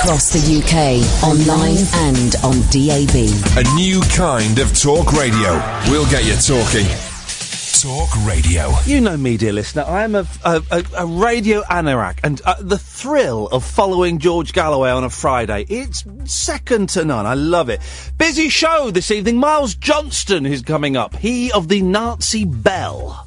Across the UK, online and on DAB. A new kind of talk radio. We'll get you talking. Talk radio. You know me, dear listener. I am a, a, a, a radio anorak, and uh, the thrill of following George Galloway on a Friday, it's second to none. I love it. Busy show this evening. Miles Johnston is coming up. He of the Nazi Bell.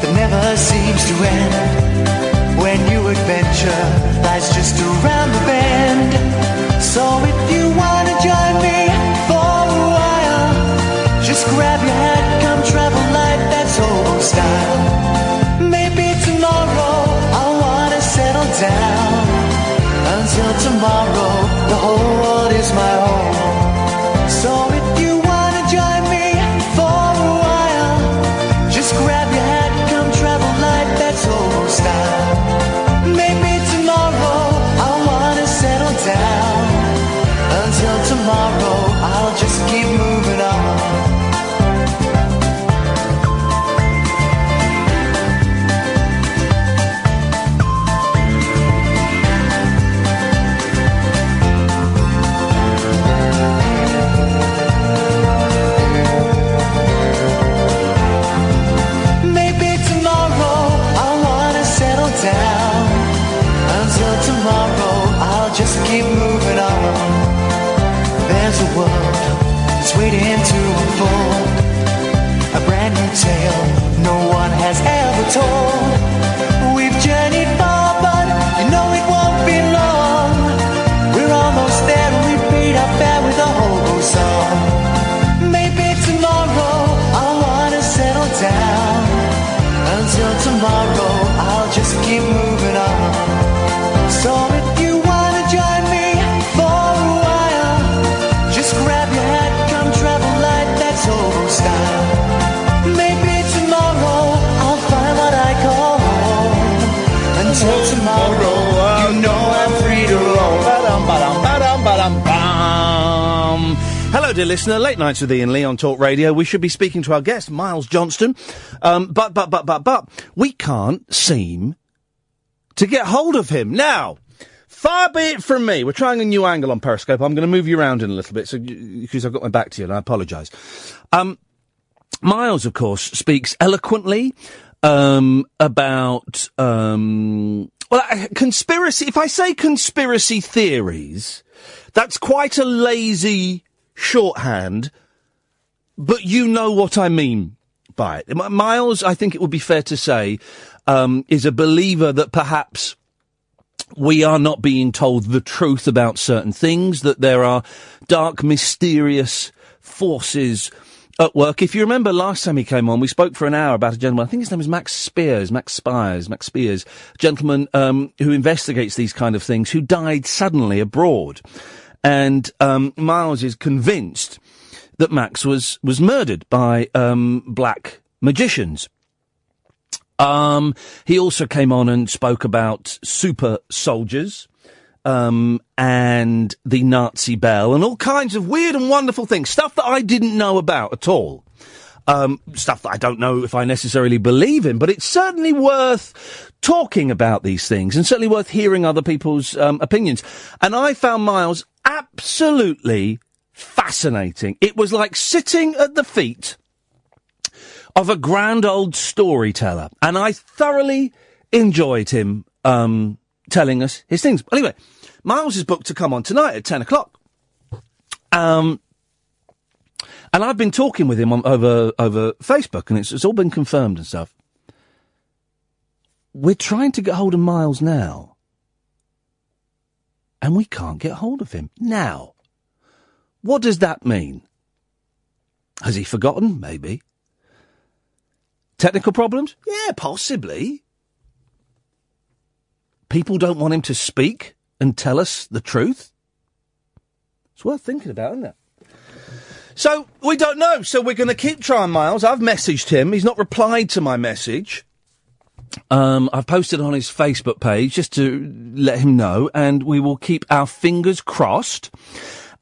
That never seems to end when new adventure lies just around the bend. So if you wanna join me for a while, just grab your hat, come travel light, that's old style. Maybe tomorrow I'll wanna settle down. Until tomorrow, Dear listener. Late nights with Iain Lee on Talk Radio. We should be speaking to our guest, Miles Johnston. Um, but, but, but, but, but, we can't seem to get hold of him. Now, far be it from me. We're trying a new angle on Periscope. I'm going to move you around in a little bit so, because I've got my back to you and I apologise. Um, Miles, of course, speaks eloquently um, about um, well, uh, conspiracy. If I say conspiracy theories, that's quite a lazy shorthand, but you know what I mean by it. Miles, I think it would be fair to say, um, is a believer that perhaps we are not being told the truth about certain things, that there are dark, mysterious forces at work. If you remember last time he came on, we spoke for an hour about a gentleman, I think his name is Max Spears, Max Spires, Max Spears, gentleman um, who investigates these kind of things, who died suddenly abroad. And um, Miles is convinced that Max was, was murdered by um, black magicians. Um, he also came on and spoke about super soldiers, um, and the Nazi bell and all kinds of weird and wonderful things. Stuff that I didn't know about at all. Um, stuff that I don't know if I necessarily believe in, but it's certainly worth talking about these things and certainly worth hearing other people's um, opinions. And I found Miles absolutely fascinating. It was like sitting at the feet of a grand old storyteller, and I thoroughly enjoyed him um, telling us his things. Anyway, Miles is booked to come on tonight at ten o'clock. Um, and I've been talking with him on, over over Facebook, and it's, it's all been confirmed and stuff. We're trying to get hold of Miles now, and we can't get hold of him now. What does that mean? Has he forgotten? Maybe. Technical problems? Yeah, possibly. People don't want him to speak and tell us the truth? It's worth thinking about, isn't it? So, we don't know. So, we're going to keep trying, Miles. I've messaged him. He's not replied to my message. Um, I've posted on his Facebook page just to let him know, and we will keep our fingers crossed,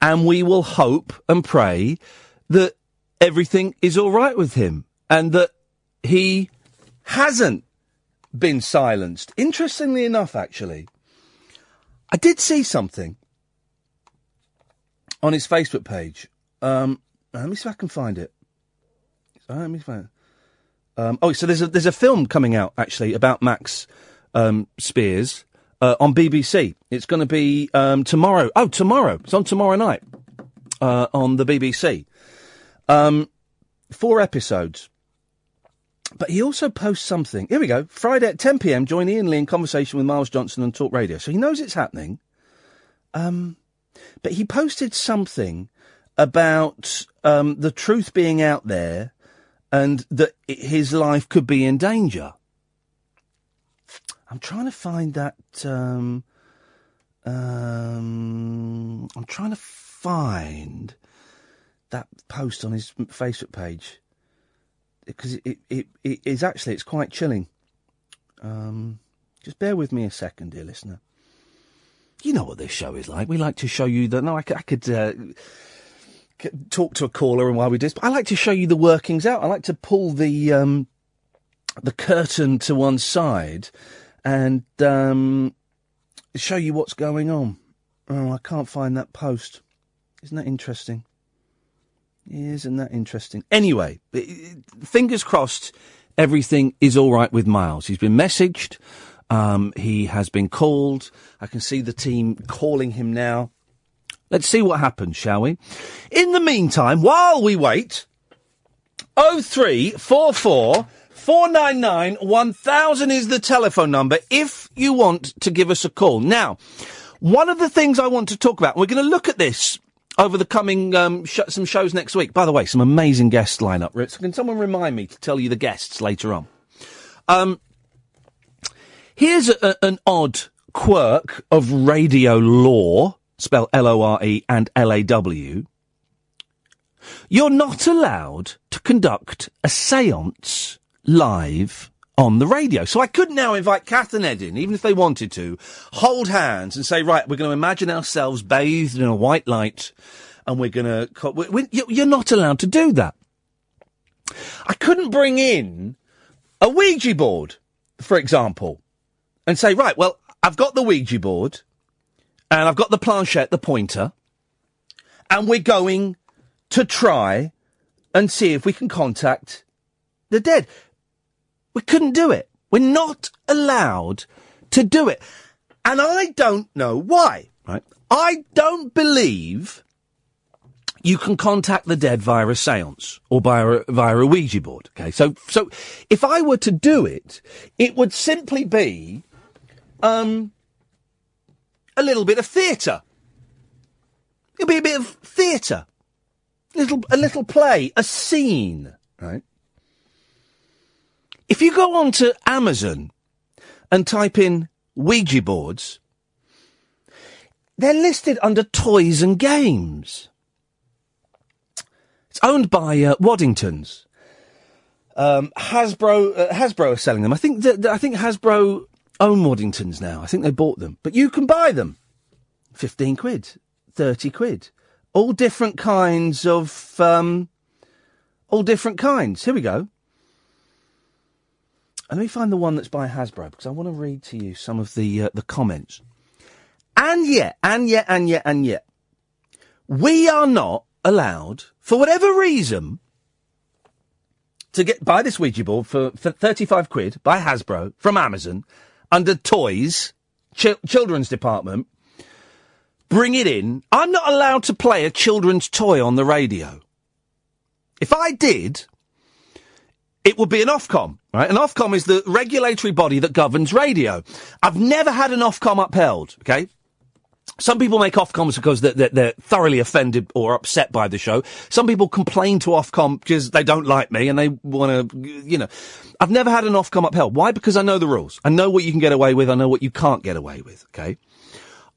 and we will hope and pray that everything is all right with him, and that he hasn't been silenced. Interestingly enough, actually, I did see something on his Facebook page. Um, let me see if I can find it. Uh, let me find. Um, oh, so there's a there's a film coming out actually about Max um, Spiers uh, on BBC. It's going to be um, tomorrow. Oh, tomorrow. It's on tomorrow night uh, on the BBC. Um, four episodes. But he also posts something. Here we go. Friday at 10 p.m. Join Iain Lee in conversation with Miles Johnston on Talk Radio. So he knows it's happening. Um, but he posted something about um, the truth being out there and that his life could be in danger. I'm trying to find that. Um, um, I'm trying to find that post on his Facebook page because it, it, it, it is actually it's quite chilling. Um, just bear with me a second, dear listener. You know what this show is like. We like to show you that. No, I, I could uh, talk to a caller and while we do this, but I like to show you the workings out. I like to pull the um, the curtain to one side and um, show you what's going on. Oh, I can't find that post. Isn't that interesting? Isn't that interesting? Anyway, fingers crossed everything is all right with Miles. He's been messaged. Um, he has been called. I can see the team calling him now. Let's see what happens, shall we? In the meantime, while we wait, 0344 499 1000 is the telephone number if you want to give us a call. Now, one of the things I want to talk about, we're going to look at this over the coming um, sh- some shows next week. By the way, some amazing guests guest lineup. Ritz, Can someone remind me to tell you the guests later on? Um, here's a- an odd quirk of radio law, spell L-O-R-E and L-A-W. You're not allowed to conduct a seance live on the radio. So I could now invite Kath and Ed in, even if they wanted to, hold hands and say, right, we're going to imagine ourselves bathed in a white light and we're going to, we- we- you- you're not allowed to do that. I couldn't bring in a Ouija board, for example, and say, right, well, I've got the Ouija board and I've got the planchette, the pointer, and we're going to try and see if we can contact the dead. We couldn't do it. We're not allowed to do it. And I don't know why, right? I don't believe you can contact the dead via a seance or via a, via a Ouija board. Okay. So, so if I were to do it, it would simply be, um, a little bit of theatre. It'll be a bit of theatre. Little, a little play, a scene, right? If you go on to Amazon and type in Ouija boards, they're listed under toys and games. It's owned by uh, Waddingtons. Um, Hasbro, uh, Hasbro are selling them. I think that, that- I think Hasbro own Waddingtons now. I think they bought them, but you can buy them. Fifteen quid, thirty quid, all different kinds of, um, all different kinds. Here we go. And let me find the one that's by Hasbro because I want to read to you some of the uh, the comments. And yet, and yet, and yet, and yet, we are not allowed, for whatever reason, to get buy this Ouija board for, for thirty five quid by Hasbro from Amazon under toys, chil- children's department. Bring it in. I'm not allowed to play a children's toy on the radio. If I did, it would be an Ofcom, right? An Ofcom is the regulatory body that governs radio. I've never had an Ofcom upheld, okay? Some people make Ofcoms because they're, they're, they're thoroughly offended or upset by the show. Some people complain to Ofcom because they don't like me and they want to, you know. I've never had an Ofcom upheld. Why? Because I know the rules. I know what you can get away with. I know what you can't get away with. Okay.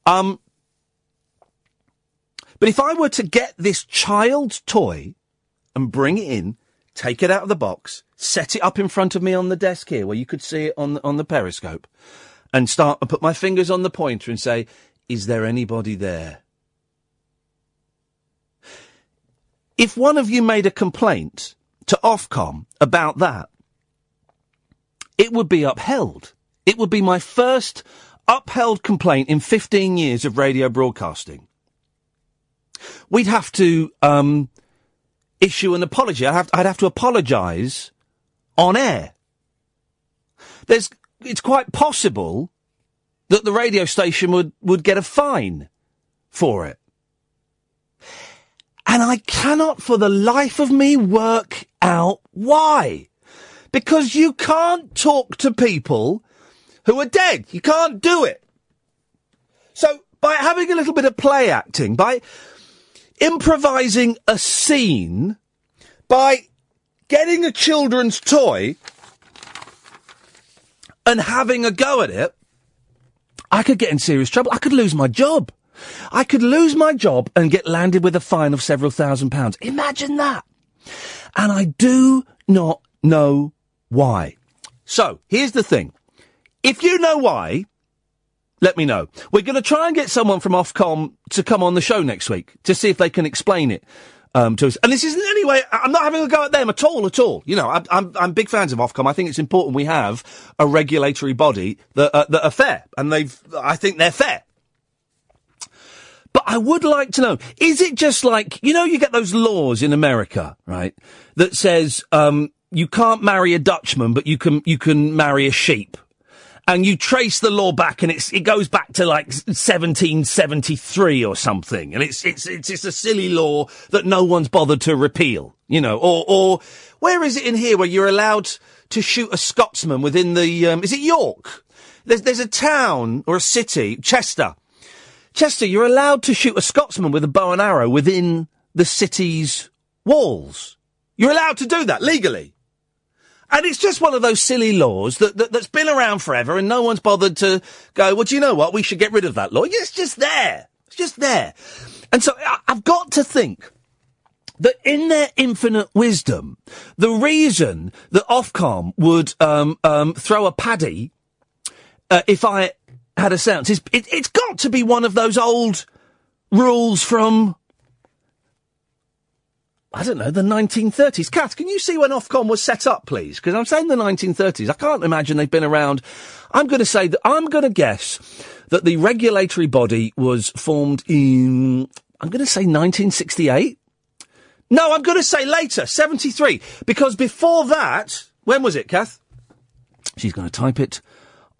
Um, but if I were to get this child's toy and bring it in, take it out of the box, set it up in front of me on the desk here where you could see it on the, on the periscope, and start and put my fingers on the pointer and say, "Is there anybody there?" If one of you made a complaint to Ofcom about that, it would be upheld. It would be my first upheld complaint in 15 years of radio broadcasting. We'd have to um, issue an apology. I'd have, I'd have to apologise on air. There's, it's quite possible that the radio station would, would get a fine for it. And I cannot for the life of me work out why. Because you can't talk to people who are dead. You can't do it. So by having a little bit of play acting, by improvising a scene, by getting a children's toy and having a go at it, I could get in serious trouble. I could lose my job. I could lose my job and get landed with a fine of several thousand pounds. Imagine that. And I do not know why. So, here's the thing. If you know why, let me know. We're going to try and get someone from Ofcom to come on the show next week to see if they can explain it. Um, to us. And this isn't anyway, I'm not having a go at them at all, at all. You know, I'm, I'm, I'm big fans of Ofcom. I think it's important we have a regulatory body that, uh, that are fair. And they've, I think they're fair. But I would like to know, is it just like, you know, you get those laws in America, right? That says, um, you can't marry a Dutchman, but you can, you can marry a sheep. And you trace the law back and it's, it goes back to like 1773 or something. And it's, it's, it's, it's a silly law that no one's bothered to repeal, you know, or, or where is it in here where you're allowed to shoot a Scotsman within the, um, is it York? There's, there's a town or a city, Chester. Chester, you're allowed to shoot a Scotsman with a bow and arrow within the city's walls. You're allowed to do that legally. And it's just one of those silly laws that, that, that's been around forever and no one's bothered to go, well, do you know what? We should get rid of that law. It's just there. It's just there. And so I've got to think that in their infinite wisdom, the reason that Ofcom would um, um, throw a paddy uh, if I had a seance is it, it's got to be one of those old rules from I don't know, the 1930s. Kath, can you see when Ofcom was set up, please? Because I'm saying the 1930s. I can't imagine they've been around. I'm going to say that, I'm going to guess that the regulatory body was formed in, I'm going to say 1968. No, I'm going to say later, 73. Because before that, when was it, Kath? She's going to type it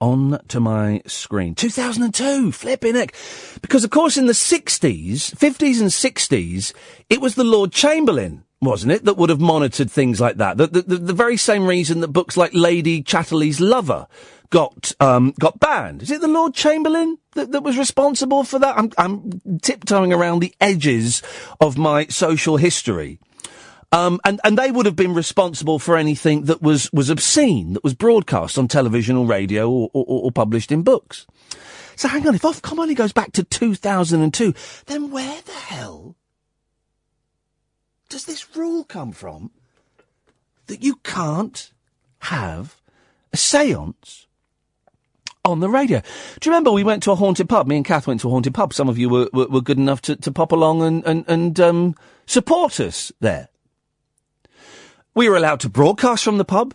on to my screen. 2002, flipping heck. Because of course in the 60s, 50s and 60s, it was the Lord Chamberlain, wasn't it, that would have monitored things like that. The, the, the, the very same reason that books like Lady Chatterley's Lover got, um, got banned. Is it the Lord Chamberlain that, that was responsible for that? I'm, I'm tiptoeing around the edges of my social history. Um, and, and they would have been responsible for anything that was, was obscene, that was broadcast on television or radio or, or, or published in books. So hang on, if Ofcom only goes back to 2002, then where the hell does this rule come from that you can't have a seance on the radio. Do you remember we went to a haunted pub? Me and Kath went to a haunted pub. Some of you were, were, were good enough to, to pop along and, and, and um, support us there. We were allowed to broadcast from the pub.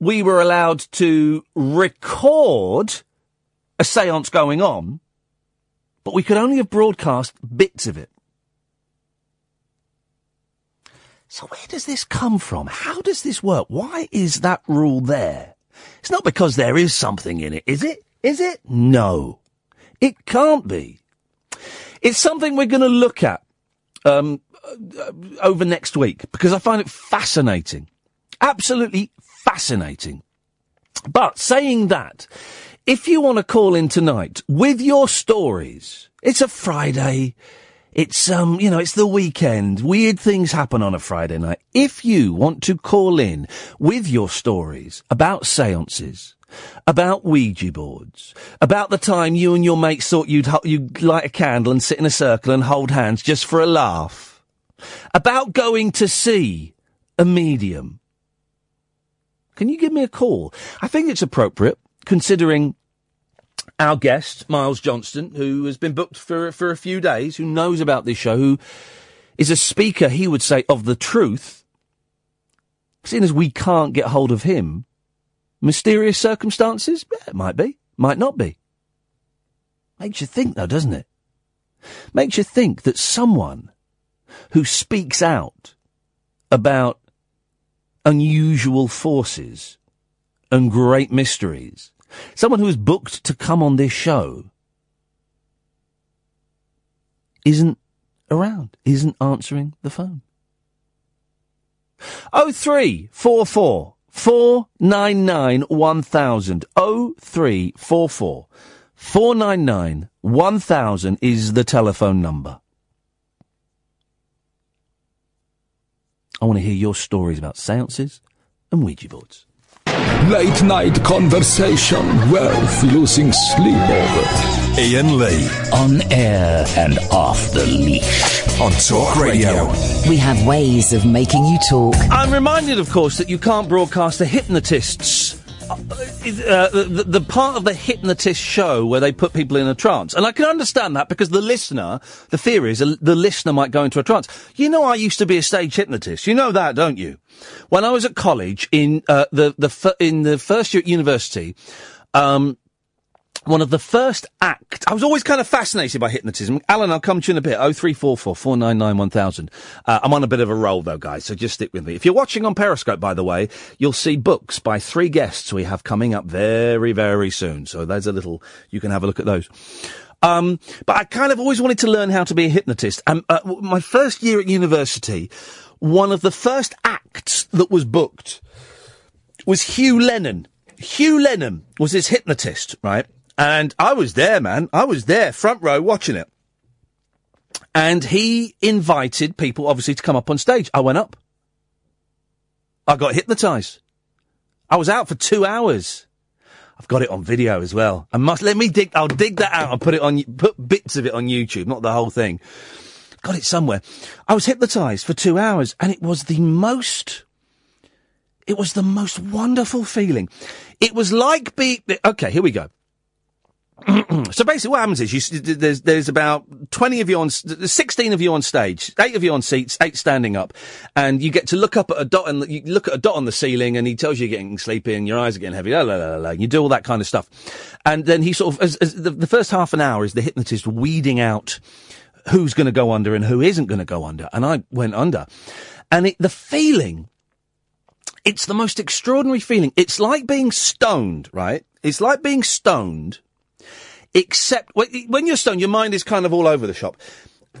We were allowed to record a seance going on, but we could only have broadcast bits of it. So where does this come from? How does this work? Why is that rule there? It's not because there is something in it, is it? Is it? No. It can't be. It's something we're going to look at um, over next week because I find it fascinating. Absolutely fascinating. But saying that, if you want to call in tonight with your stories, it's a Friday. It's, um, you know, it's the weekend. Weird things happen on a Friday night. If you want to call in with your stories about seances, about Ouija boards, about the time you and your mates thought you'd, you'd light a candle and sit in a circle and hold hands just for a laugh, about going to see a medium, can you give me a call? I think it's appropriate considering our guest, Miles Johnston, who has been booked for, for a few days, who knows about this show, who is a speaker, he would say, of the truth. Seeing as we can't get hold of him, mysterious circumstances? Yeah, it might be, might not be. Makes you think though, doesn't it? Makes you think that someone who speaks out about unusual forces and great mysteries someone who is booked to come on this show isn't around, isn't answering the phone. Oh three four four four nine nine one thousand. Oh three four four four nine nine one thousand is the telephone number. I want to hear your stories about seances and Ouija boards. Late night conversation worth losing sleep over. Iain Lee. On air and off the leash. On Talk Radio. We have ways of making you talk. I'm reminded, of course, that you can't broadcast the hypnotists. Uh, the, the part of the hypnotist show where they put people in a trance. And I can understand that because the listener, the theory is the listener might go into a trance. You know, I used to be a stage hypnotist. You know that, don't you? When I was at college in, uh, the, the, in the first year at university, um, one of the first act. I was always kind of fascinated by hypnotism. Alan, I'll come to you in a bit. Oh three four four four nine nine one thousand. Uh, I'm on a bit of a roll though, guys. So just stick with me. If you're watching on Periscope, by the way, you'll see books by three guests we have coming up very, very soon. So there's a little. You can have a look at those. Um, but I kind of always wanted to learn how to be a hypnotist. And uh, my first year at university, one of the first acts that was booked was Hugh Lennon. Hugh Lennon was this hypnotist, right? And I was there, man. I was there, front row, watching it. And he invited people, obviously, to come up on stage. I went up. I got hypnotized. I was out for two hours. I've got it on video as well. I must let me dig. I'll dig that out and put it on. Put bits of it on YouTube, not the whole thing. Got it somewhere. I was hypnotized for two hours, and it was the most. It was the most wonderful feeling. It was like being. Okay, here we go. so basically, what happens is you, there's there's about twenty of you on, sixteen of you on stage, eight of you on seats, eight standing up, and you get to look up at a dot and you look at a dot on the ceiling, and he tells you you're getting sleepy and your eyes are getting heavy. La, la, la, la, la. You do all that kind of stuff, and then he sort of as, as the, the first half an hour is the hypnotist weeding out who's going to go under and who isn't going to go under, and I went under, and it, the feeling it's the most extraordinary feeling. It's like being stoned, right? It's like being stoned, except when you're stoned, your mind is kind of all over the shop.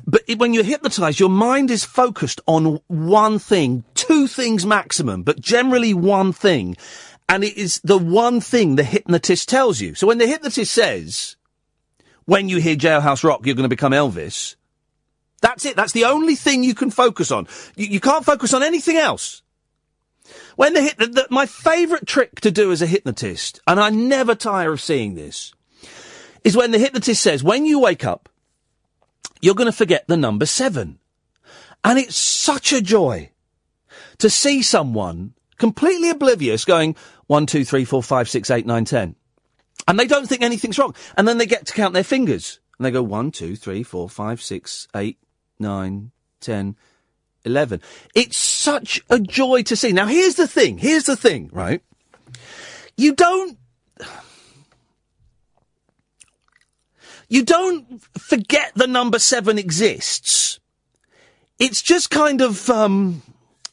But when you're hypnotized, your mind is focused on one thing, two things maximum, but generally one thing. And it is the one thing the hypnotist tells you. So when the hypnotist says, when you hear Jailhouse Rock, you're going to become Elvis, that's it. That's the only thing you can focus on. You, you can't focus on anything else. When the, the my favourite trick to do as a hypnotist, and I never tire of seeing this, is when the hypnotist says, when you wake up, you're going to forget the number seven. And it's such a joy to see someone completely oblivious going, one, two, three, four, five, six, eight, nine, ten. And they don't think anything's wrong. And then they get to count their fingers. And they go, one, two, three, four, five, six, eight, nine, ten, eleven. It's such a joy to see. Now, here's the thing. Here's the thing, right? You don't. You don't forget the number seven exists. It's just kind of, um,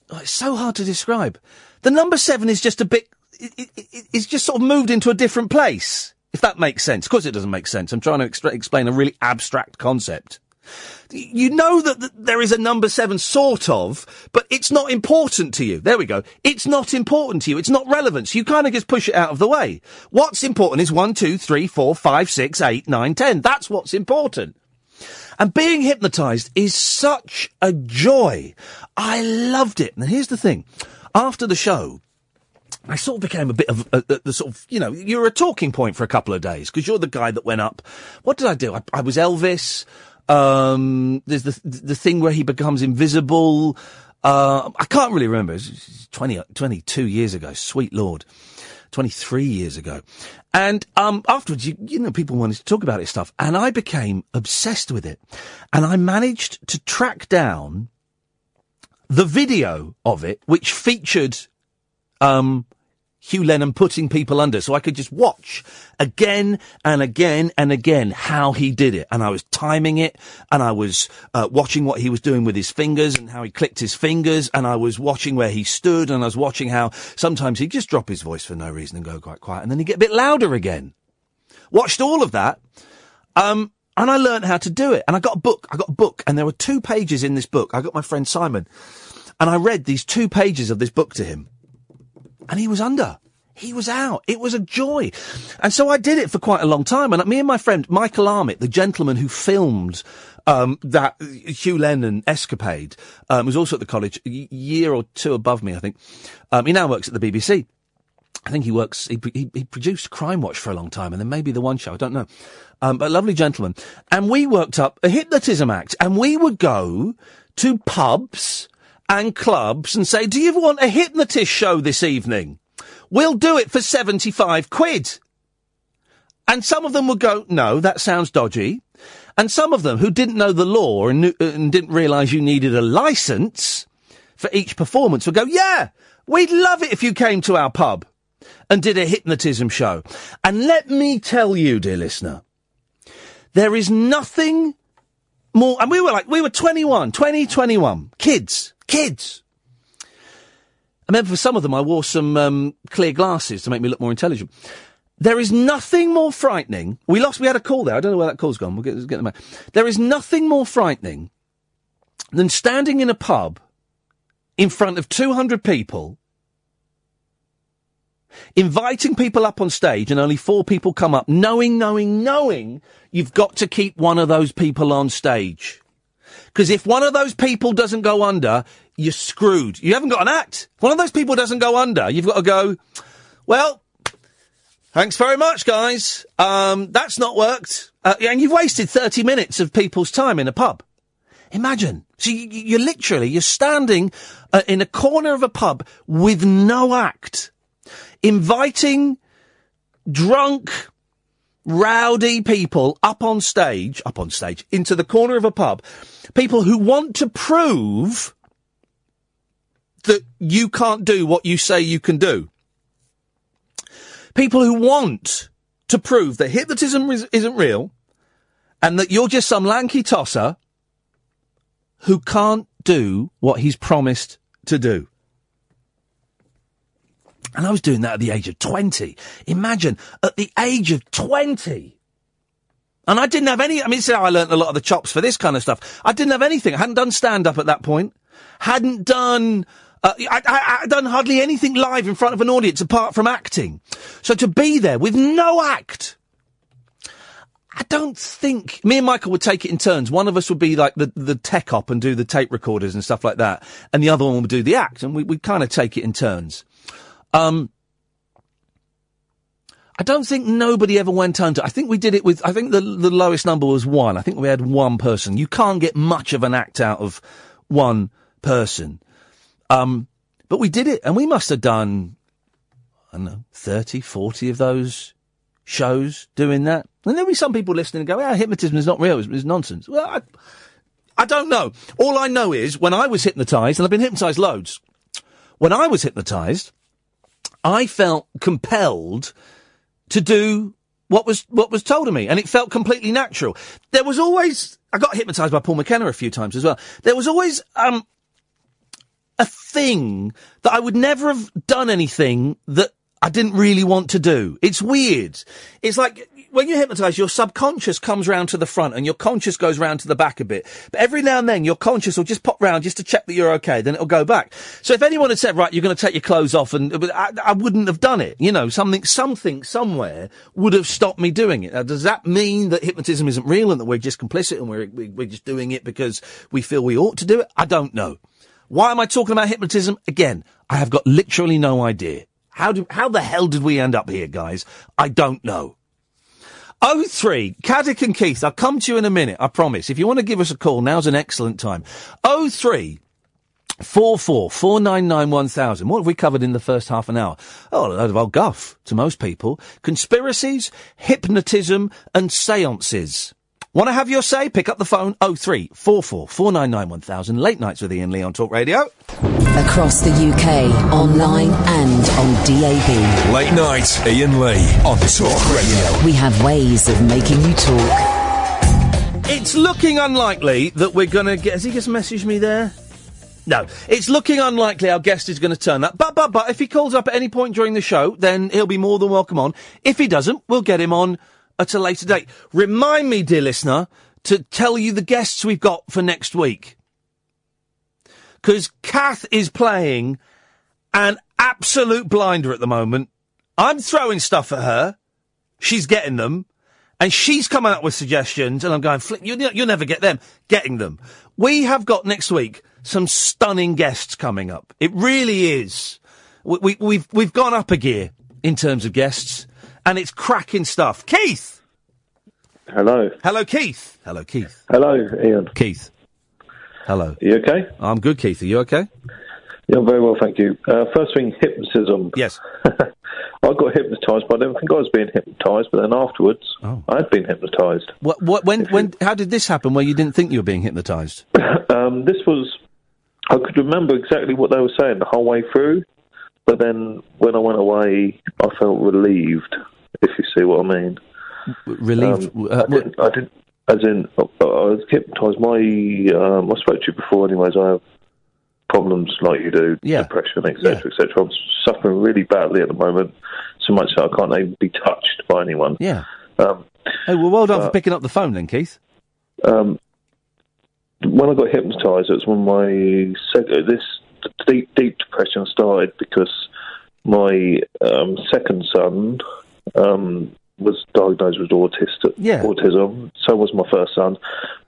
oh, it's so hard to describe. The number seven is just a bit, it, it, it- it's just sort of moved into a different place. If that makes sense. Of course it doesn't make sense. I'm trying to explain a really abstract concept. You know that th- there is a number seven, sort of, but it's not important to you. There we go. It's not important to you. It's not relevant. So you kind of just push it out of the way. What's important is one, two, three, four, five, six, eight, nine, ten. That's what's important. And being hypnotized is such a joy. I loved it. And here's the thing. After the show, I sort of became a bit of a, a, the sort of, you know, you're a talking point for a couple of days because you're the guy that went up. What did I do? I, I was Elvis. Um, there's the the thing where he becomes invisible. Uh, I can't really remember. It was 20, 22 years ago. Sweet Lord. 23 years ago. And um, afterwards, you, you know, people wanted to talk about this stuff. And I became obsessed with it. And I managed to track down the video of it, which featured um, Hugh Lennon putting people under, so I could just watch again and again and again how he did it, and I was timing it, and I was uh, watching what he was doing with his fingers and how he clicked his fingers, and I was watching where he stood, and I was watching how sometimes he'd just drop his voice for no reason and go quite quiet, and then he'd get a bit louder again. Watched all of that, um, and I learned how to do it, and I got a book. I got a book, and there were two pages in this book. I got my friend Simon, and I read these two pages of this book to him and he was under. He was out. It was a joy. And so I did it for quite a long time. And me and my friend Michael Armit, the gentleman who filmed um, that Hugh Lennon escapade, um, was also at the college, a year or two above me, I think. Um, he now works at the BBC. I think he works, he, he, he produced Crime Watch for a long time and then maybe the one show, I don't know. Um, but lovely gentleman. And we worked up a hypnotism act and we would go to pubs and clubs and say, do you want a hypnotist show this evening? We'll do it for 75 quid. And some of them would go, no, that sounds dodgy. And some of them who didn't know the law and, knew, uh, and didn't realise you needed a licence for each performance would go, yeah, we'd love it if you came to our pub and did a hypnotism show. And let me tell you, dear listener, there is nothing more, and we were like, we were 21, 20, 21, kids, kids. I remember for some of them I wore some um, clear glasses to make me look more intelligent. There is nothing more frightening. We lost, we had a call there. I don't know where that call's gone. We'll get, get them back. There is nothing more frightening than standing in a pub in front of 200 people, inviting people up on stage and only four people come up, knowing, knowing, knowing you've got to keep one of those people on stage. Because if one of those people doesn't go under, you're screwed. You haven't got an act. If one of those people doesn't go under, you've got to go, well, thanks very much, guys. Um, that's not worked. Uh, and you've wasted 30 minutes of people's time in a pub. Imagine. So you, you're literally, you're standing uh, in a corner of a pub with no act, inviting drunk, rowdy people up on stage, up on stage, into the corner of a pub, people who want to prove that you can't do what you say you can do. People who want to prove that hypnotism is, isn't real and that you're just some lanky tosser who can't do what he's promised to do. And I was doing that at the age of 20. Imagine, at the age of 20. And I didn't have any, I mean, is how I learnt a lot of the chops for this kind of stuff. I didn't have anything. I hadn't done stand up at that point. Hadn't done, uh, I, I, I'd done hardly anything live in front of an audience apart from acting. So to be there with no act, I don't think me and Michael would take it in turns. One of us would be like the, the tech op and do the tape recorders and stuff like that, and the other one would do the act, and we we kind of take it in turns. Um, I don't think nobody ever went under. I think we did it with. I think the the lowest number was one. I think we had one person. You can't get much of an act out of one person. Um, but we did it, and we must have done. I don't know, 30, 40 of those shows doing that. And there'll be some people listening and go, yeah, hypnotism is not real, it's, it's nonsense. Well, I, I don't know. All I know is when I was hypnotized, and I've been hypnotized loads, when I was hypnotized, I felt compelled to do what was what was told of me, and it felt completely natural. There was always I got hypnotized by Paul McKenna a few times as well. There was always um a thing that I would never have done anything that I didn't really want to do. It's weird. It's like when you hypnotise, your subconscious comes round to the front and your conscious goes round to the back a bit. But every now and then, your conscious will just pop round just to check that you're okay. Then it'll go back. So if anyone had said, right, you're going to take your clothes off, and I, I wouldn't have done it. You know, something, something, somewhere would have stopped me doing it. Now, does that mean that hypnotism isn't real and that we're just complicit and we're we're just doing it because we feel we ought to do it? I don't know. Why am I talking about hypnotism? Again, I have got literally no idea. How do, how the hell did we end up here, guys? I don't know. Oh three, Caddick and Keith, I'll come to you in a minute, I promise. If you want to give us a call, now's an excellent time. Oh three, four four, four nine nine one thousand. What have we covered in the first half an hour? Oh, a load of old guff to most people. Conspiracies, hypnotism, and seances. Want to have your say? Pick up the phone. Oh three, four four, four nine nine one thousand. Late nights with Iain Lee on Talk Radio. Across the UK, online and on DAB. Late night, Iain Lee on Talk Radio. We have ways of making you talk. It's looking unlikely that we're going to get. Has he just messaged me there? No, it's looking unlikely our guest is going to turn up. But, but, but, if he calls up at any point during the show, then he'll be more than welcome on. If he doesn't, we'll get him on at a later date. Remind me, dear listener, to tell you the guests we've got for next week. Because Kath is playing an absolute blinder at the moment. I'm throwing stuff at her. She's getting them. And she's coming up with suggestions, and I'm going, you, you'll never get them. Getting them. We have got next week some stunning guests coming up. It really is. We, we, we've, we've gone up a gear in terms of guests, and it's cracking stuff. Keith! Hello. Hello, Keith. Hello, Keith. Hello, Iain. Keith. Hello. You okay? I'm good, Keith. Are you okay? Yeah, very well, thank you. Uh, first thing, hypnotism. Yes. I got hypnotised, but I didn't think I was being hypnotised. But then afterwards, Oh. I had been hypnotised. What, what, when, when, how did this happen where you didn't think you were being hypnotised? um, this was, I could remember exactly what they were saying the whole way through. But then when I went away, I felt relieved, if you see what I mean. Relieved? Um, uh, I, didn't, I didn't, as in, I, I was hypnotised. My, um, I spoke to you before, anyways. I have problems like you do, Yeah. depression, etc., etc. I'm suffering really badly at the moment, so much that I can't even be touched by anyone. Yeah. Um, Hey, well, well done for uh, picking up the phone then, Keith. um, when I got hypnotised, it was when my sec- this deep deep depression started because my um, second son um, was diagnosed with autistic Yeah. autism. So was my first son,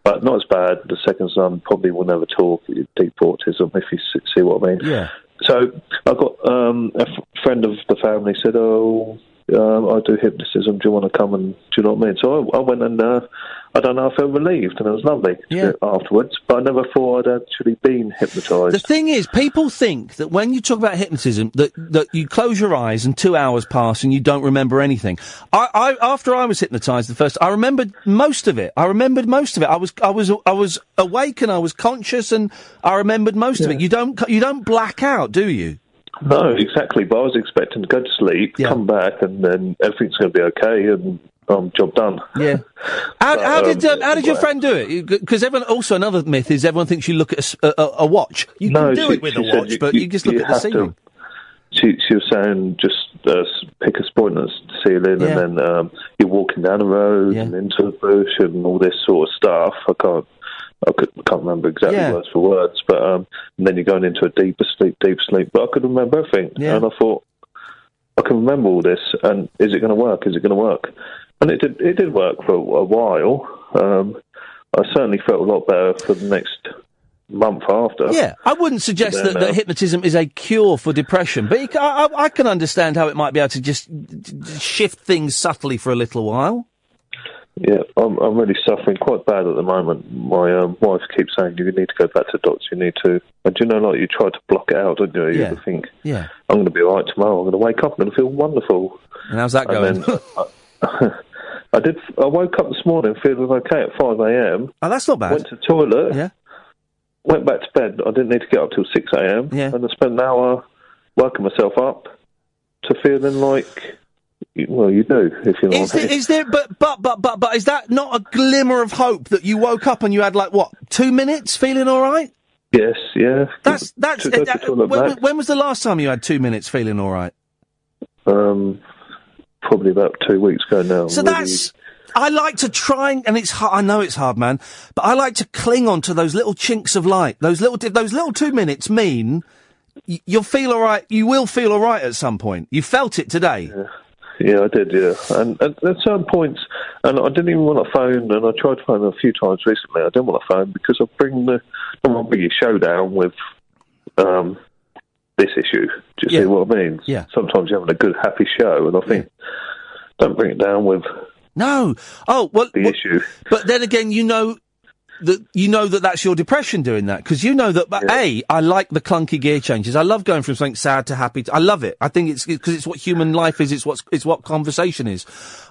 but not as bad. The second son probably will never talk deep autism, if you see what I mean. Yeah. So I got um, a f- friend of the family said, "Oh, um, I do hypnotism. Do you want to come and do you know what I mean?" So I, I went and uh, I don't know. I felt relieved and it was lovely Yeah. afterwards. But I never thought I'd actually been hypnotised. The thing is, people think that when you talk about hypnotism, that, that you close your eyes and two hours pass and you don't remember anything. I, I after I was hypnotised the first, I remembered most of it. I remembered most of it. I was I was I was awake and I was conscious and I remembered most of it. You don't you don't black out, do you? No, exactly. But I was expecting to go to sleep, come back, and then everything's going to be okay, and um, job done. Yeah. How, But, how did um, um, how did your friend do it? Because everyone also another myth is everyone thinks you look at a watch. You no, can do she- it with a watch, but you, just look you at the have to- ceiling. She, she was saying just uh, pick a point at the ceiling, Yeah. and then um, you're walking down the road and into the bush and all this sort of stuff. I can't. I could, can't remember exactly Yeah. words for words, but um, and then you're going into a deeper sleep, deep sleep. But I could remember everything, Yeah. and I thought I can remember all this. And is it going to work? Is it going to work? And it did. It did work for a, while. Um, I certainly felt a lot better for the next month after. Yeah, I wouldn't suggest that, that uh, hypnotism is a cure for depression, but I, I, I can understand how it might be able to just shift things subtly for a little while. Yeah, I'm, I'm really suffering quite bad at the moment. My um, wife keeps saying, you need to go back to the doctor, you need to. And do you know, like, you try to block it out, don't you? You Yeah. think, Yeah. I'm going to be all right tomorrow, I'm going to wake up, I'm going to feel wonderful. And how's that going? Then I, I did. I woke up this morning feeling okay at 5 a.m. Oh, that's not bad. Went to the toilet. Yeah. Went back to bed. I didn't need to get up till 6 a.m. Yeah. And I spent an hour working myself up to feeling like, well, you do, if you know Is there, is there, but, but, but, but, but, is that not a glimmer of hope that you woke up and you had like what two minutes feeling all right? Yes, yeah. That's that's. To go to uh, when, when was the last time you had two minutes feeling all right? Um, probably about two weeks ago now. So Really- that's. I like to try and, and it's hard, I know it's hard, man, but I like to cling on to those little chinks of light. Those little, those little two minutes mean y- you'll feel alright, you will feel alright at some point. You felt it today. Yeah, I did. Yeah, and, and at certain points, and I didn't even want to phone, and I tried to phone a few times recently. I didn't want to phone because I bring the I don't want to bring your show down with um, this issue. Do you see what I mean? Yeah. Sometimes you're having a good, happy show, and I think don't bring it down with No. Oh, well. the issue. But then again, you know that you know that that's your depression doing that because you know that. But a, I like the clunky gear changes. I love going from something sad to happy. To, I love it. I think it's because it's what human life is. It's what it's what conversation is.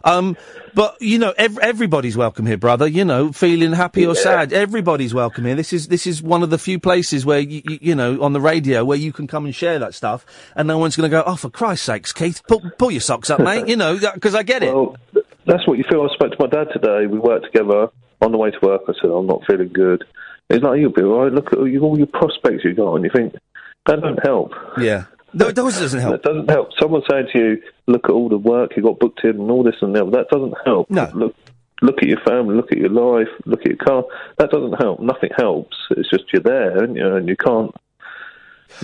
Um, but you know, ev- everybody's welcome here, brother. You know, feeling happy or Yeah. sad, everybody's welcome here. This is this is one of the few places where you, you, you know on the radio where you can come and share that stuff, and no one's going to go, "Oh, for Christ's sakes, Keith, pull, pull your socks up, mate." You know, because I get it. Well, that's what you feel. I spoke to my dad today. We worked together on the way to work. I said, I'm not feeling good. He's like, you'll be all right. Look at all, you, all your prospects you got. And you think, that don't help. Yeah. No, it doesn't help. It doesn't help. Someone saying to you, look at all the work you got booked in and all this and that. That doesn't help. No. Look, look at your family, look at your life, look at your car. That doesn't help. Nothing helps. It's just you're there, aren't you? And you can't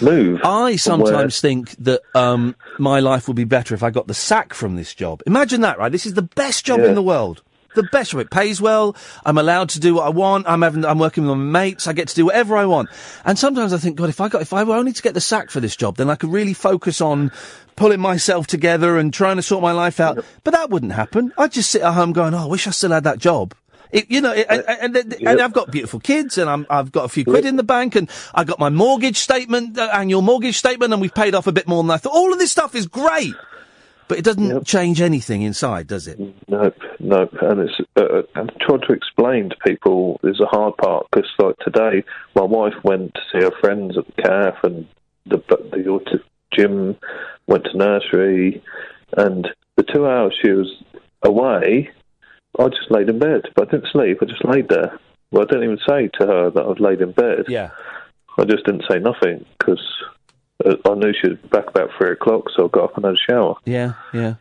move. I sometimes think that um, my life would be better if I got the sack from this job. Imagine that, right? This is the best job Yeah. in the world. The best job. It pays well. I'm allowed to do what I want. I'm having, I'm working with my mates. I get to do whatever I want. And sometimes I think, God, if I got, if I were only to get the sack for this job, then I could really focus on pulling myself together and trying to sort my life out. But that wouldn't happen. I'd just sit at home going, oh, I wish I still had that job. It, you know, it, and, and, and, and I've got beautiful kids, and I'm, I've got a few quid in the bank, and I got my mortgage statement, uh, annual mortgage statement, and we've paid off a bit more than I thought. All of this stuff is great, but it doesn't change anything inside, does it? Nope, nope. And it's uh, and trying to explain to people is a hard part because, like today, my wife went to see her friends at the calf, and the the auto gym went to nursery, and the two hours she was away, I just laid in bed. But I didn't sleep. I just laid there. Well, I didn't even say to her that I'd laid in bed. Yeah. I just didn't say nothing because uh, I knew she was back about three o'clock, so I got up and had a shower. Yeah, yeah.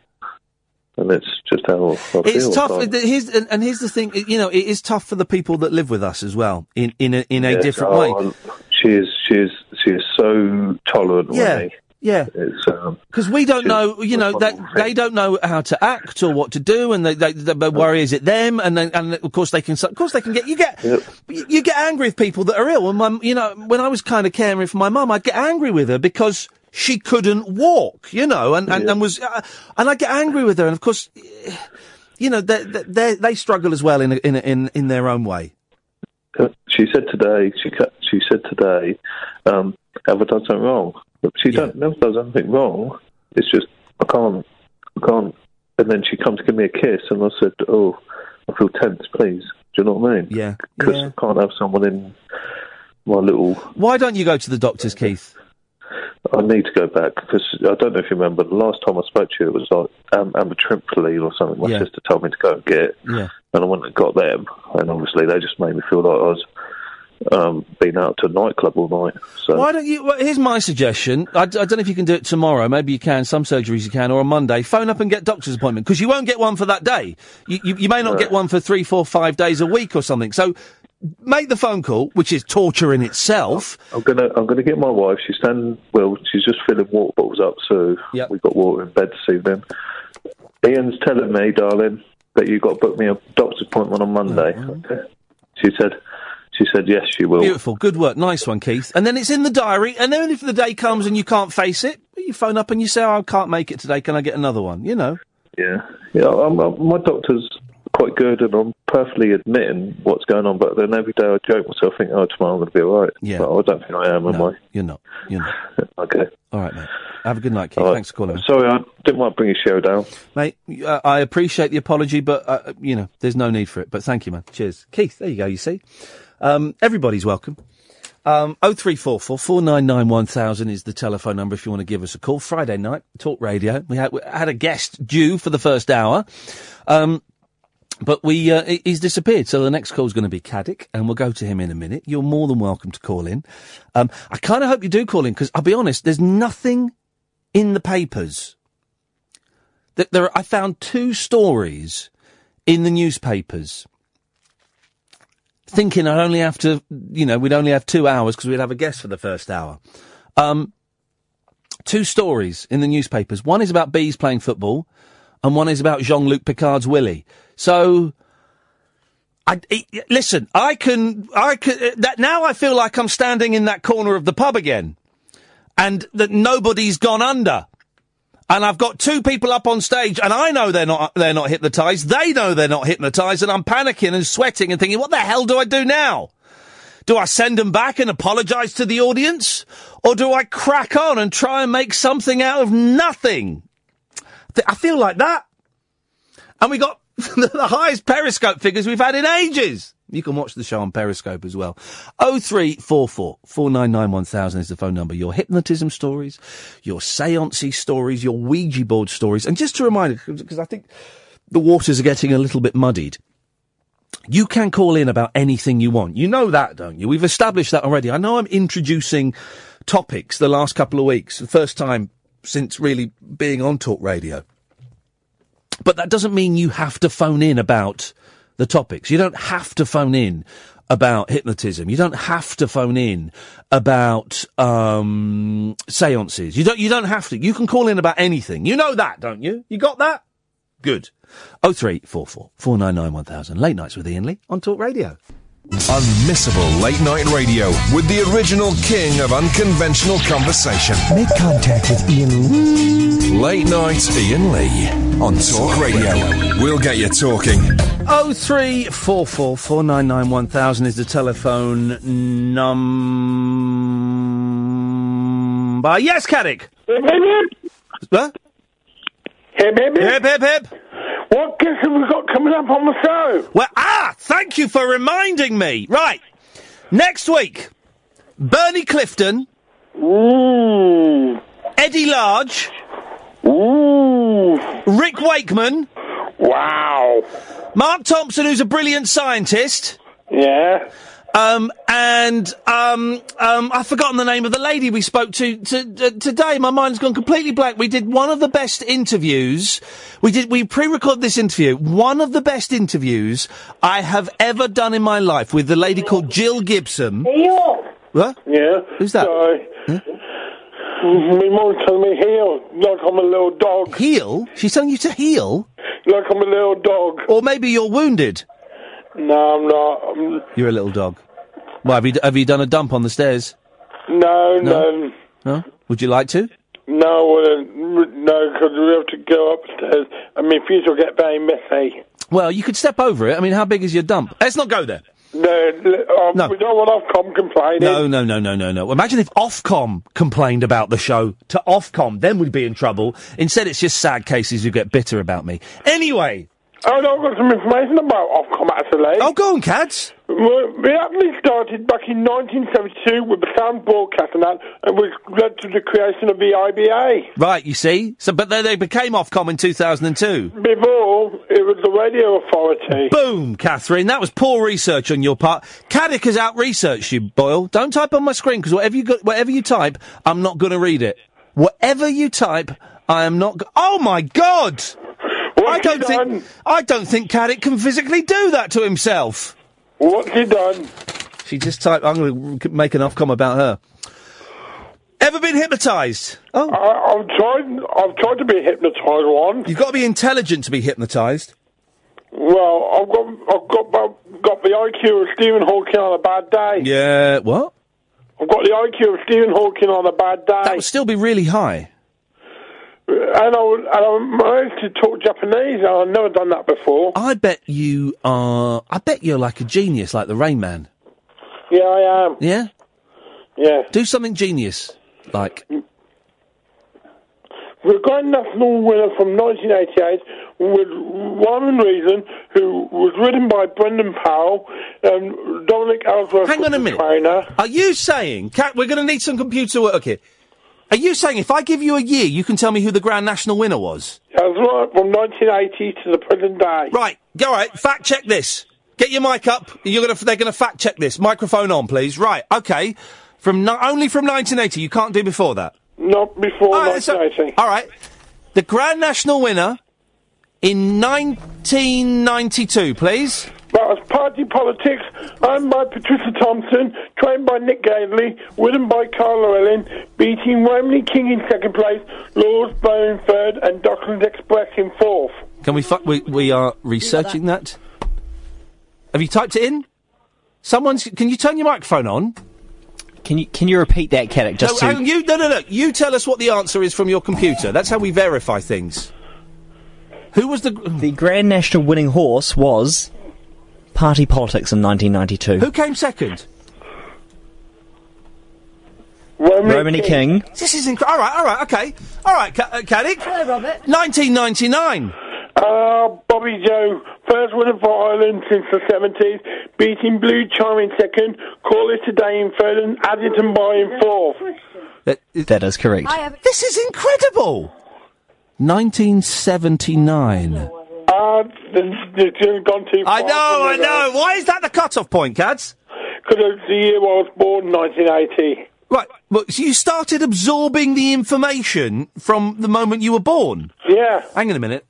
And it's just how I feel. It's tough. like- Here's, and, and here's the thing. You know, it is tough for the people that live with us as well, in in a, in a Yes, different oh, way. She is, she is, she is so tolerant Yeah, with me. Yeah. It's, um, Because we don't know, you know, that they don't know how to act or what to do, and they, they, they worry is it them, and then, and of course they can, of course they can get, you get, you, you get angry with people that are ill. And my, you know, when I was kind of caring for my mum, I'd get angry with her because she couldn't walk, you know, and, and, and was, uh, and I get angry with her, and of course, you know, they, they, they struggle as well in, a- in, a- in, in their own way. she said today, she she said today, um, have I done something wrong? But she don't, never does anything wrong. It's just, I can't, I can't. And then she comes to give me a kiss, and I said, oh, I feel tense, please. Do you know what I mean? Yeah. Because yeah. I can't have someone in my little Why don't you go to the doctors, Keith? I need to go back because I don't know if you remember the last time I spoke to you, it was like um, amitriptyline or something. My Yeah. sister told me to go and get, Yeah. and I went and got them, and obviously they just made me feel like I was um, being out to a nightclub all night. So Why don't you? Well, here's my suggestion. I don't know if you can do it tomorrow. Maybe you can. Some surgeries you can, or on Monday. Phone up and get doctor's appointment because you won't get one for that day. You, you, you may not get one for three, four, five days a week or something. So make the phone call, which is torture in itself. I'm gonna I'm gonna get my wife. She's standing well. She's just filling water bottles up, so Yep. we've got water in bed this evening. Iain's telling me, darling, that you've got to book me a doctor's appointment on Monday. Okay. She said, she said yes, she will. Beautiful, good work, nice one, Keith. And then it's in the diary. And then if the day comes and you can't face it, you phone up and you say, oh, "I can't make it today. Can I get another one?" You know. Yeah, yeah. I'm, I'm, my doctor's quite good, and I'm perfectly admitting what's going on. But then every day I joke myself, think, "Oh, tomorrow I'm going to be all right." Yeah. But I don't think I am, am No, I? you're not. You're not. Okay. All right, mate. Have a good night, Keith. Right. Thanks for calling. Sorry, I didn't want to bring your show down. Mate, uh, I appreciate the apology, but, uh, you know, there's no need for it. But thank you, man. Cheers. Keith, there you go, you see. Um, everybody's welcome. Um, 0344 499 1000 is the telephone number if you want to give us a call. Friday night, Talk Radio. We had, we had a guest due for the first hour. Um, but we, uh, he's disappeared. So the next call's going to be Caddick, and we'll go to him in a minute. You're more than welcome to call in. Um, I kind of hope you do call in, because I'll be honest, there's nothing in the papers that there, are- I found two stories in the newspapers. Thinking I'd only have to, you know, we'd only have two hours because we'd have a guest for the first hour. Um, two stories in the newspapers. One is about bees playing football, and one is about Jean-Luc Picard's Willie. So, I, I- listen, I can, I can, uh, that now I feel like I'm standing in that corner of the pub again, and that nobody's gone under. And I've got two people up on stage, and I know they're not, they're not hypnotised. They know they're not hypnotised, and I'm panicking and sweating and thinking, what the hell do I do now? Do I send them back and apologise to the audience? Or do I crack on and try and make something out of nothing? I feel like that. And we got the highest Periscope figures we've had in ages. You can watch the show on Periscope as well. 0344 499 1000 is the phone number. Your hypnotism stories, your seancey stories, your Ouija board stories. And just to remind you, because I think the waters are getting a little bit muddied. You can call in about anything you want. You know that, don't you? We've established that already. I know I'm introducing topics the last couple of weeks, the first time since really being on talk radio. But that doesn't mean you have to phone in about the topics. You don't have to phone in about hypnotism. You don't have to phone in about um, seances. You don't. You don't have to. You can call in about anything. You know that, don't you? You got that? Good. Oh three four four four nine nine one thousand. Late nights with Iain Lee on Talk Radio. Unmissable late night radio with the original king of unconventional conversation. Make contact with Iain. Lee. Late night Iain Lee on Talk Radio. We'll get you talking. Oh three four four four nine nine one thousand is the telephone number. Yes, Caddick. Hip, hip, hip. What? Hip, hip, hip. Hip hip hip. What guests have we got coming up on the show? Well, ah, thank you for reminding me. Right, next week, Bernie Clifton, Ooh. Eddie Large, Ooh. Rick Wakeman, Wow. Mark Thompson, who's a brilliant scientist. Yeah. Um, and um, um, I've forgotten the name of the lady we spoke to, to uh, today. My mind's gone completely blank. We did one of the best interviews. We did. We pre-recorded this interview. One of the best interviews I have ever done in my life with the lady called Jill Gibson. What? Yeah. Who's that? Sorry. My mom's telling me heel, like I'm a little dog. Heal? She's telling you to heal? Like I'm a little dog. Or maybe you're wounded. No, I'm not. I'm, You're a little dog. Why have you have you done a dump on the stairs? no, No? no, No. Would you like to? no, uh, no, because we have to go upstairs, I mean, feet will get very messy. Well, you could step over it. I mean, how big is your dump? Let's not go there. No, um, No. we don't want Ofcom complaining. No, no, no, no, no, no. Imagine if Ofcom complained about the show to Ofcom, then we'd be in trouble. Instead, it's just sad cases who get bitter about me. Anyway. Oh, no, I've got some information about Ofcom, actually. Oh, go on, Cads. We actually started back in 1972 with the sound broadcast and that, and which led to the creation of the IBA. Right, you see? So, but then they became Ofcom in 2002. Before, it was the Radio Authority. Boom, Catherine. That was poor research on your part. Caddick has out-researched you, Boyle. Don't type on my screen, because whatever you, go- whatever you type, I'm not going to read it. Whatever you type, I am not. Go- oh my God! I don't think I don't think Caddick can physically do that to himself. What's he done? She just typed. I'm going to make an Ofcom about her. Ever been hypnotised? Oh, I, I've tried. I've tried to be hypnotised once. you've got to be intelligent to be hypnotised. Well, I've got, I've got, about- got the IQ of Stephen Hawking on a bad day. Yeah. What? I've got the IQ of Stephen Hawking on a bad day. That would still be really high. And I, would- and I managed to talk Japanese. I've never done that before. I bet you are. I bet you're like a genius, like the Rain Man. Yeah, I am. Yeah. Yeah. Do something genius, like. The Grand National winner from 1988 with Rhyme 'n' Reason, who was written by Brendan Powell and Dominic Ellsworth. Hang on a minute. Trainer. Are you saying, Cat? We're going to need some computer work here. Are you saying if I give you a year, you can tell me who the Grand National winner was? Right, from 1980 to the present day. Right. All right. Fact check this. Get your mic up. You're gonna. They're gonna fact check this. Microphone on, please. Right. Okay. From ni- only from 1980. You can't do before that. Not before All right, so- 1980. all right. The Grand National winner in 1992, please. That was Party Politics, owned by Patricia Thompson, trained by Nick Gaselee, written by Carlo Llewellyn, beating Romany King in second place, Laura's Beau in third, and Docklands Express in fourth. Can we, fu- we we are researching that? Have you typed it in? Someone's. Can you turn your microphone on? Can you can you repeat that, Caddick? Just no, to hang you no no no. You tell us what the answer is from your computer. That's how we verify things. Who was the the Grand National winning horse was Party Politics in 1992. Who came second? Romany King. This is incredible. All right, all right, okay, all right, Ca- uh, Caddick. Hello, Robert. 1999. Uh, Bobbyjo, first winner for Ireland since the 70s, beating Blue Charm in second, Call It A Day in third, and Addington Boy in fourth. That, That is correct. This is incredible. 1979. Uh, gone too far. I know, I know. Why is that the cut-off point, Cads? Because the year I was born, 1980. Right. Well, so you started absorbing the information from the moment you were born. Yeah. Hang on a minute.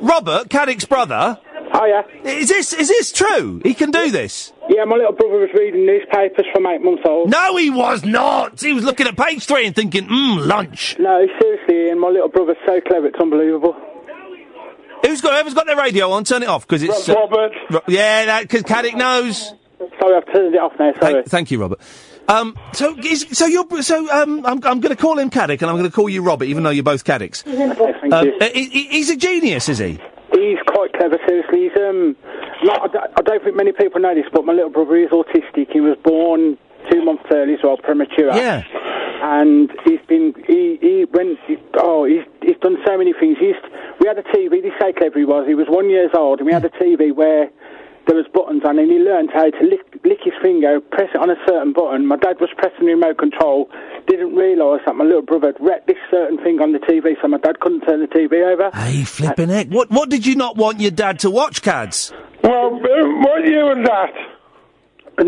Robert, Caddick's brother. Hiya. Is this is this true? He can do this. Yeah, my little brother was reading newspapers from eight months old. No, he was not. He was looking at page three and thinking, "Mmm, lunch." No, seriously, Iain, my little brother's so clever, it's unbelievable. Who's got whoever's got their radio on? Turn it off because it's uh, Robert. Ro- yeah, because Caddick knows. Sorry, I've turned it off now. Sorry. Thank, thank you, Robert. Um, so, is, so you're so um, I'm, I'm going to call him Caddick, and I'm going to call you Robert, even though you're both Caddicks. Thank Um, you. uh, he- he- he's a genius, is he? He's quite clever, seriously. He's, um, not, I don't- I don't think many people know this, but my little brother is autistic. He was born two months early as well, premature. Yeah. And he's been, he, he went, he, oh, he's, he's done so many things. He's, we had a TV, this is how clever he was. He was one years old, and we had a TV where there was buttons on, and he learned how to lick, lick his finger, press it on a certain button. My dad was pressing the remote control, didn't realise that my little brother had wrecked this certain thing on the TV, so my dad couldn't turn the TV over. Hey, flipping heck! What what did you not want your dad to watch, Cads? Well, um, what year was that?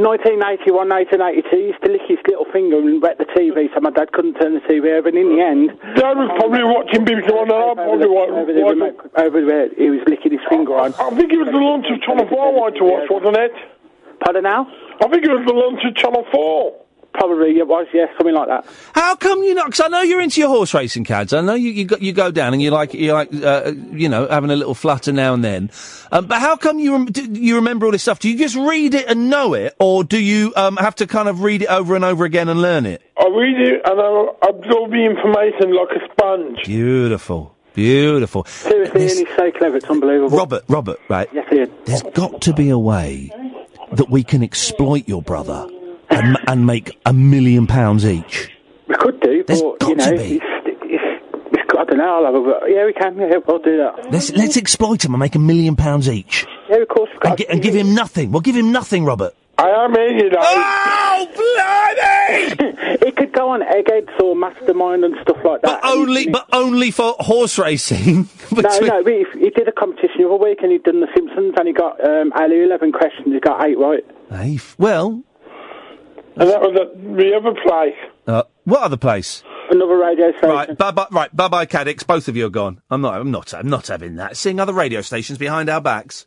1981, 1982, he used to lick his little finger and wet the TV, so my dad couldn't turn the TV over, and in the end... Dad was probably watching BBC One, and I probably over the watching... remote, over where he was licking his finger on. I think it was the launch of Channel 4 I wanted to watch, wasn't it? Pardon now? I think it was the launch of Channel 4. Probably it was, yes, something like that. How come you not? Because I know you're into your horse racing, Cads. I know you you go, you go down and you like you like uh, you know having a little flutter now and then. Um, but how come you rem- do you remember all this stuff? Do you just read it and know it, or do you um, have to kind of read it over and over again and learn it? I read it and I absorb the information like a sponge. Beautiful, beautiful. Seriously, Iain, he's so clever, it's unbelievable. Robert, Robert, right? Yes, Iain. There's got to be a way that we can exploit your brother and, and make a million pounds each. We could do, There's but, got you know, to be. It's, it's, it's, I don't know, I'll have a... Yeah, we can, yeah, we'll do that. Let's let's exploit him and make a million pounds each. Yeah, of course. And, gi- and give him nothing. We'll give him nothing, Robert. I am in, you know. Oh, blimey! it could go on Eggheads or Mastermind and stuff like that. But only, but only for horse racing. No, Between- no, he, he did a competition the other week and he'd done The Simpsons and he got um, out of 11 questions, he got 8 right. Hey, f- well, And that was at the other place. uh, what other place? Another radio station. Right, bye bye. Right, bye bye, Caddicks. Both of you are gone. I'm not. I'm not. I'm not having that. Seeing other radio stations behind our backs,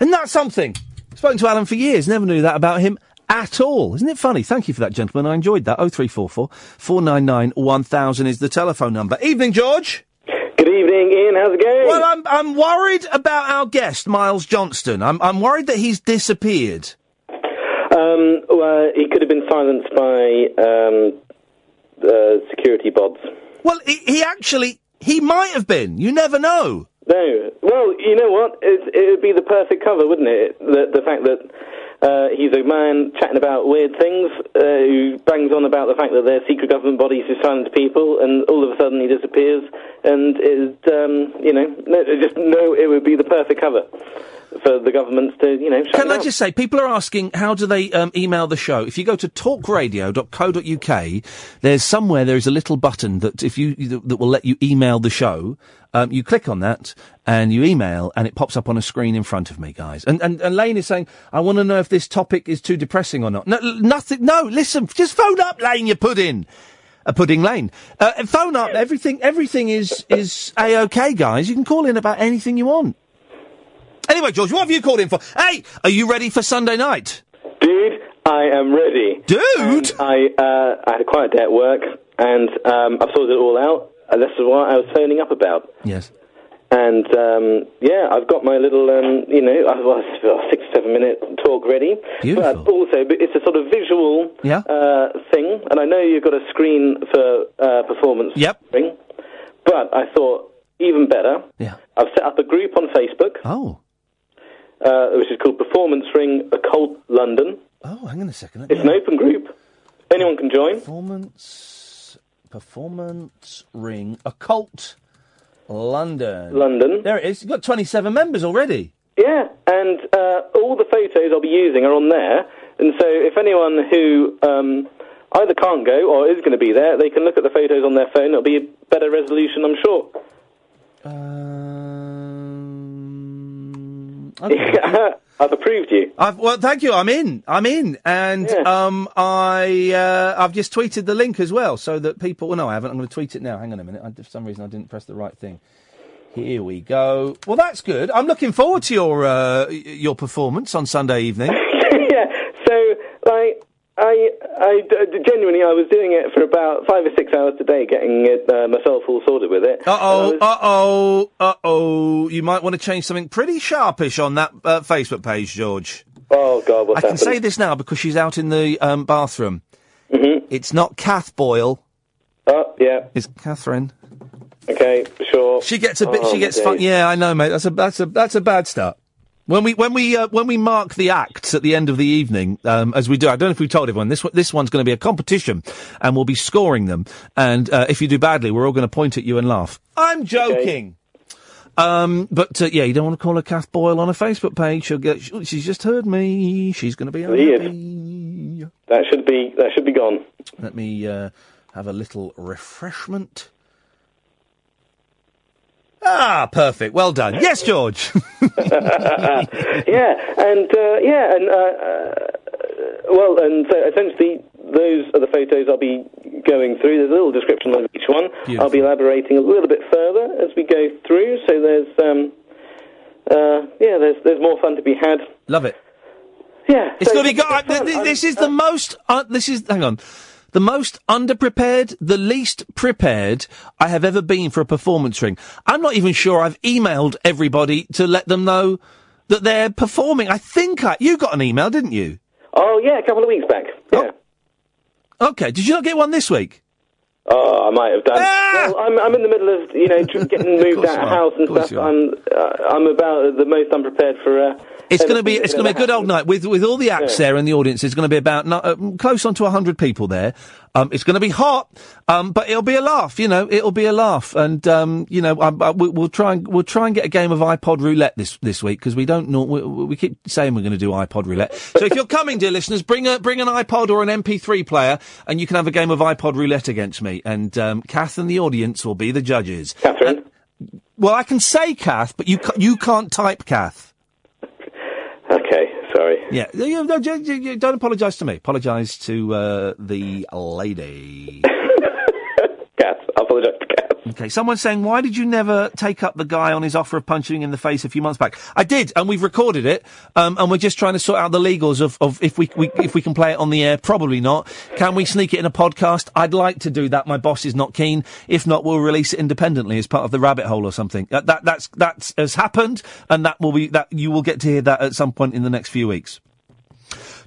and that's something. Spoken to Alan for years. Never knew that about him at all. Isn't it funny? Thank you for that, gentlemen. I enjoyed that. Oh three four four four nine nine one thousand is the telephone number. Evening, George. Good evening, Iain. How's it going? Well, I'm I'm worried about our guest, Miles Johnston. I'm I'm worried that he's disappeared. Um, well, he could have been silenced by um, uh, security bods. Well, he, he actually he might have been. You never know. No. Well, you know what? It, it would be the perfect cover, wouldn't it? The, the fact that uh, he's a man chatting about weird things, uh, who bangs on about the fact that they're secret government bodies who silence people, and all of a sudden he disappears, and it, um, you know, no, just no, it would be the perfect cover for the governments to, you know, shut Can I down. just say, people are asking how do they um, email the show? If you go to talkradio.co.uk, there's somewhere there is a little button that if you that, that will let you email the show. Um, you click on that and you email, and it pops up on a screen in front of me, guys. And and, and Lane is saying, I want to know if this topic is too depressing or not. No, nothing. No, listen, just phone up, Lane. You put in. Uh, Pudding Lane. Uh, phone up. Everything, everything is is a okay, guys. You can call in about anything you want. Anyway, George, what have you called in for? Hey, are you ready for Sunday night? Dude, I am ready. Dude! I, uh, I had a quiet day at work, and um, I've sorted it all out. And this is what I was phoning up about. Yes. And um, yeah, I've got my little, um, you know, I've got a six, seven minute talk ready. Beautiful. But also, but it's a sort of visual Yeah. uh, thing, and I know you've got a screen for uh, performance. Yep. Ring, but I thought even better. Yeah. I've set up a group on Facebook. Oh. Uh, which is called Performance Ring Occult London. Oh, hang on a second. It's me- an open group. Anyone can join. Performance, performance ring, occult, London. London. There it is. You've got 27 members already. Yeah, and uh, all the photos I'll be using are on there. And so if anyone who um, either can't go or is going to be there, they can look at the photos on their phone. It'll be a better resolution, I'm sure. I've approved you. I've, well, thank you. I'm in. I'm in, and um, I uh, I've just tweeted the link as well, so that people. Well, no, I haven't. I'm going to tweet it now. Hang on a minute. I, for some reason, I didn't press the right thing. Here we go. Well, that's good. I'm looking forward to your uh, your performance on Sunday evening. yeah, so, like, I, I, genuinely, I was doing it for about five or six hours a day, getting it, uh, myself all sorted with it. Uh oh, uh oh, uh oh. You might want to change something pretty sharpish on that uh, Facebook page, George. Oh, God, what's I can happened? say this now because she's out in the um, bathroom. Mm-hmm. It's not Kath Boyle. Oh, yeah. It's Catherine. Okay, sure. She gets a bit. Oh, she gets fun. Yeah, I know, mate. That's a that's a that's a bad start. When we when we uh, when we mark the acts at the end of the evening, um, as we do, I don't know if we told everyone this this one's going to be a competition, and we'll be scoring them. And uh, if you do badly, we're all going to point at you and laugh. I'm joking. Um, but uh, yeah, you don't want to call her Kath Boyle on a Facebook page. She'll get. She's just heard me. She's going to be unhappy. That should be that should be gone. Let me uh, have a little refreshment. Ah, perfect. Well done. Yes, George. yeah, and uh, yeah, and uh, uh, well, and so essentially, those are the photos I'll be going through. There's a little description of each one. I'll be elaborating a little bit further as we go through. So there's, um, uh, yeah, there's there's more fun to be had. Love it. Yeah, It's so going to be. Go- it's uh, fun. th- I'm- this is the most. Uh, this is. Hang on. The most underprepared, the least prepared I have ever been for a performance ring. I'm not even sure I've emailed everybody to let them know that they're performing. I think I. You got an email, didn't you? Oh yeah, a couple of weeks back. Yeah. Okay. Did you not get one this week? Oh, I might have done. Well, I'm I'm in the middle of you know getting moved out of house and stuff. I'm uh, I'm about the most unprepared for. Uh, It's going to be it's going to be a good old night with with all the acts Yeah. there in the audience. It's going to be about uh, close on to hundred people there. Um, it's going to be hot, um, but it'll be a laugh. You know, it'll be a laugh, and um, you know, I, I, we, we'll try and we'll try and get a game of iPod roulette this this week because we don't know. We, we keep saying we're going to do iPod roulette. So if you're coming, dear listeners, bring a bring an iPod or an MP3 player, and you can have a game of iPod roulette against me. And um, Kath and the audience will be the judges. Catherine. well, I can say Kath, but you ca- you can't type Kath. Okay, sorry. Yeah, no, you- you- you don't apologise to me. Apologise to uh, the lady. I apologise to. Okay, someone's saying, why did you never take up the guy on his offer of punching in the face a few months back? I did, and we've recorded it, um, and we're just trying to sort out the legals of, of if we, we if we can play it on the air. Probably not. Can we sneak it in a podcast? I'd like to do that. My boss is not keen. If not, we'll release it independently as part of the rabbit hole or something. That, that that's that's has happened, and that will be that you will get to hear that at some point in the next few weeks.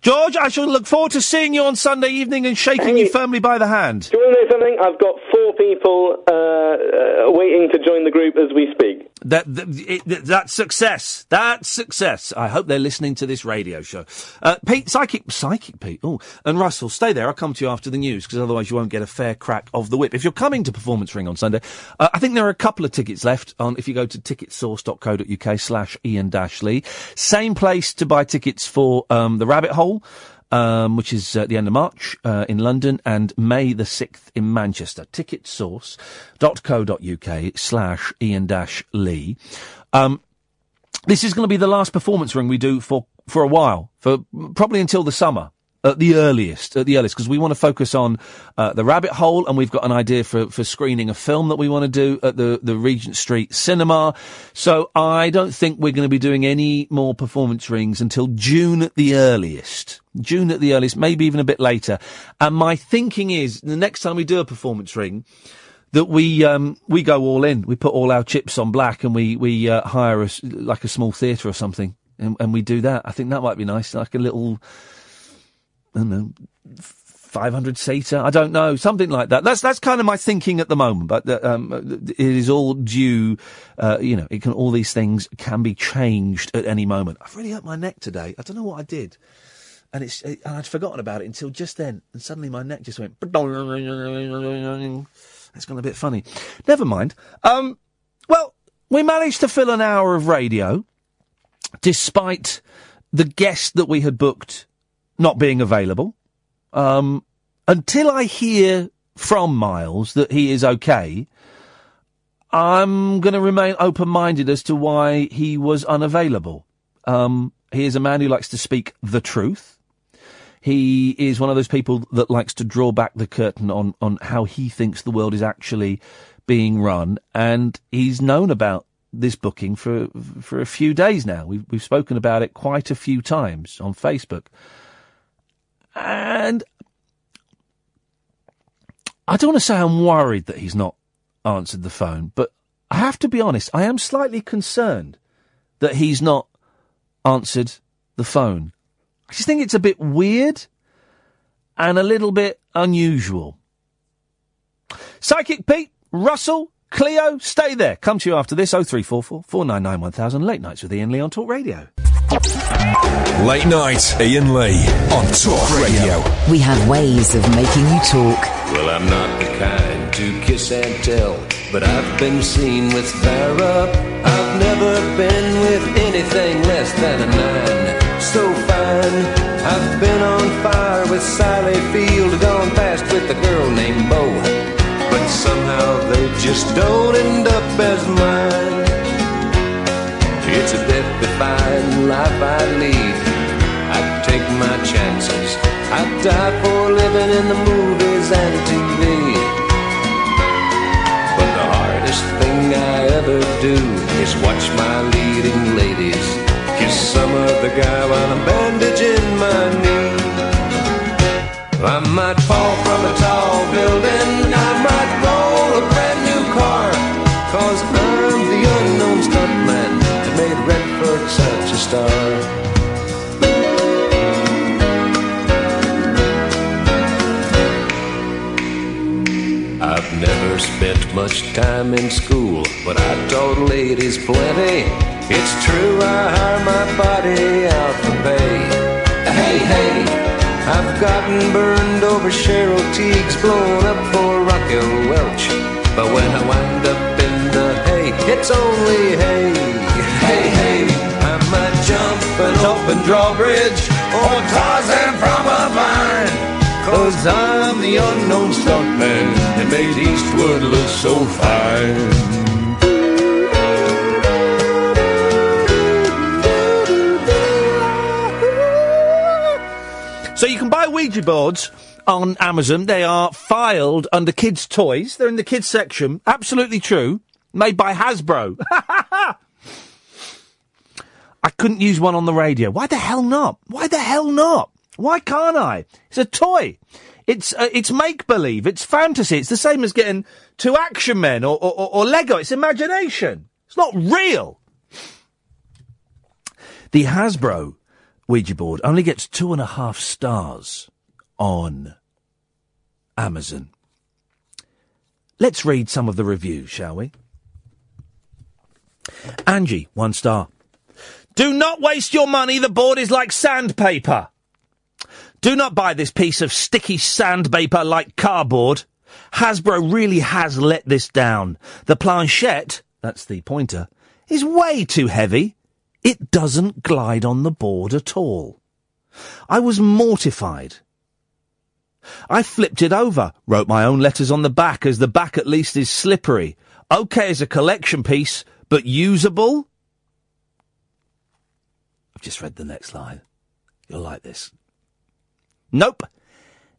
George, I shall look forward to seeing you on Sunday evening and shaking you firmly by the hand. Do you want to know something? I've got people uh, uh, waiting to join the group as we speak. That, that it, that- that's success. That's success. I hope they're listening to this radio show. Uh, Pete, psychic, psychic Pete. Oh, and Russell, stay there. I'll come to you after the news because otherwise you won't get a fair crack of the whip. If you're coming to Performance Ring on Sunday, uh, I think there are a couple of tickets left. On if you go to ticketsource.co.uk slash Iain Dash Lee, same place to buy tickets for um, the Rabbit Hole. Um, which is at the end of March uh, in London and May the 6th in Manchester. Ticketsource.co.uk slash Iain Dash Lee. Um, this is going to be the last performance ring we do for, for a while, for probably until the summer. At the earliest, at the earliest, because we want to focus on uh, the rabbit hole, and we've got an idea for, for screening a film that we want to do at the, the Regent Street Cinema. So I don't think we're going to be doing any more performance rings until June at the earliest. June at the earliest, maybe even a bit later. And my thinking is, the next time we do a performance ring, that we um, we go all in. We put all our chips on black, and we we uh, hire like a small theatre or something, and, and we do that. I think that might be nice, like a little I don't know, 500 seater. I don't know, something like that. That's that's kind of my thinking at the moment. But uh, um, it is all due. Uh, you know, it can all these things can be changed at any moment. I've really hurt my neck today. I don't know what I did, and it's and I'd forgotten about it until just then, and suddenly my neck just went. It's gone a bit funny. Never mind. Um, well, we managed to fill an hour of radio, despite the guest that we had booked not being available. Um, until I hear from Miles that he is okay, I'm going to remain open-minded as to why he was unavailable. Um, he is a man who likes to speak the truth. He is one of those people that likes to draw back the curtain on, on how he thinks the world is actually being run, and he's known about this booking for for a few days now. We've we've spoken about it quite a few times on Facebook. And I don't want to say I'm worried that he's not answered the phone, but I have to be honest, I am slightly concerned that he's not answered the phone. I just think it's a bit weird and a little bit unusual. Psychic Pete, Russell, Cleo, stay there. Come to you after this, 0344 499 1000, late nights with Iain Lee on Talk Radio. Late night, Iain Lee on Talk Radio. We have ways of making you talk. Well, I'm not the kind to kiss and tell, but I've been seen with Farrah. I've never been with anything less than a nine. So fine, I've been on fire with Sally Field, gone fast with a girl named Bo. But somehow they just don't end up as mine. It's a death-defying life I lead. I take my chances. I die for living in the movies and TV. But the hardest thing I ever do is watch my leading ladies kiss some other guy while I'm bandaging much time in school, but I taught ladies plenty. It's true, I hire my body out for pay. Hey, hey, I've gotten burned over Cheryl Tiegs, blown up for Raquel Welch. But when I wind up in the hay, it's only hay. Hey, hey, I might jump an open drawbridge or Tarzan from a vine. Cause I'm the unknown stuntman that made Eastwood look so fine. So you can buy Ouija boards on Amazon. They are filed under kids' toys. They're in the kids section. Absolutely true. Made by Hasbro. I couldn't use one on the radio. Why the hell not? Why the hell not? Why can't I? It's a toy. It's uh, it's make believe. It's fantasy. It's the same as getting two action men or, or, or, or Lego. It's imagination. It's not real. The Hasbro Ouija board only gets two and a half stars on Amazon. Let's read some of the reviews, shall we? Angie, one star. Do not waste your money. The board is like sandpaper. Do not buy this piece of sticky sandpaper like cardboard. Hasbro really has let this down. The planchette, that's the pointer, is way too heavy. It doesn't glide on the board at all. I was mortified. I flipped it over, wrote my own letters on the back, as the back at least is slippery. Okay as a collection piece, but usable? I've just read the next line. You'll like this. Nope.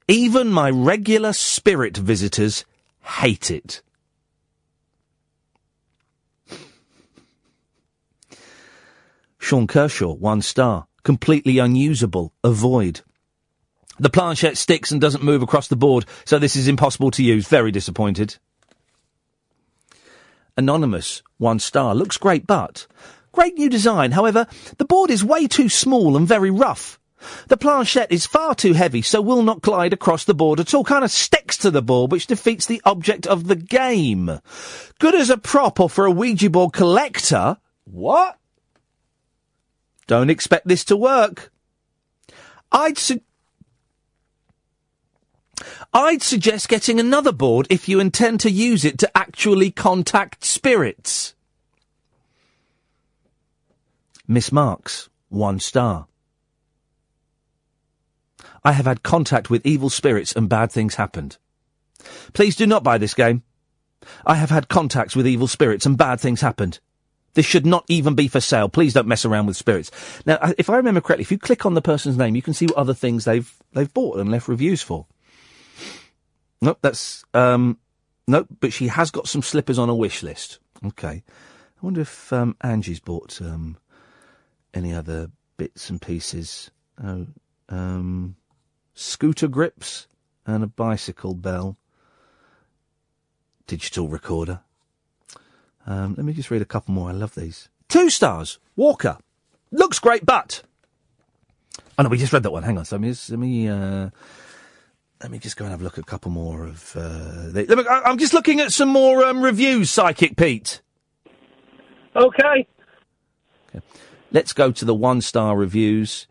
Even my regular spirit visitors hate it. Sean Kershaw, one star. Completely unusable. Avoid. The planchette sticks and doesn't move across the board, so this is impossible to use. Very disappointed. Anonymous, one star. Looks great, but. Great new design. However, the board is way too small and very rough. The planchette is far too heavy, so will not glide across the board at all. Kind of sticks to the board, which defeats the object of the game. Good as a prop or for a Ouija board collector. What? Don't expect this to work. I'd su- I'd suggest getting another board if you intend to use it to actually contact spirits. Miss Marks, one star. I have had contact with evil spirits and bad things happened. Please do not buy this game. I have had contacts with evil spirits and bad things happened. This should not even be for sale. Please don't mess around with spirits. Now, if I remember correctly, if you click on the person's name, you can see what other things they've they've bought and left reviews for. Nope, that's um, nope. But she has got some slippers on a wish list. Okay, I wonder if um, Angie's bought um, any other bits and pieces. Oh, um, scooter grips and a bicycle bell. Digital recorder. Um, let me just read a couple more. I love these. Two stars. Walker. Looks great, but. Oh no, we just read that one. Hang on. So let me, just- let me, uh, let me just go and have a look at a couple more of. Uh, the, let me, I'm just looking at some more um, reviews, Psychic Pete. Okay. Okay. Let's go to the one star reviews.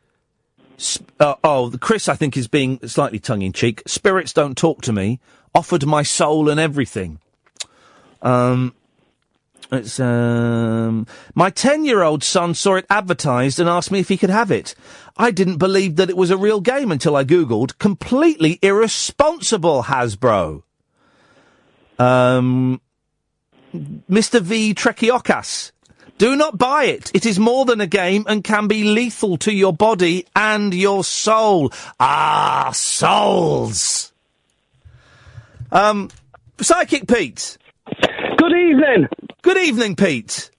Uh, oh, Chris, I think, is being slightly tongue in cheek. Spirits don't talk to me. Offered my soul and everything. Um, it's um, my ten-year-old son saw it advertised and asked me if he could have it. I didn't believe that it was a real game until I googled. Completely irresponsible, Hasbro. Um, Mr. V. Trekiokas. Do not buy it. It is more than a game and can be lethal to your body and your soul. Ah, souls. Um, Psychic Pete. Good evening. Good evening, Pete.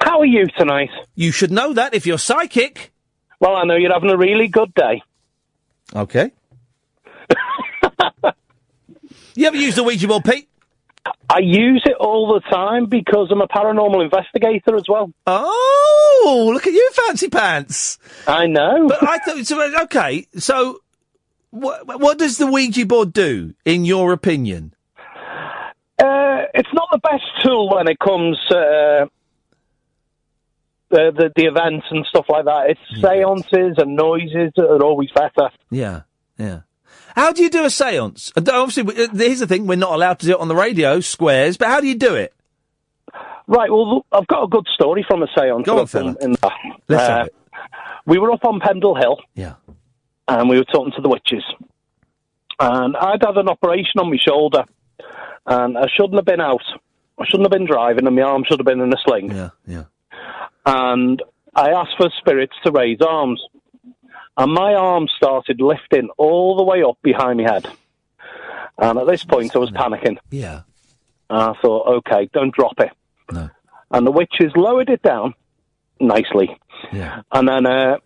How are you tonight? You should know that if you're psychic. Well, I know you're having a really good day. Okay. you ever used a Ouija board, Pete? I use it all the time because I'm a paranormal investigator as well. Oh, look at you, fancy pants. I know. But I thought, so, okay, so what, what does the Ouija board do, in your opinion? Uh, it's not the best tool when it comes to uh, the, the the events and stuff like that. It's seances and noises that are always better. Yeah, yeah. How do you do a seance? Uh, Obviously, uh, here's the thing: we're not allowed to do it on the radio, squares. But how do you do it? Right. Well, look, I've got a good story from a seance. Go on, fella. in- in- Let's uh, have it. We were up on Pendle Hill. Yeah. And we were talking to the witches. And I'd had an operation on my shoulder, and I shouldn't have been out. I shouldn't have been driving, and my arm should have been in a sling. Yeah, yeah. And I asked for spirits to raise arms, and my arm started lifting all the way up behind my head. And at this point, I was panicking. Yeah. And I thought, okay, don't drop it. No. And the witches lowered it down nicely. Yeah. And then uh,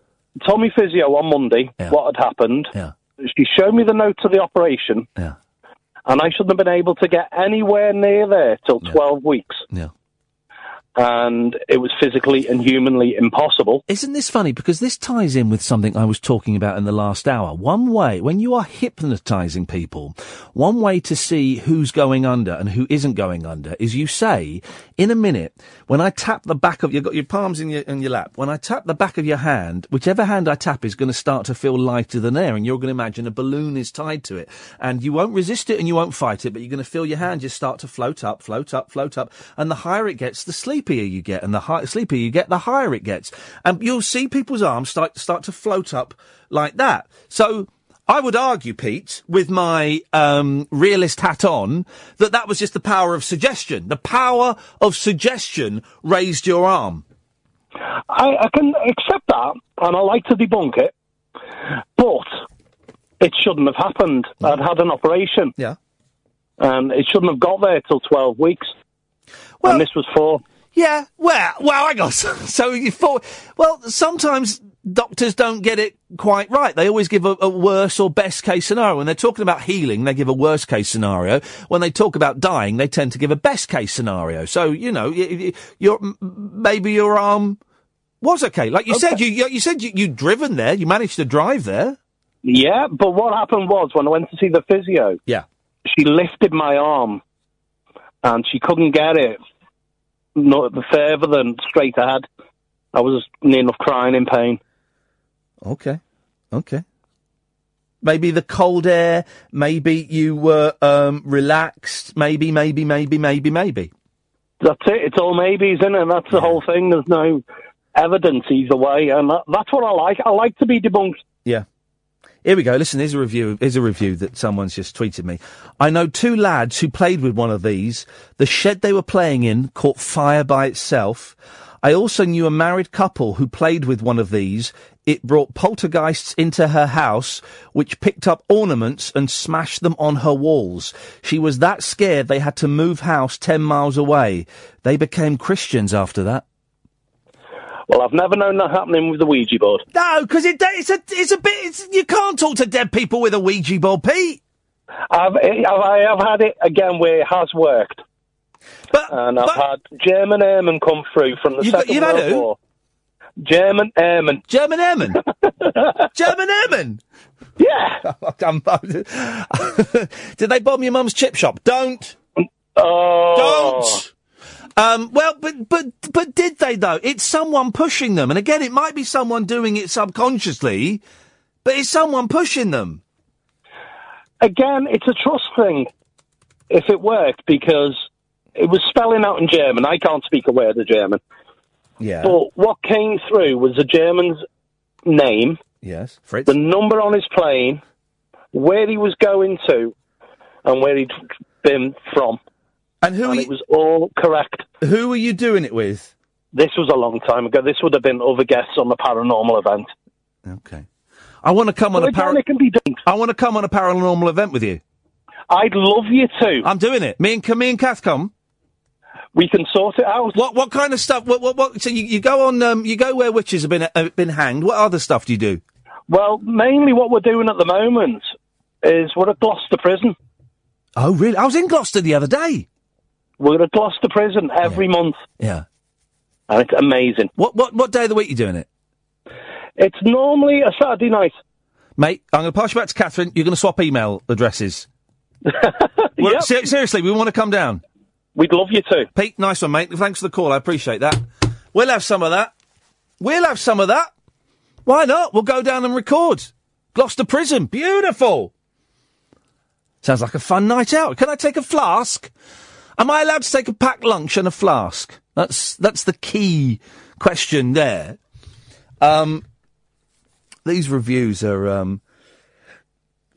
told me physio on Monday what had happened. Yeah. She showed me the notes of the operation. Yeah. And I shouldn't have been able to get anywhere near there till 12 weeks. Yeah. And it was physically and humanly impossible. Isn't this funny? Because this ties in with something I was talking about in the last hour. One way, when you are hypnotizing people, one way to see who's going under and who isn't going under is you say, in a minute, when I tap the back of, you've got your palms in your, in your lap, when I tap the back of your hand, whichever hand I tap is going to start to feel lighter than air and you're going to imagine a balloon is tied to it. And you won't resist it and you won't fight it, but you're going to feel your hand just start to float up, float up, float up. And the higher it gets, the sleepier you get. And the high, sleepier you get, the higher it gets. And you'll see people's arms start, start to float up like that. So, I would argue, Pete, with my um, realist hat on, that that was just the power of suggestion. The power of suggestion raised your arm. I, I can accept that, and I like to debunk it. But it shouldn't have happened. I'd had an operation. Yeah. And it shouldn't have got there till 12 weeks. and this was four. Yeah, well, well, I got so you thought. Well, sometimes doctors don't get it quite right. They always give a, a worse or best case scenario. When they're talking about healing, they give a worst case scenario. When they talk about dying, they tend to give a best case scenario. So you know, y- y- your maybe your arm was okay. Like you said, you you you said you, you'd driven there. You managed to drive there. Yeah, but what happened was when I went to see the physio, Yeah. she lifted my arm and she couldn't get it no further than straight ahead. I was near enough crying in pain. Okay. Okay. Maybe the cold air. Maybe you were um, relaxed. Maybe, maybe, maybe, maybe, maybe. That's it. It's all maybes, isn't it? And that's the whole thing. There's no evidence either way, and that, that's what I like. I like to be debunked. Yeah. Here we go. Listen, here's a review. Here's a review that someone's just tweeted me. I know two lads who played with one of these. The shed they were playing in caught fire by itself. I also knew a married couple who played with one of these. It brought poltergeists into her house, which picked up ornaments and smashed them on her walls. She was that scared they had to move house 10 miles away. They became Christians after that. Well, I've never known that happening with the Ouija board. No, because it, it's a, it's a bit, it's, you can't talk to dead people with a Ouija board, Pete. I've, I have had it again where it has worked. and I've had German airmen come through from the You've Second you've had World who? War. German airmen. German airmen? German airmen? Yeah. Did they bomb your mum's chip shop? Don't. Oh. Don't. Um, well, but but but did they though? It's someone pushing them, and again, it might be someone doing it subconsciously, but it's someone pushing them. Again, it's a trust thing. If it worked, because it was spelling out in German. I can't speak a word of German. Yeah. But what came through was the German's name, Yes, Fritz. the number on his plane, where he was going to, and where he'd been from. And who? and it was all correct. Who were you doing it with? This was a long time ago. This would have been other guests on the paranormal event. Okay. I want to come on a para- it can be done. I want to come on a paranormal event with you. I'd love you to. I'm doing it. Me and me and Kath come. We can sort it out. What what kind of stuff? What what? what so you, you go on? Um, you go where witches have been uh, been hanged. What other stuff do you do? Well, mainly what we're doing at the moment is we're at Gloucester Prison. Oh, really? I was in Gloucester the other day. We're at Gloucester Prison every month, Yeah. and it's amazing. What what what day of the week are you doing it? It's normally a Saturday night. Mate, I'm going to pass you back to Catherine. You're going to swap email addresses. Well, ser- seriously, we want to come down. We'd love you to. Pete, nice one, mate. Thanks for the call. I appreciate that. We'll have some of that. We'll have some of that. Why not? We'll go down and record. Gloucester Prison. Beautiful. Sounds like a fun night out. Can I take a flask? Am I allowed to take a packed lunch and a flask? That's that's the key question there. Um, these reviews are um,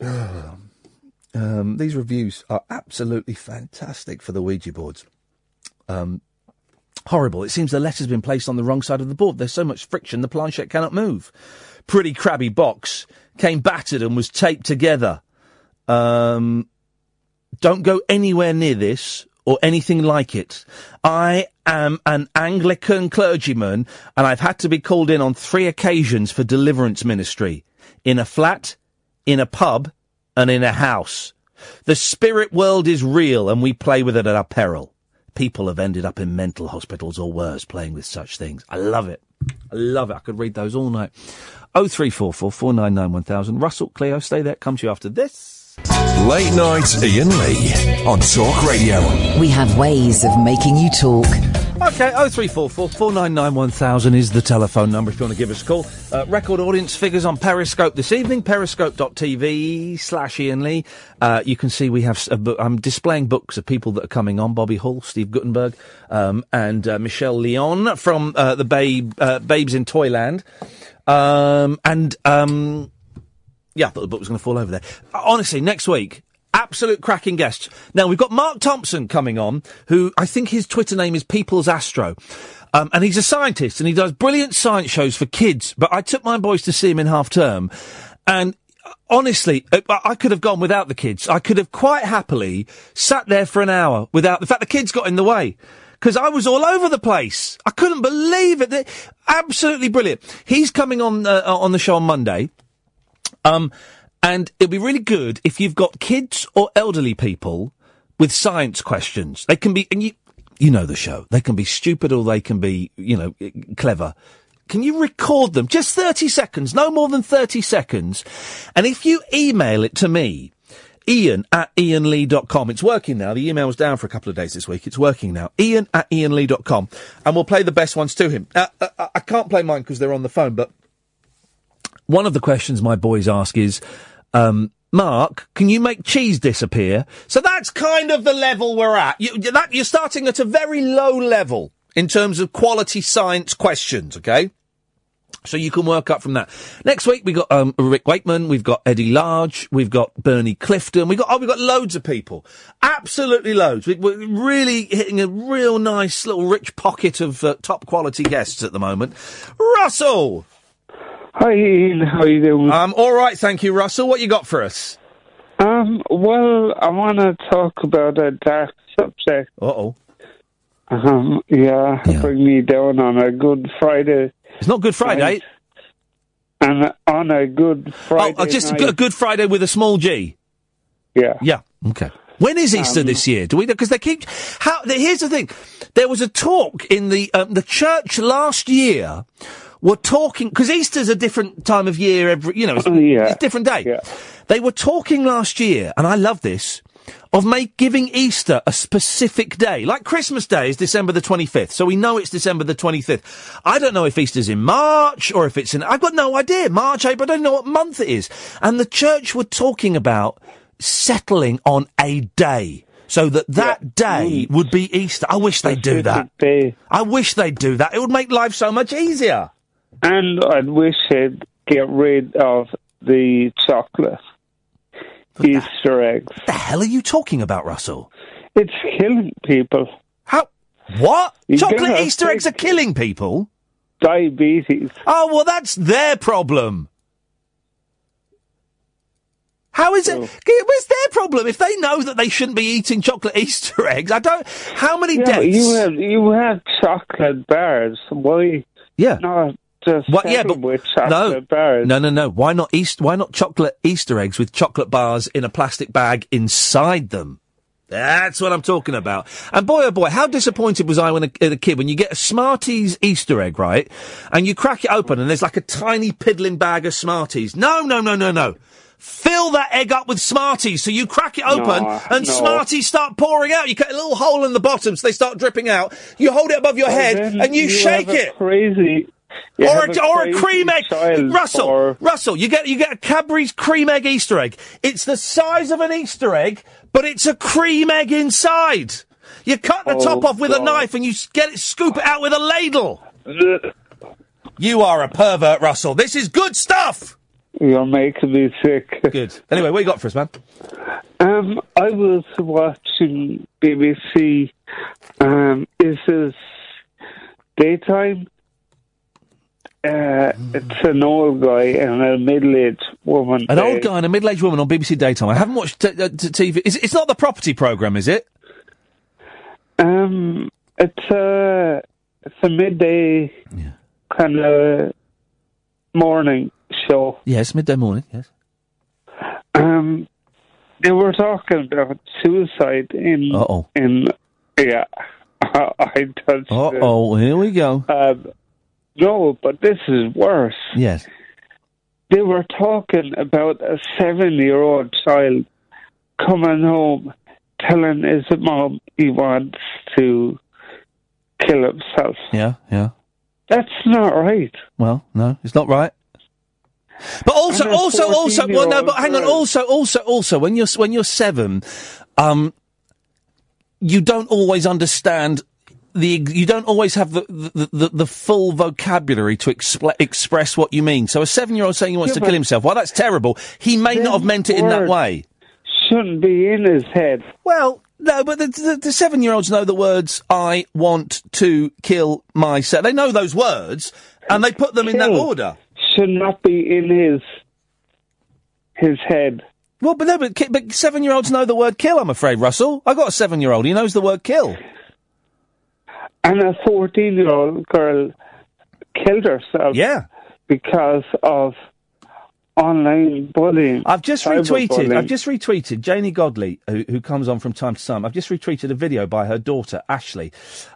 um, these reviews are absolutely fantastic for the Ouija boards. Um, horrible. It seems the letter's been placed on the wrong side of the board. There's so much friction the planchette cannot move. Pretty crabby box came battered and was taped together. Um, don't go anywhere near this or anything like it. I am an Anglican clergyman and I've had to be called in on three occasions for deliverance ministry. In a flat, in a pub, and in a house. The spirit world is real and we play with it at our peril. People have ended up in mental hospitals or worse playing with such things. I love it. I love it. I could read those all night. 0344 499 1000. Russell, Cleo, stay there. Come to you after this. Late night Iain Lee on Talk Radio. We have ways of making you talk. Okay, 0344 499 1000 is the telephone number if you want to give us a call. Uh, record audience figures on Periscope this evening, periscope.tv slash Iain Lee. Uh, you can see we have, s- a book, I'm displaying books of people that are coming on. Bobby Hall, Steve Guttenberg, um, and uh, Michelle Leon from uh, the Babe, uh, Babes in Toyland. Um, and, um, yeah, I thought the book was going to fall over there. Honestly, next week, absolute cracking guests. Now, we've got Mark Thompson coming on, who I think his Twitter name is People's Astro. Um, and he's a scientist and he does brilliant science shows for kids. But I took my boys to see him in half term and honestly, uh, I could have gone without the kids. I could have quite happily sat there for an hour without. In fact, the kids got in the way because I was all over the place. I couldn't believe it. They- Absolutely brilliant. He's coming on uh, on the show on Monday. Um, and it'll be really good if you've got kids or elderly people with science questions. They can be, and you, you know the show. They can be stupid or they can be, you know, clever. Can you record them? Just 30 seconds, no more than 30 seconds. And if you email it to me, Iain at iainlee.com. It's working now. The email was down for a couple of days this week. It's working now. Iain at iainlee.com. And we'll play the best ones to him. Uh, uh, I can't play mine because they're on the phone, but one of the questions my boys ask is, um, Mark, can you make cheese disappear? So that's kind of the level we're at. You, that, you're starting at a very low level in terms of quality science questions, okay? So you can work up from that. Next week we've got um, Rick Wakeman, we've got Eddie Large, we've got Bernie Clifton, we got oh we've got loads of people, absolutely loads. We, we're really hitting a real nice little rich pocket of uh, top quality guests at the moment. Russell, Hi Iain, how you doing? um, all right, thank you, Russell. What you got for us? Um, well, I want to talk about a dark subject. Uh oh. Um, yeah, bring me down on a Good Friday. It's not Good Friday. night. And on a Good Friday. Oh, just a night. good, Good Friday with a small G. Yeah. Yeah. Okay. When is Easter Um, this year? Do we know? Because they keep. How? Here's the thing. There was a talk in the um, the church last year. Were talking because Easter's a different time of year. Every you know, it's, it's a different day. They were talking last year, and I love this. Of make giving Easter a specific day, like Christmas Day is December the twenty fifth, so we know it's December the twenty fifth. I don't know if Easter's in March or if it's in. I've got no idea. March, April. I don't know what month it is. And the church were talking about settling on a day so that that day would be Easter. I wish they'd do that. I wish they'd do that. It would make life so much easier. And I'd wish they'd get rid of the chocolate Easter eggs. What the hell are you talking about, Russell? It's killing people. How? What? You Chocolate Easter eggs are killing people? Diabetes. Oh, well, that's their problem. How is it? Oh. Where's their problem? If they know that they shouldn't be eating chocolate Easter eggs, I don't. How many Yeah, deaths? you have you have chocolate bars. Why? Yeah. Not What? Yeah, but no, bars. no, no, no. Why not East? Why not chocolate Easter eggs with chocolate bars in a plastic bag inside them? That's what I'm talking about. And boy, oh boy, how disappointed was I when a, a kid when you get a Smarties Easter egg, right? And you crack it open and there's like a tiny piddling bag of Smarties. No, no, no, no, no. Fill that egg up with Smarties. So you crack it open No, and no. Smarties start pouring out. You cut a little hole in the bottom so they start dripping out. You hold it above your Well, head and you, shake have a it Crazy. You or have a, or a cream egg. Russell, for- Russell, you get you get a Cadbury's cream egg Easter egg. It's the size of an Easter egg, but it's a cream egg inside. You cut the Oh, top off with a knife and you get it, scoop it out with a ladle. You are a pervert, Russell. This is good stuff. You're making me sick. Good. Anyway, what you got for us, man? Um, I was watching BBC. Um, is this daytime? Uh, it's an old guy and a middle-aged woman. An old guy and a middle-aged woman on BBC Daytime. I haven't watched t- uh, t- TV. Is, it's not the property program, is it? Um, it's a it's a midday kind of morning show. Yes, midday morning. Yes. Um, they were talking about suicide in Uh-oh. in yeah. I touched. Uh it. oh, here we go. Um, no, but this is worse. Yes. They were talking about a seven-year-old child coming home, telling his mom he wants to kill himself. Yeah, yeah. That's not right. Well, no, it's not right. But also, also, also, well, no, but hang on. Also, also, also, when you're when you're seven, um, you don't always understand the. You don't always have the the, the, the full vocabulary to express what you mean. So, a seven-year-old saying he wants Yeah, to kill himself, well, that's terrible. He may not have meant it in that way. Shouldn't be in his head. Well, no, but the, the, the seven-year-olds know the words "I want to kill myself." They know those words, and they put them in that order. Should not be in his his head. Well, but no, but, but seven-year-olds know the word kill. I'm afraid, Russell. I got a seven-year-old. He knows the word kill. And a 14 year old girl killed herself. Yeah. Because of online bullying. I've just retweeted. I've just retweeted Janey Godley, who, who comes on from time to time. I've just retweeted a video by her daughter Ashley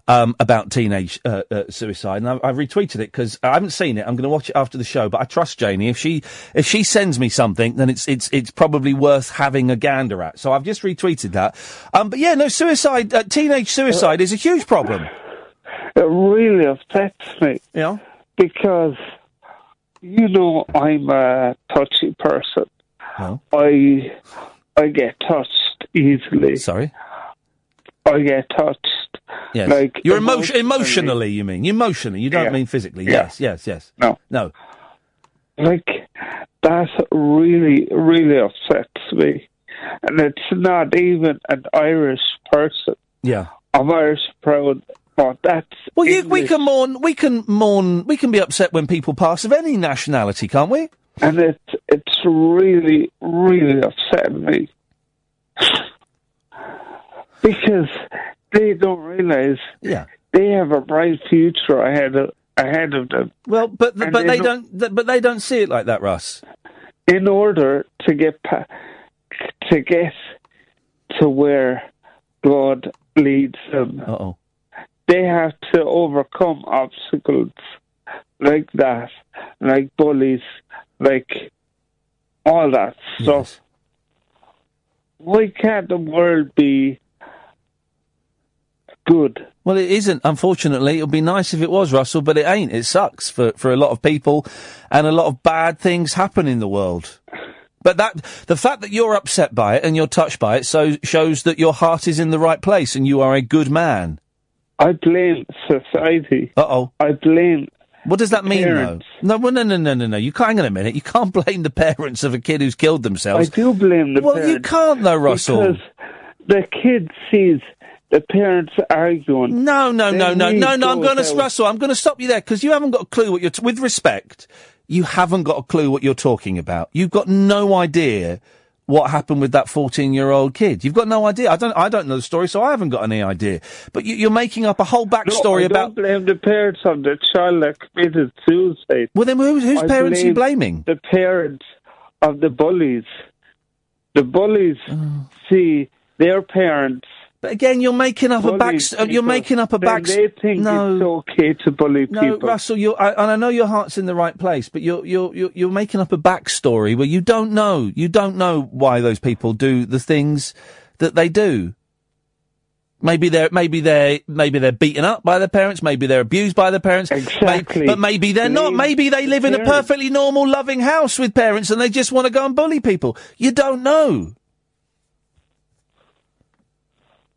um, about teenage uh, uh, suicide, and I've, I've retweeted it because I haven't seen it. I'm going to watch it after the show, but I trust Janie. If she if she sends me something, then it's it's it's probably worth having a gander at. So I've just retweeted that. Um, but yeah, no, suicide, uh, teenage suicide is a huge problem. It really upsets me. Yeah. Because, you know, I'm a touchy person. I I get touched easily. Sorry? I get touched. Yes. Like You're emotion emotionally. You mean emotionally? You don't Yeah. mean physically? Yeah. Yes, yes, yes. No. No. Like, that really, really upsets me. And it's not even an Irish person. Yeah. I'm Irish proud, but that's. Well, you, we can mourn. We can mourn. We can be upset when people pass of any nationality, can't we? And it's, it's really, really upsetting me. because they don't realise Yeah. they have a bright future ahead of, ahead of them. Well, but but they they don't. th- But they don't see it like that, Russ. in order to get pa- to get to where God leads them, Uh-oh. They have to overcome obstacles like that, like bullies, like all that stuff. Why can't the world be good? Well, it isn't. Unfortunately, it would be nice if it was, Russell, but it ain't. It sucks for for a lot of people, and a lot of bad things happen in the world. But that the fact that you're upset by it and you're touched by it, so shows that your heart is in the right place and you are a good man. I blame society. Uh oh. I blame. What does that mean, parents. though? No, no, no, no, no, no. You can't. Hang on a minute. You can't blame the parents of a kid who's killed themselves. I do blame the well, parents. you can't, though, Russell. Because the kid sees the parents arguing. No, no, no, no, no, no. I'm going to. Russell. I'm going to stop you there because you haven't got a clue what you're. T- with respect, you haven't got a clue what you're talking about. You've got no idea what happened with that 14 year old kid. You've got no idea. I don't. I don't know the story, so I haven't got any idea. But you, you're making up a whole backstory no, about. Don't blame the parents of the child that committed suicide. Well, then whose, whose I parents are you blaming? The parents of the bullies. The bullies Oh. see their parents. But again, you're making up a back. uh, You're making up a back. They think no. it's okay to bully No, people. Russell, you're, I, and I know your heart's in the right place, but you're, you're, you're, you're making up a backstory where you don't know, you don't know why those people do the things that they do. Maybe they're, maybe they're, maybe they're beaten up by their parents, maybe they're abused by their parents. Exactly. but maybe they're not. Maybe they live in a perfectly normal, loving house with parents and they just want to go and bully people. You don't know.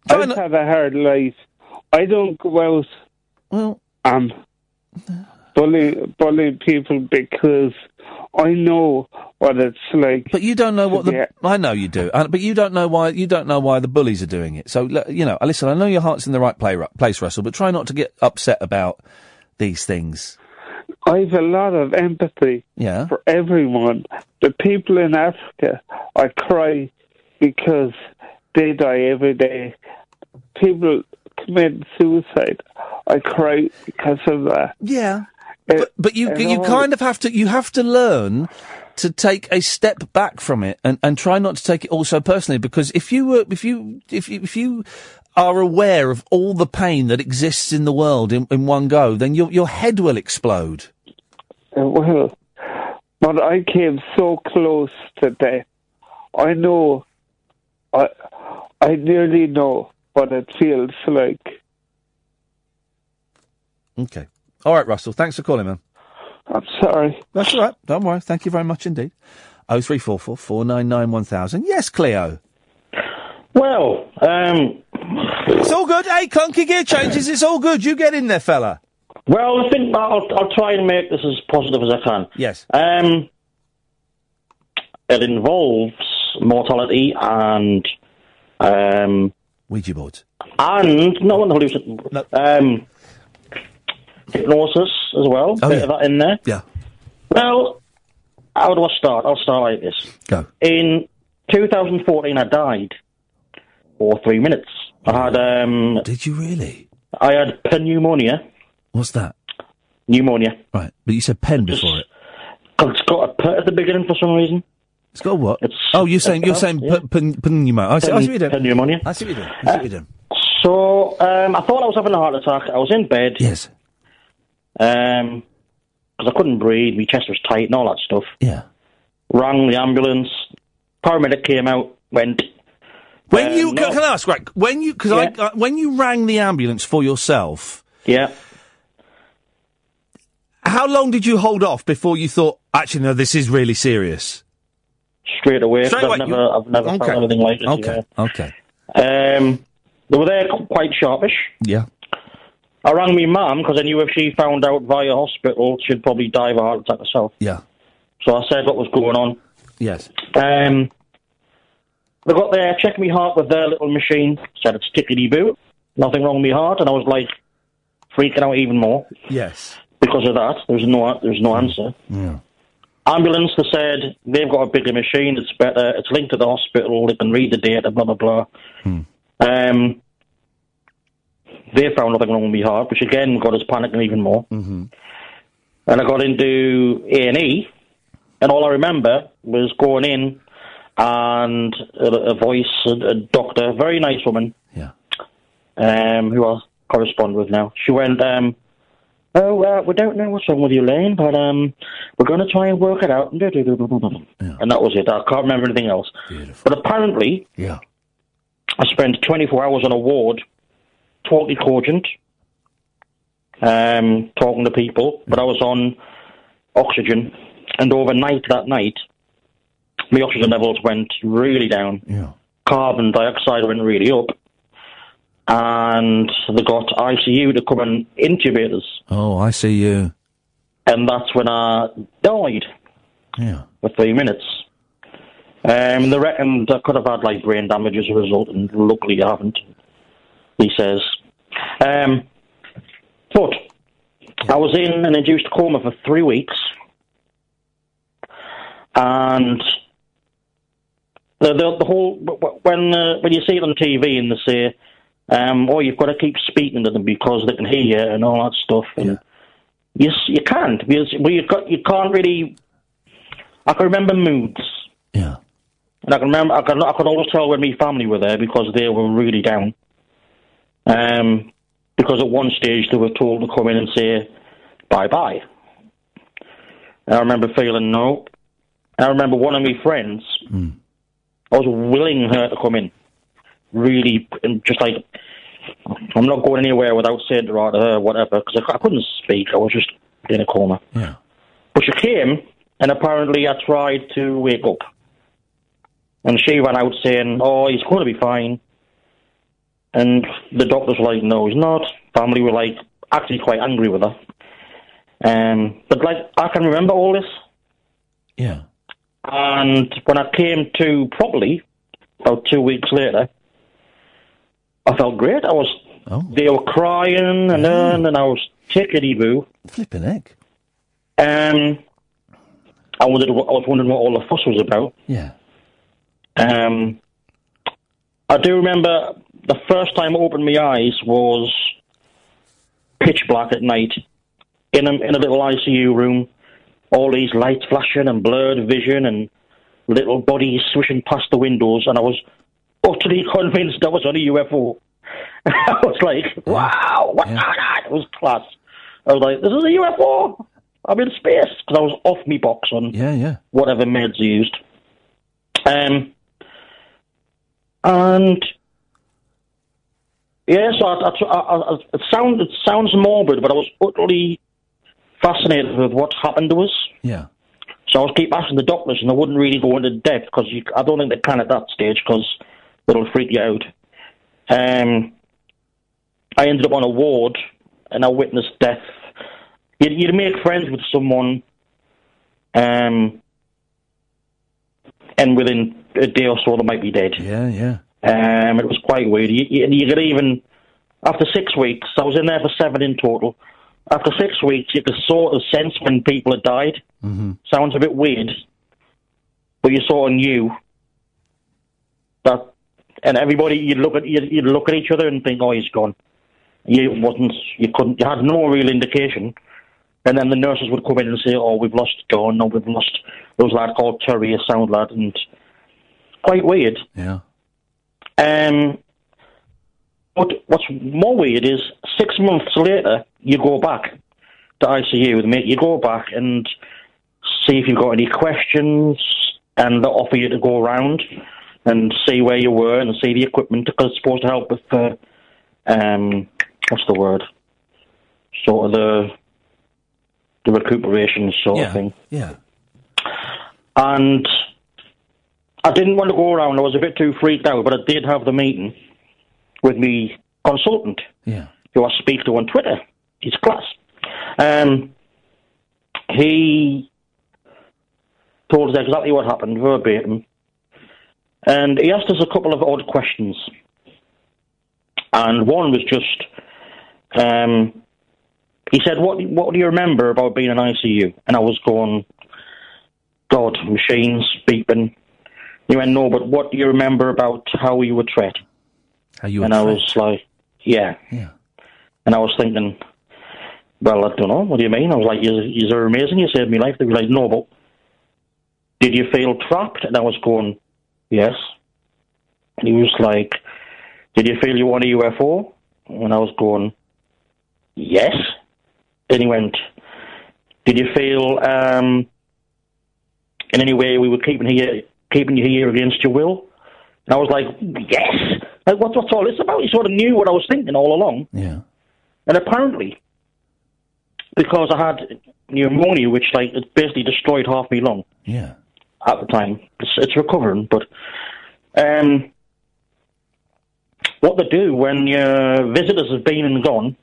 I've a hard life. I don't go out well, and bully bullying people because I know what it's like. But you don't know what the. I know you do, but you don't know why. You don't know why the bullies are doing it. So you know, listen. I know your heart's in the right play, place, Russell, but try not to get upset about these things. I've a lot of empathy Yeah. for everyone. The people in Africa, I cry because they die every day. People commit suicide. I cry because of that. Yeah. But, but you you all- kind of have to you have to learn to take a step back from it and, and try not to take it all so personally because if you were if you if you if you are aware of all the pain that exists in the world in, in one go, then your your head will explode. Uh, Well, but I came so close to death. I know, I, I nearly know what it feels like. Okay. All right, Russell. Thanks for calling, man. I'm sorry. That's all right. Don't worry. Thank you very much indeed. Oh three four four four nine nine one thousand. Yes, Cleo. Well, um, it's all good. Hey, clunky gear changes. It's all good. You get in there, fella. Well, I think I'll, I'll try and make this as positive as I can. Yes. Um, it involves mortality and um, Ouija boards. and not one hallucin um, hypnosis as well. Oh, bit yeah. of that in there. Yeah. Well, how do I start? I'll start like this. Go. In 2014, I died for three minutes. I had. Um, Did you really? I had pneumonia. What's that? Pneumonia. Right, but you said pen before it. It's got a p at the beginning for some reason. It's got what? oh, you're saying you're saying yeah. p- p- pneumonia. I see, I see what you're doing. Pneumonia. I see what you're doing. I see what you're doing. So um, I thought I was having a heart attack. I was in bed. Yes. Um, because I couldn't breathe. My chest was tight and all that stuff. Yeah. Rang the ambulance. Paramedic came out. Went. When um, you no- can I ask right? When you because I uh, when you rang the ambulance for yourself, Yeah. how long did you hold off before you thought actually no, this is really serious? Straight away. Straight away, I've never, you- I've never Okay. felt anything like this. Okay. Okay. Um, they were there quite sharpish. Yeah. I rang me mum because I knew if she found out via hospital, she'd probably die of a heart attack herself. Yeah. So I said what was going on. Yes. Um, they got there, checked me heart with their little machine, said it's tickety boo, nothing wrong with my heart, and I was like freaking out even more Yes. because of that. There's no, there's no answer. Yeah. Ambulance, they said they've got a bigger machine. It's better. It's linked to the hospital. They can read the data. Blah blah blah. Um, they found nothing wrong with my heart, which again got us panicking even more. Mm-hmm. And I got into A and E, and all I remember was going in and a, a voice, a, a doctor, very nice woman, Yeah. um, who I correspond with now. She went, um, "Oh, uh, we don't know what's wrong with you, Lane, but um, we're going to try and work it out." And that was it. I can't remember anything else. But apparently, Yeah. I spent 24 hours on a ward, totally cogent, um, talking to people, but I was on oxygen, and overnight that night, my oxygen levels went really down. Yeah. Carbon dioxide went really up, and they got ICU to come and intubate us, Oh, I see you. and that's when I died Yeah. for three minutes. Um, they reckoned I could have had like brain damage as a result, and luckily I haven't. He says. Um, but I was in an induced coma for three weeks, and the the, the whole when uh, when you see it on TV and they say, um, "Oh, you've got to keep speaking to them because they can hear you" and all that stuff, and you you can't because well, you got you can't really. I can remember moods. Yeah. And I can remember, I can, I could always tell when my family were there because they were really down. Um, because at one stage they were told to come in and say bye bye. I remember feeling no. I remember one of my friends, I was willing her to come in. Really, and just like, I'm not going anywhere without saying to her, her whatever, because I, I couldn't speak. I was just in a corner. Yeah. But she came, and apparently I tried to wake up. And she ran out saying, oh, he's going to be fine. And the doctors were like, no, he's not. Family were like, actually quite angry with her. Um, but like, I can remember all this. Yeah. And when I came to properly, about two weeks later, I felt great. I was, Oh. they were crying and then, and I was tickety boo. Flipping heck. Um, I wondered, what, I was wondering what all the fuss was about. Yeah. Um, I do remember the first time I opened my eyes was pitch black at night in a, in a little ICU room. All these lights flashing and blurred vision and little bodies swishing past the windows, and I was utterly convinced that was on a UFO. I was like, wow, what it was class. I was like, this is a UFO. I'm in space because I was off me box on Yeah, yeah. whatever meds they used. Um, and yeah, so I, I, I, I, it sounds it sounds morbid, but I was utterly fascinated with what happened to us. Yeah. So I was keep asking the doctors, and they wouldn't really go into depth because I don't think they can at that stage because it'll freak you out. Um, I ended up on a ward, and I witnessed death. You'd, you'd make friends with someone, um, and within a day or so they might be dead. Yeah, yeah. Um, it was quite weird. You, you, you could even, after six weeks, I was in there for seven in total. after six weeks, you could sort of sense when people had died. Mm-hmm. Sounds a bit weird, but you sort of knew that. And everybody, you'd look at you'd, you'd look at each other and think, "Oh, he's gone." You wasn't, you couldn't, you had no real indication. And then the nurses would come in and say, "Oh, we've lost John. No, we've lost those lad called Terry, a sound lad," and quite weird. Yeah. Um, but what's more weird is six months later, you go back to ICU, with mate. You go back and see if you've got any questions, and they offer you to go around and see where you were and see the equipment because it's supposed to help with the um, what's the word? Sort of the the recuperation sort Yeah. of thing. Yeah. And I didn't want to go around. I was a bit too freaked out, but I did have the meeting with me consultant, Yeah. who I speak to on Twitter. He's class. Um, he told us exactly what happened verbatim, and he asked us a couple of odd questions. And one was just, um, he said, "What what do you remember about being in ICU?" And I was going, "God, machines beeping." He went, "No, but what do you remember about how you were treated?" How you and I was like, "Yeah." Yeah. And I was thinking, well, I don't know. What do you mean? I was like, you, you are amazing. You saved my life. They were like, no, but did you feel trapped? And I was going, yes. And he was like, did you feel you were on a UFO? And I was going, yes. Then he went, did you feel um, in any way we were keeping here, keeping you here against your will? And I was like, yes. Like, what's, what's all this about? He sort of knew what I was thinking all along. Yeah. And apparently, because I had pneumonia, which like it basically destroyed half my lung Yeah. At the time, it's, it's recovering. But um, what they do when your visitors have been and gone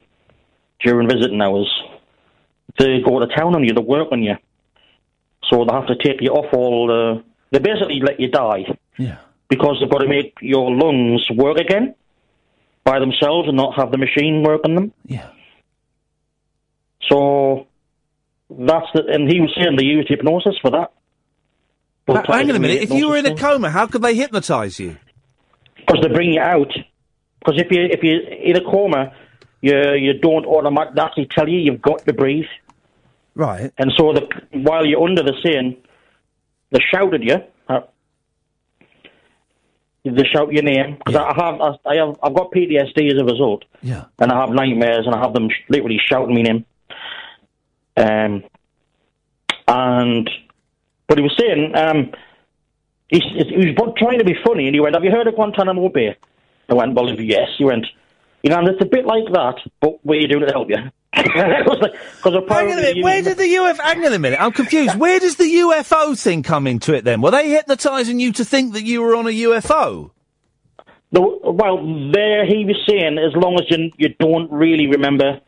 during visiting hours, they go to town on you, they work on you. So they have to take you off all the. They basically let you die. Yeah. Because they've got to make your lungs work again by themselves and not have the machine work on them. Yeah. So that's the, and he was saying they used hypnosis for that. Ha- hang on a minute. If you were in a coma, how could they hypnotise you? because they bring you out. Because if you if you in a coma, you you don't automatically tell you you've got to breathe. Right. And so the, while you're under the scene, they shout at you. uh, They shout your name because I have I have I've got PTSD as a result. Yeah. and I have nightmares, and I have them sh- literally shouting me name. Um, and but he was saying, um, he, he was trying to be funny, and he went, "Have you heard of Guantanamo Bay?" I went, "Well, yes." He went, "You know, and it's a bit like that, but what are you doing to help you?" Because Hang on a minute. Where did the UFO? Hang on a minute. I'm confused. Where does the UFO thing come into it then? Were they hypnotising you to think that you were on a UFO? the, well, there he was saying, as long as you you don't really remember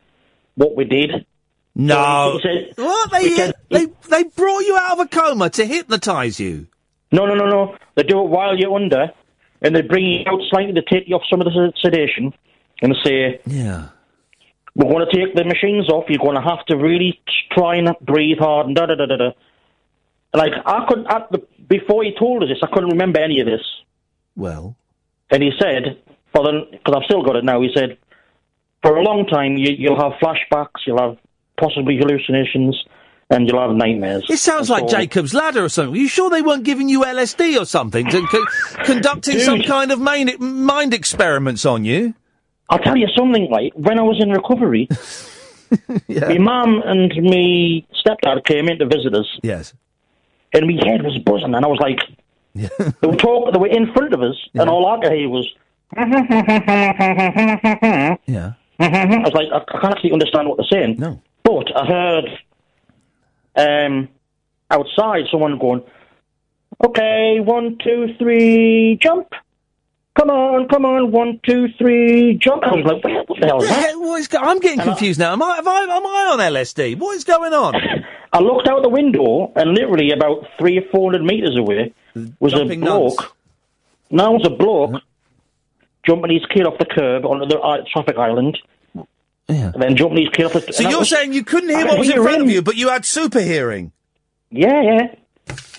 what we did. No. Said- What? They, he uh, said- they, they brought you out of a coma to hypnotise you? No, no, no, no. They do it while you're under, and they bring you out slightly to take you off some of the sedation, and they say, Yeah. "We're going to take the machines off. You're going to have to really try and breathe hard." And da da da da da. Like I couldn't. At the, before he told us this, I couldn't remember any of this. Well. And he said, "For the because I've still got it now." He said, "For a long time, you, you'll have flashbacks. You'll have possibly hallucinations." And you'll have nightmares. It sounds like Jacob's Ladder or something. Are you sure they weren't giving you LSD or something, to, co- conducting some kind of main, mind experiments on you? I'll tell you something, like, when I was in recovery, my mum and me stepdad came in to visit us. Yes. And my head was buzzing, and I was like, they were talking, they were in front of us, and all I could hear was, Yeah. I was like, I, I can't actually understand what they're saying. No. But I heard um, outside someone going, okay, one, two, three, jump. Come on, come on, one, two, three, jump. I was like, what, the hell is that? What is go- I'm getting confused now. Am I, have I, am I on LSD? What is going on? I looked out the window, and literally about three or four hundred metres away was Jumping a bloke. nuns. No, it was a bloke jumping his kid off the curb onto the uh, traffic island. Yeah. and then jumping these cliff. So and that you're was- saying you couldn't hear could what was in hear front of you, but you had super hearing. Yeah, yeah.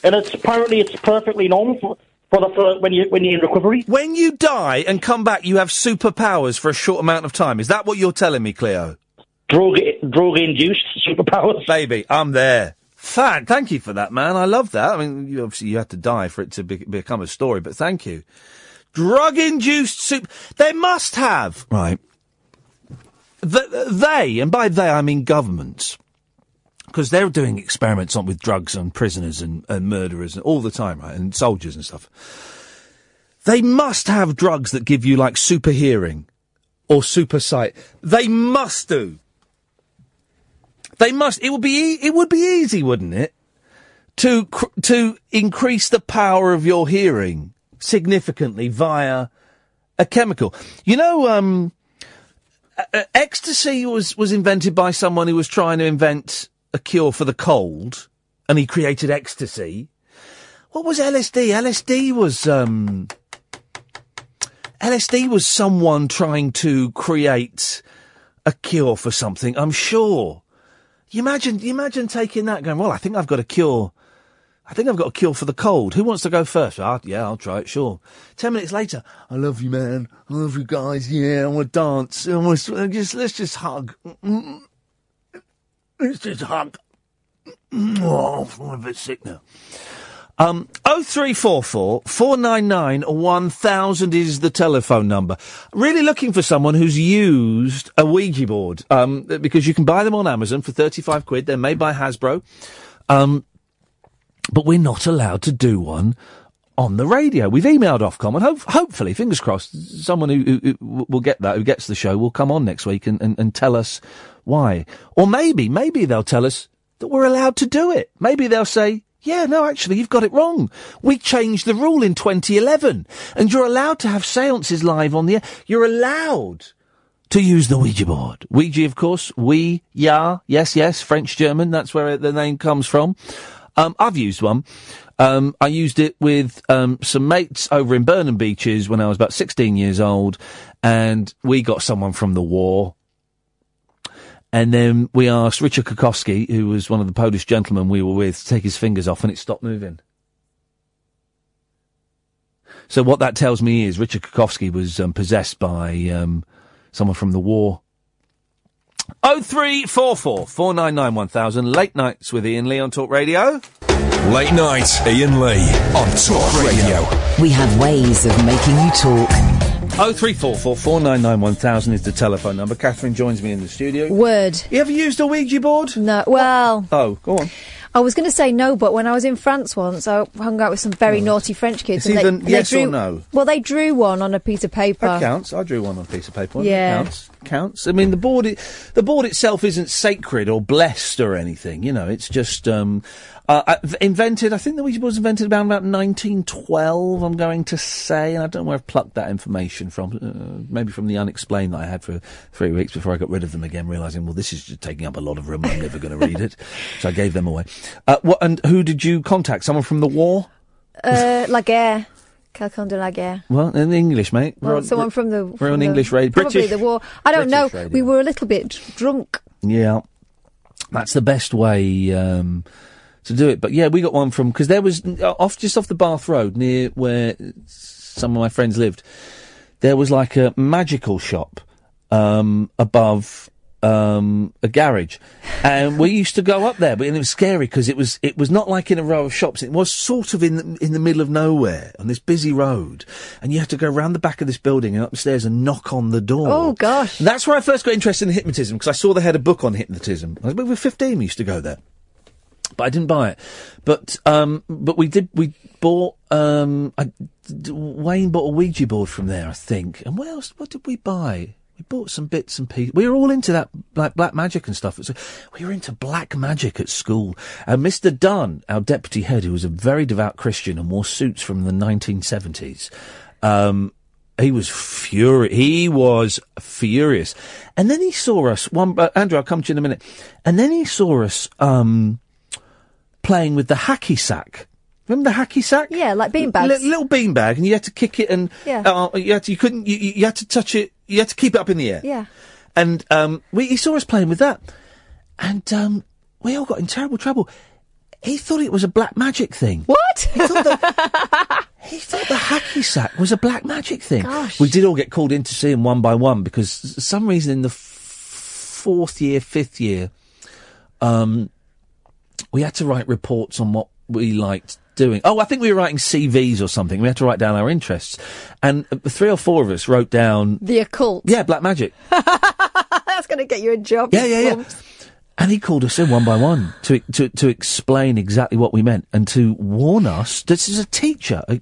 And it's apparently it's perfectly normal for, for, the, for when you when you're in recovery. When you die and come back, you have superpowers for a short amount of time. Is that what you're telling me, Cleo? Drug drug induced superpowers. Baby, I'm there. Fan, thank you for that, man. I love that. I mean, you, obviously you had to die for it to be, become a story, but thank you. Drug-induced soup. They must have right. Th- they, and by they I mean governments, because they're doing experiments on with drugs on prisoners and, and murderers and all the time, right, and soldiers and stuff. They must have drugs that give you like super hearing or super sight. They must do. They must. It would be. It would be easy, wouldn't it, to to increase the power of your hearing significantly via a chemical. You know, um, uh, uh, ecstasy was was invented by someone who was trying to invent a cure for the cold, and he created ecstasy. What was LSD? LSD was um, LSD was someone trying to create a cure for something. I'm sure. You imagine, you imagine taking that, going, well, I think I've got a cure. I think I've got a cure for the cold. Who wants to go first? Ah, yeah, I'll try it. Sure. Ten minutes later, I love you, man. I love you guys. Yeah, I want to dance. I want to, just let's just hug. Mm, Let's just hug. Oh, I'm a bit sick now. Um, 0344 499 1000 is the telephone number. Really looking for someone who's used a Ouija board, um, because you can buy them on Amazon for 35 quid. They're made by Hasbro. Um, but we're not allowed to do one on the radio. We've emailed Ofcom and hope, hopefully, fingers crossed, someone who, who, who will get that, who gets the show, will come on next week and, and, and tell us why. Or maybe, maybe they'll tell us that we're allowed to do it. Maybe they'll say, yeah, no, actually, you've got it wrong. We changed the rule in 2011, and you're allowed to have seances live on the air. You're allowed to use the Ouija board. Ouija, of course, we, ja, yes, yes, French, German, that's where the name comes from. Um, I've used one. Um, I used it with um, some mates over in Burnham Beeches when I was about 16 years old, and we got someone from the war. And then we asked Richard Kokowski, who was one of the Polish gentlemen we were with, to take his fingers off, and it stopped moving. So what that tells me is Richard Kokowski was um, possessed by um, someone from the war. Oh three four four four nine nine one thousand. Late nights with Iain Lee on Talk Radio. Late night, Iain Lee on Talk Radio. We have ways of making you talk. Oh three four four four nine nine one thousand is the telephone number. Catherine joins me in the studio. Word. You ever used a Ouija board? No. Well, Oh, go on. I was going to say no, but when I was in France once, I hung out with some very naughty French kids. It's and either they, yes they or drew, no. Well, they drew one on a piece of paper. That counts. I drew one on a piece of paper. Yeah. It counts. Counts. I mean, the board, i the board itself isn't sacred or blessed or anything. You know, it's just um, uh, invented. I think the Ouija board was invented about about 1912. I'm going to say, and I don't know where I've plucked that information from. Uh, maybe from the unexplained that I had for three weeks before I got rid of them again, realizing, well, this is just taking up a lot of room. I'm never going to read it, so I gave them away. Uh, what and who did you contact? Someone from the war? Uh, la guerre. Quelqu'un de la guerre. Well, in English, mate. Well, on- someone from the. We're from on English radio. Probably British. the war. I don't British know. radio. We were a little bit drunk. Yeah, that's the best way um, to do it. But yeah, we got one from because there was uh, off just off the Bath Road near where some of my friends lived. There was like a magical shop um, above um, a garage, and we used to go up there. But and it was scary because it was it was not like in a row of shops. It was sort of in the, in the middle of nowhere on this busy road, and you had to go round the back of this building and upstairs and knock on the door. Oh gosh. And that's where I first got interested in hypnotism because I saw they had a book on hypnotism. I was we were 15, we used to go there. But I didn't buy it. But um, but we did. We bought. Um, I, Wayne bought a Ouija board from there, I think. And what else? What did we buy? We bought some bits and pieces. We were all into that like black magic and stuff. We were into black magic at school. And Mr. Dunn, our deputy head, who was a very devout Christian and wore suits from the 1970s, um, he was furious. He was furious. And then he saw us. One, uh, Andrew, I'll come to you in a minute. And then he saw us um, playing with the hacky sack. Remember the hacky sack? Yeah, like beanbags. Li- little beanbag, and you had to kick it, and Yeah. uh, you had to, you couldn't, you, you you had to touch it, you had to keep it up in the air. Yeah. and um, we, he saw us playing with that, and um, we all got in terrible trouble. He thought it was a black magic thing. What? He thought the, he thought the hacky sack was a black magic thing. Gosh. We did all get called in to see him one by one because s- some reason in the f- fourth year, fifth year, um, we had to write reports on what we liked doing. Oh, I think we were writing CVs or something. We had to write down our interests, and uh, three or four of us wrote down. The occult. Yeah, black magic. That's going to get you a job. Yeah, yeah, yeah. And he called us in one by one to to to explain exactly what we meant and to warn us. This is a teacher uh,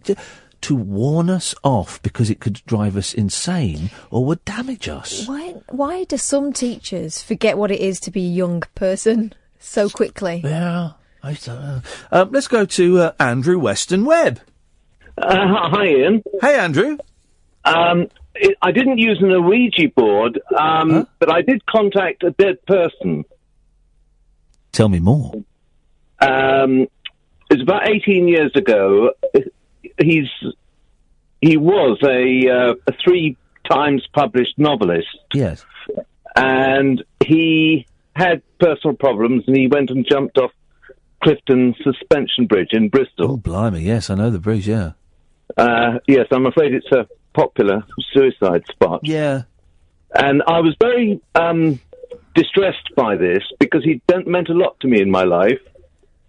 to warn us off because it could drive us insane or would damage us. Why? Why do some teachers forget what it is to be a young person so quickly? Yeah, I don't know. Um, let's go to uh, Andrew Weston Webb. Uh, hi, Iain. Hey, Andrew. Um, it, I didn't use an Ouija board, um, but I did contact a dead person. Tell me more. Um, it was about 18 years ago. He's he was a, uh, a three times published novelist, Yes. and he had personal problems, and he went and jumped off Clifton Suspension Bridge in Bristol. Oh, blimey, yes, I know the bridge. Yeah. Uh, yes, I'm afraid it's a popular suicide spot. Yeah. And I was very um, distressed by this because he meant a lot to me in my life.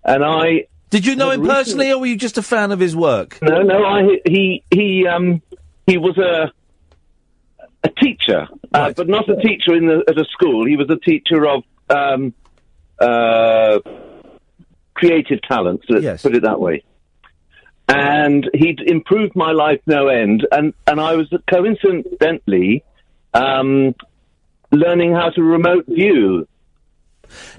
And I. Did you know him personally, or were you just a fan of his work? No, no. I he he um he was a a teacher, uh, but not a teacher in the, at a school. He was a teacher of um uh creative talents. Let's put it that way. And he'd improved my life no end, and and I was coincidentally um learning how to remote view.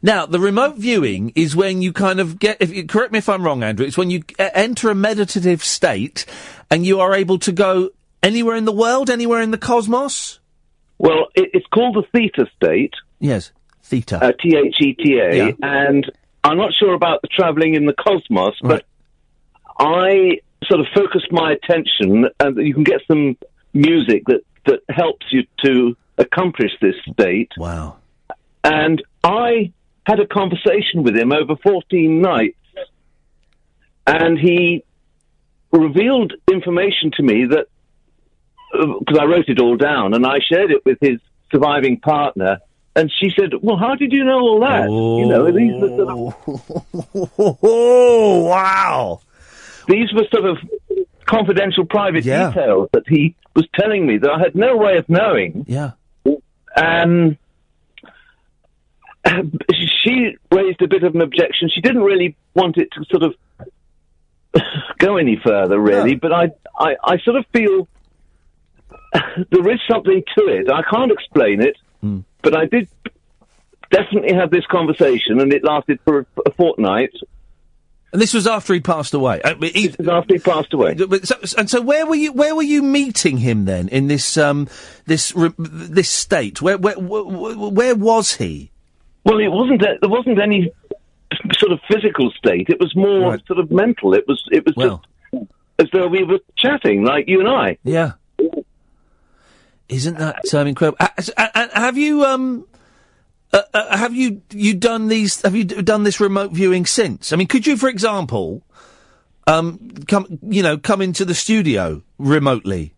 Now, the remote viewing is when you kind of get, if you, correct me if I'm wrong, Andrew, it's when you enter a meditative state and you are able to go anywhere in the world, anywhere in the cosmos? Well, it, it's called the theta state. Yes, theta. Uh, T H E T A. Yeah. And I'm not sure about the traveling in the cosmos, but I sort of focused my attention, and you can get some music that, that helps you to accomplish this state. Wow. And I had a conversation with him over 14 nights, and he revealed information to me that, because I wrote it all down, and I shared it with his surviving partner. And she said, "Well, how did you know all that? You know, these were sort of oh wow, these were sort of confidential, private details that he was telling me that I had no way of knowing." Yeah. Um, she raised a bit of an objection. She didn't really want it to sort of go any further, really. But I, I, I sort of feel there is something to it. I can't explain it, but I did definitely have this conversation, and it lasted for a, a fortnight. And this was after he passed away. Uh, he, this was after he passed away. So, and so, where were you? Where were you meeting him then? In this um, this this state? Where where where, was he? Well, it wasn't. A, there wasn't any sort of physical state. It was more sort of mental. It was. It was just as though we were chatting, like you and I. Yeah. Isn't that um, incredible? Have you um, uh, uh, have you you done these? Have you done this remote viewing since? I mean, could you, for example, um, come you know come into the studio remotely?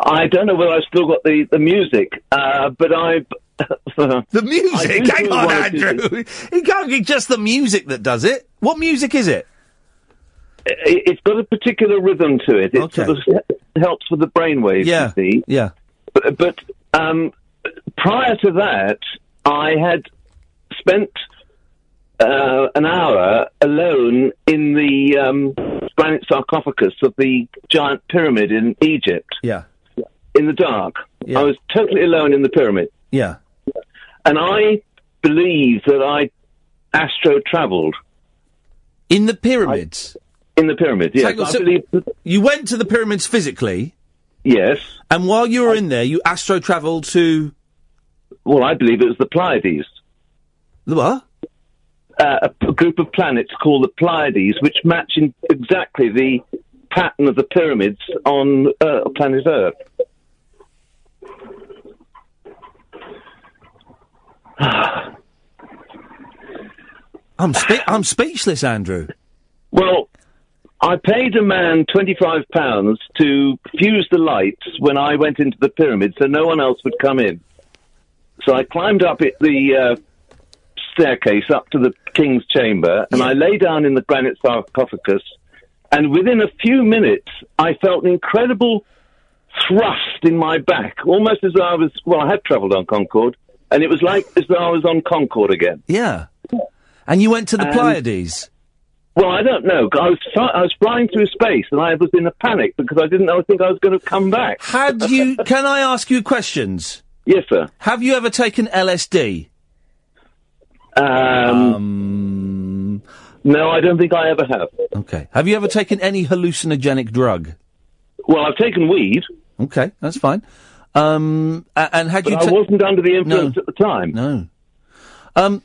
I don't know whether I've still got the the music, uh, but I. the music. Hang on, Andrew. It can't be just the music that does it. What music is it? It, it's got a particular rhythm to it. It sort of helps with the brainwaves. Yeah. You see. Yeah. But, but um, prior to that, I had spent uh, an hour alone in the um, granite sarcophagus of the giant pyramid in Egypt. Yeah. In the dark. I was totally alone in the pyramid. Yeah. And I believe that I astro travelled. In the pyramids? in the pyramids, yes. I so believe you went to the pyramids physically. Yes. And while you were I... in there, you astro travelled to. Well, I believe it was the Pleiades. The what? Uh, a, a group of planets called the Pleiades, which match in exactly the pattern of the pyramids on uh, planet Earth. I'm spe- I'm speechless, Andrew. Well, I paid a man twenty-five pounds to fuse the lights when I went into the pyramid, so no one else would come in. So I climbed up it, the uh, staircase up to the king's chamber, and I lay down in the granite sarcophagus. And within a few minutes, I felt an incredible thrust in my back, almost as though I was. Well, I had travelled on Concorde, and it was like as though I was on Concorde again. Yeah. And you went to the And- Pleiades. Well, I don't know. I was I was flying through space, and I was in a panic because I didn't know. think I was going to come back. Had you? can I ask you questions? Yes, sir. Have you ever taken LSD? Um, no, I don't think I ever have. Okay. Have you ever taken any hallucinogenic drug? Well, I've taken weed. Okay, that's fine. Um, and had But you? I wasn't under the influence No. at the time. No. Um,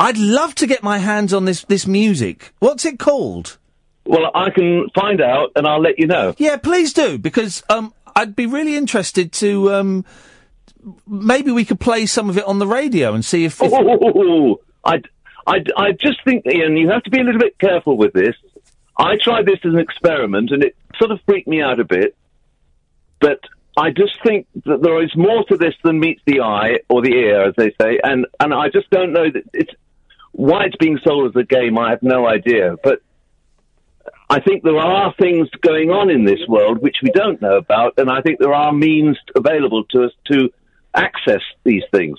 I'd love to get my hands on this this music. What's it called? Well, I can find out, and I'll let you know. Yeah, please do because um, I'd be really interested to um, maybe we could play some of it on the radio and see if. if Oh, I, I, I just think, Iain, you have to be a little bit careful with this. I tried this as an experiment, and it sort of freaked me out a bit. But I just think that there is more to this than meets the eye or the ear, as they say, and and I just don't know that it's why it's being sold as a game. I have no idea, but. I think there are things going on in this world which we don't know about, and I think there are means available to us to access these things.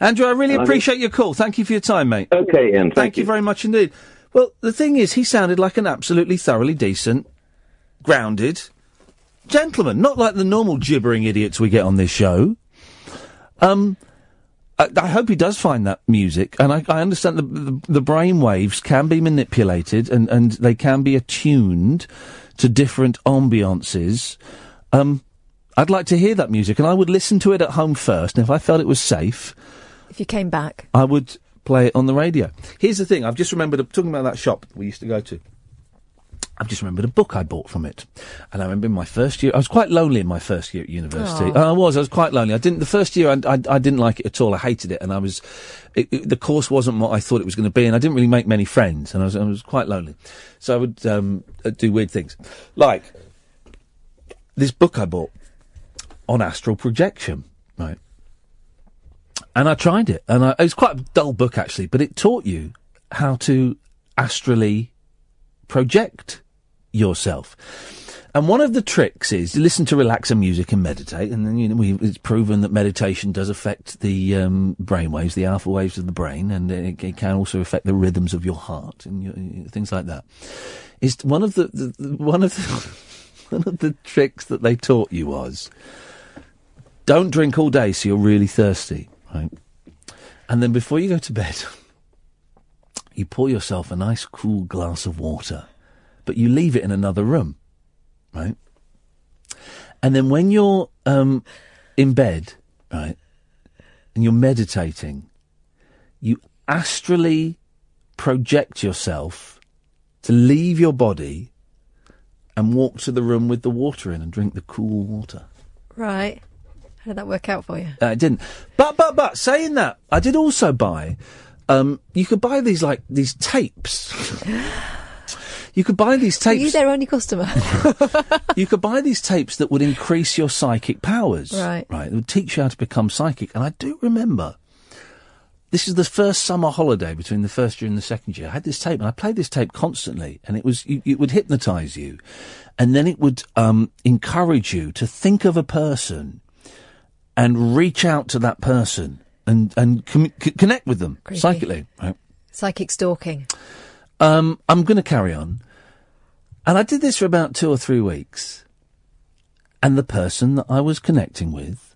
Andrew, I really appreciate your call. Thank you for your time, mate. Okay, Iain. Thank, you. very much indeed. Well, the thing is, he sounded like an absolutely thoroughly decent, grounded gentleman, not like the normal gibbering idiots we get on this show. Um, I, I hope he does find that music, and I, I understand the, the the brain waves can be manipulated and and they can be attuned to different ambiances. Um, I'd like to hear that music, and I would listen to it at home first. And if I felt it was safe, If you came back. I would play it on the radio. Here's the thing: I've just remembered talking about that shop we used to go to. I've just remembered a book I bought from it, and I remember in my first year, I was quite lonely in my first year at university. Aw. I was, I was quite lonely. I didn't. The first year, I, I, I didn't like it at all. I hated it, and I was. It, it- the course wasn't what I thought it was going to be, and I didn't really make many friends, and I was, I was quite lonely. So I would um, uh, do weird things, like this book I bought on astral projection, right? And I tried it, and I, it was quite a dull book actually, but it taught you how to astrally project yourself. And one of the tricks is listen to relaxing music and meditate, and then you know it's proven that meditation does affect the um, brain waves, the alpha waves of the brain, and it, it can also affect the rhythms of your heart and your, things like that. Is one of the, the, the one of the, one of the tricks that they taught you was don't drink all day so you're really thirsty, right? And then before you go to bed, you pour yourself a nice cool glass of water, but you leave it in another room, right? And then when you're um, in bed, right, and you're meditating, you astrally project yourself to leave your body and walk to the room with the water in and drink the cool water. Right. How did that work out for you? Uh, it didn't. But but but saying that, I did also buy. Um, you could buy these like these tapes. you could buy these Were you tapes. their only customer? you could buy these tapes that would increase your psychic powers. Right. Right. It would teach you how to become psychic. And I do remember. This is the first summer holiday between the first year and the second year. I had this tape and I played this tape constantly and it was, you, it would hypnotize you and then it would, um, encourage you to think of a person and reach out to that person and, and com- c- connect with them Creepy. psychically. Right. Psychic stalking. Um, I'm going to carry on. And I did this for about two or three weeks. And the person that I was connecting with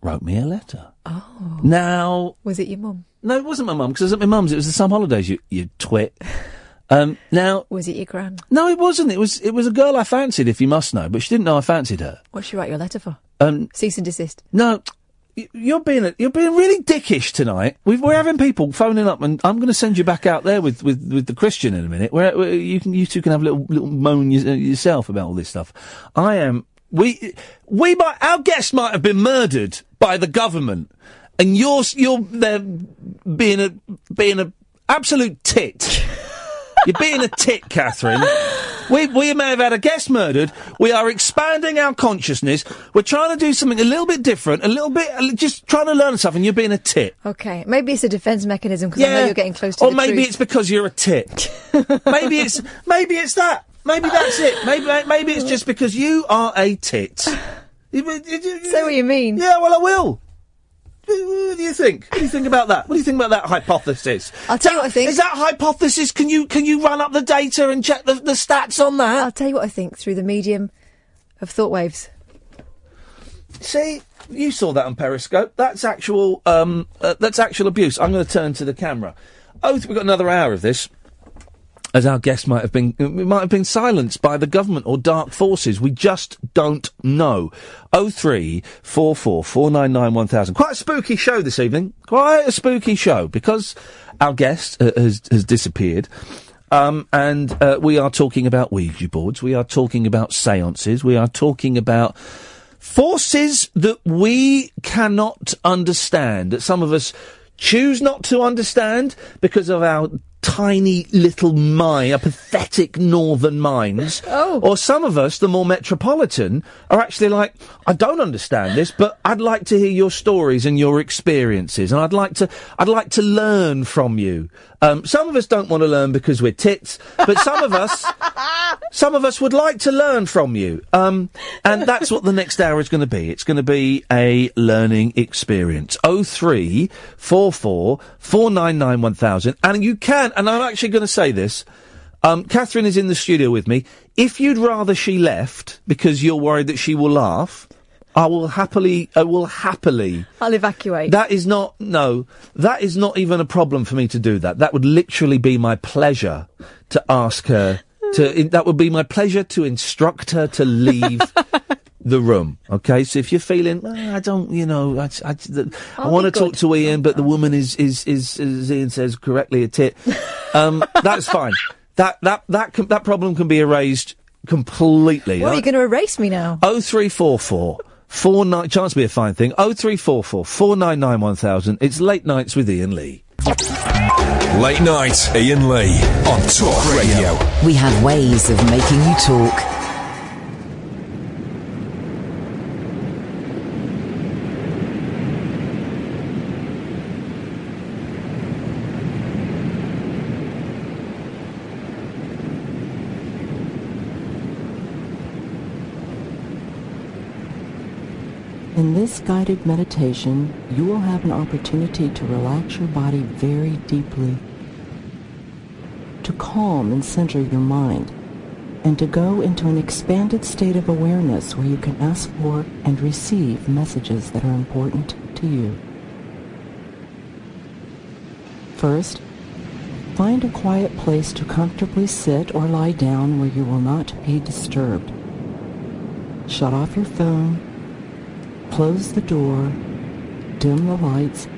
wrote me a letter. Oh. Now, Was it your mum? no, it wasn't my mum because it was at my mum's. It was the summer holidays. You, you twit. Um, now, Was it your gran? no, it wasn't. It was it was a girl I fancied, if you must know, but she didn't know I fancied her. What'd she write you a letter for? Um, Cease and desist. no, you're being a, you're being really dickish tonight. We've, we're having people phoning up, and I'm going to send you back out there with, with, with the Christian in a minute. Where, where you can you two can have a little little moan y- uh, yourself about all this stuff. I am we we might our guest might have been murdered by the government, and you're you're there being a being a absolute tit. You're being a tit, Catherine. We, we may have had a guest murdered. We are expanding our consciousness. We're trying to do something a little bit different, a little bit, just trying to learn stuff, and you're being a tit. Okay, maybe it's a defence mechanism because I know you're getting close to or the maybe truth. it's because you're a tit. maybe it's maybe it's that. Maybe that's it. Maybe maybe it's just because you are a tit. Say what you mean. Yeah, well, I will. What do you think? What do you think about that? What do you think about that hypothesis? I'll tell you what I think. Is that hypothesis? Can you can you run up the data and check the, the stats on that? I'll tell you what I think through the medium of thought waves. See, you saw that on Periscope. That's actual. Um, uh, that's actual abuse. I'm going to turn to the camera. Oh, we've got another hour of this. As our guest might have been, might have been silenced by the government or dark forces. We just don't know. Oh three four four four nine nine one thousand. Quite a spooky show this evening. Quite a spooky show because our guest uh, has has disappeared. Um, and uh, we are talking about Ouija boards. We are talking about seances. We are talking about forces that we cannot understand, that some of us choose not to understand because of our tiny little mind, a pathetic northern minds. Oh. Or some of us, the more metropolitan, are actually like, I don't understand this, but I'd like to hear your stories and your experiences, and I'd like to, I'd like to learn from you. Um, some of us don't want to learn because we're tits, but some of us, some of us would like to learn from you. Um, and that's what the next hour is going to be. It's going to be a learning experience. Oh three four four four nine nine one thousand, and you can. And I'm actually going to say this. Um, Catherine is in the studio with me. If you'd rather she left because you're worried that she will laugh, I will happily, I will happily I'll evacuate. that is not no. That is not even a problem for me to do that. That would literally be my pleasure to ask her to. In, that would be my pleasure to instruct her to leave the room. Okay, so if you're feeling, "Ah, I don't, you know, I, I, the- I want to talk to Iain, but the woman is is is as Iain says correctly a tit. Um, that's fine. That that that can, that problem can be erased completely. What are you going to erase me now? Oh three four four four nine. Chance to be a fine thing. Oh three four four four nine nine one thousand. It's late nights with Iain Lee. Late night, Iain Lee on Talk Radio. We have ways of making you talk. In this guided meditation, you will have an opportunity to relax your body very deeply, to calm and center your mind, and to go into an expanded state of awareness where you can ask for and receive messages that are important to you. First, find a quiet place to comfortably sit or lie down where you will not be disturbed. Shut off your phone, close the door, dim the lights,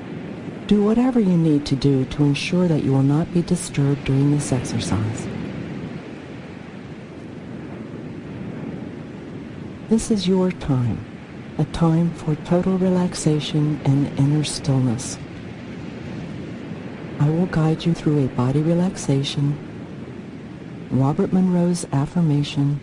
do whatever you need to do to ensure that you will not be disturbed during this exercise. This is your time, a time for total relaxation and inner stillness. I will guide you through a body relaxation, Robert Monroe's affirmation,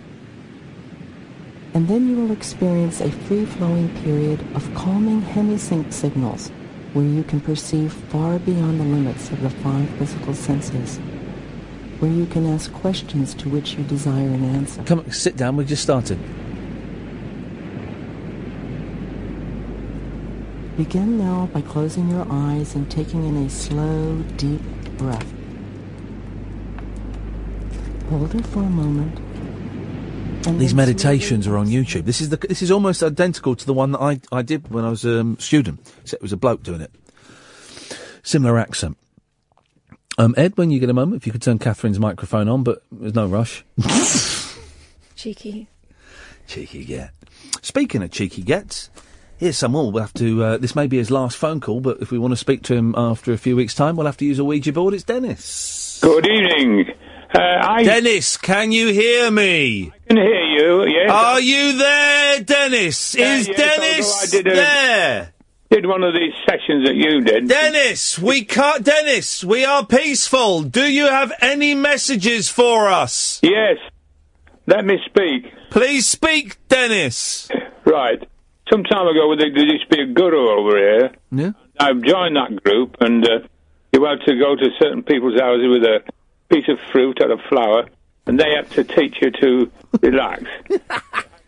and then you will experience a free-flowing period of calming Hemi-Sync signals where you can perceive far beyond the limits of the five physical senses, where you can ask questions to which you desire an answer. Come, sit down. We just started. Begin now by closing your eyes and taking in a slow, deep breath. Hold it for a moment. And These meditations are on YouTube. This is the this is almost identical to the one that I, I did when I was a um, student. Except it was a bloke doing it. Similar accent. Um, Ed, when you get a moment, if you could turn Catherine's microphone on, but there's no rush. Cheeky. cheeky get. Speaking of cheeky gets, here's some more. We'll have to. Uh, this may be his last phone call, but if we want to speak to him after a few weeks' time, we'll have to use a Ouija board. It's Dennis. Good evening. Uh, I Dennis, can you hear me? I can hear you. Yes. Are you there, Dennis? Yeah, Is yes, Dennis I did a- there? Did one of these sessions that you did. Dennis, we can't. Dennis, we are peaceful. Do you have any messages for us? Yes. Let me speak. Please speak, Dennis. Right. Some time ago, there there used to be a guru over here. Yeah. I've joined that group, and uh, you had to go to certain people's houses with a piece of fruit or a flower, and they had to teach you to relax. they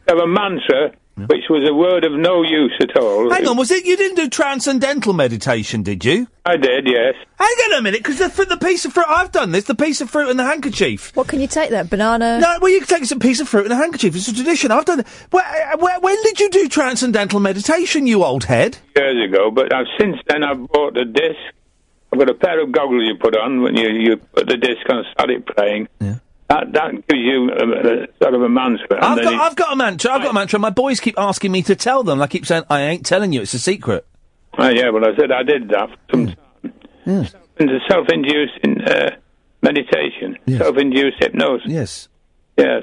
have a mantra, which was a word of no use at all. Hang on, was it you didn't do transcendental meditation, did you? I did, yes. Hang on a minute, because the, fr- the piece of fruit I've done this, the piece of fruit and the handkerchief. What can you take then? Banana? No, well, you can take some piece of fruit and a handkerchief. It's a tradition. I've done it. Where, uh, where, when did you do transcendental meditation, you old head? years ago, but I've, since then I've bought a disc. I've got a pair of goggles you put on when you, you put the disc on and start it playing. That, that gives you a, a, sort of a mantra. I've got, I've got a mantra. I've got a mantra. My boys keep asking me to tell them. I keep saying, I ain't telling you. It's a secret. Oh, yeah, well, I said I did that for some time. Into self-induced uh, meditation, self-induced hypnosis. Yes. Yes.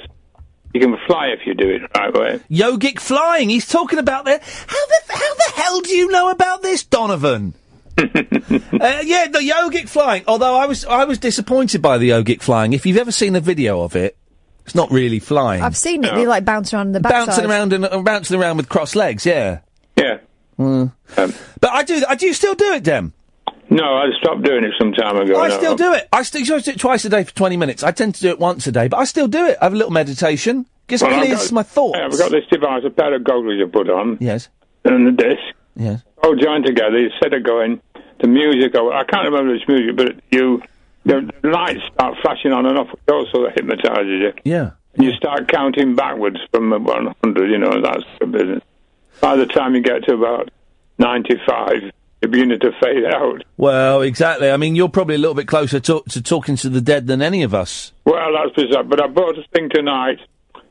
You can fly if you do it the right way. Yogic flying. He's talking about that. How the how the hell do you know about this, Donovan? uh, yeah, the yogic flying. Although I was I was disappointed by the yogic flying. If you've ever seen a video of it, it's not really flying. I've seen it. They like bounce around the backside. bouncing around and uh, bouncing around with crossed legs. Yeah. Yeah. Mm. but I do. I do still do it, Dem. No, I stopped doing it some time ago. I no. still do it. I still do it twice a day for twenty minutes. I tend to do it once a day, but I still do it. I have a little meditation. Just Well, I've clears got- my thoughts. Yeah, I've got this device, a pair of goggles you put on. Yes. And the disc. Yes. All joined together. Instead of going, the music, or, I can't remember which music, but you, the lights start flashing on and off, which also hypnotises you. Yeah. And you start counting backwards from 100, you know, that's the business. By the time you get to about 95, you're beginning to fade out. Well, exactly. I mean, you're probably a little bit closer to, to talking to the dead than any of us. Well, that's bizarre. But I bought a thing tonight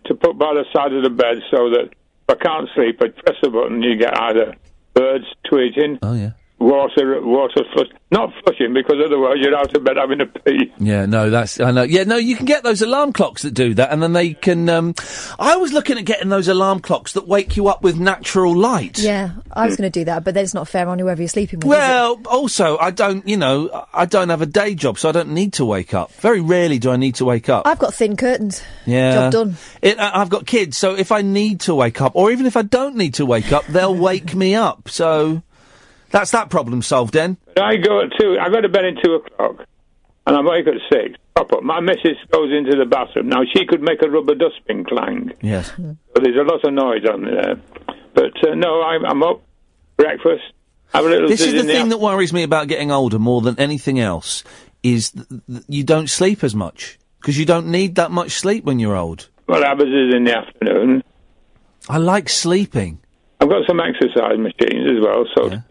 to put by the side of the bed so that if I can't sleep, I press a button, you get either birds tweeting, oh, yeah. Water, water flush, not flushing because otherwise you're out of bed having a pee. Yeah, no, that's I know. Yeah, no, you can get those alarm clocks that do that, and then they can. Um, I was looking at getting those alarm clocks that wake you up with natural light. Yeah, I was going to do that, but then it's not fair on whoever you're sleeping with. is it? Well, also, I don't, you know, I don't have a day job, so I don't need to wake up. Very rarely do I need to wake up. I've got thin curtains. Yeah. Job done. It, I- I've got kids, so if I need to wake up, or even if I don't need to wake up, they'll wake me up. So that's that problem solved, then. But I go at two, I go to bed at two o'clock, and I wake at six. Pop up. My missus goes into the bathroom. Now, she could make a rubber dustbin clang. Yes. But there's a lot of noise on there. But uh, no, I'm, I'm up, breakfast, have a little This is the in thing that worries me about getting older more than anything else is th- th- you don't sleep as much because you don't need that much sleep when you're old. Well, ours is in the afternoon. I like sleeping. I've got some exercise machines as well, so me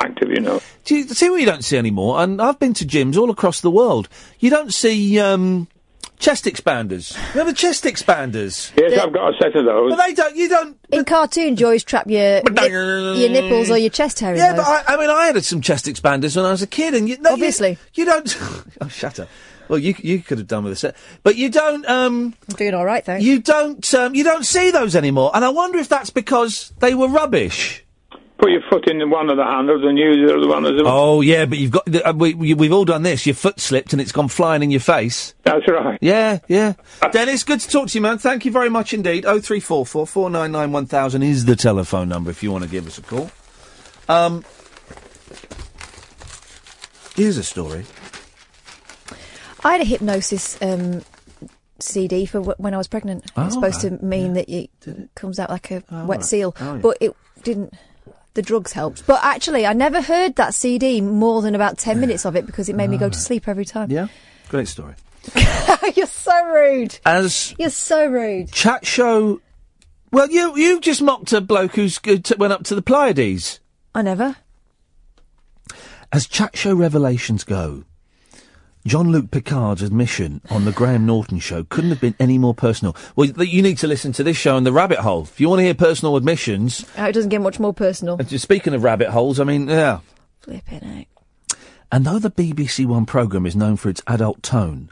active, you know. Do you see what you don't see anymore? And I've been to gyms all across the world. You don't see um, chest expanders. Remember chest expanders? Yes, I've got a set of those. But they don't. You don't. In cartoons, you always trap your nip- your nipples or your chest hair. in Yeah, those. but I, I mean, I had some chest expanders when I was a kid, and you, no, Obviously. you, you don't. oh, shut up. Well, you you could have done with a set, but you don't. Um, I'm doing all right, thanks. You don't. Um, you don't see those anymore, and I wonder if that's because they were rubbish. Put your foot in one of the handles and use the other one as a... Oh yeah, but you've got. Uh, we, we, we've all done this. Your foot slipped and it's gone flying in your face. That's right. Yeah, yeah. Dennis, good to talk to you, man. Thank you very much indeed. Oh three four four four nine nine one thousand is the telephone number if you want to give us a call. Um, here's a story. I had a hypnosis um, CD for w- when I was pregnant. Oh, it's supposed right. to mean that it comes out like a wet right. seal, Oh, yeah. but it didn't. The drugs helped, but actually, I never heard that CD more than about ten minutes of it because it made me go to sleep every time. Yeah, great story. You're so rude. As You're so rude. chat show. Well, you you just mocked a bloke who's who t- went up to the Pleiades. I never. As chat show revelations go, John Luke Picard's admission on the Graham Norton show couldn't have been any more personal. Well, you need to listen to this show in the rabbit hole. If you want to hear personal admissions, Uh, It doesn't get much more personal. speaking of rabbit holes, I mean, yeah. Flipping heck. And though the BBC One programme is known for its adult tone,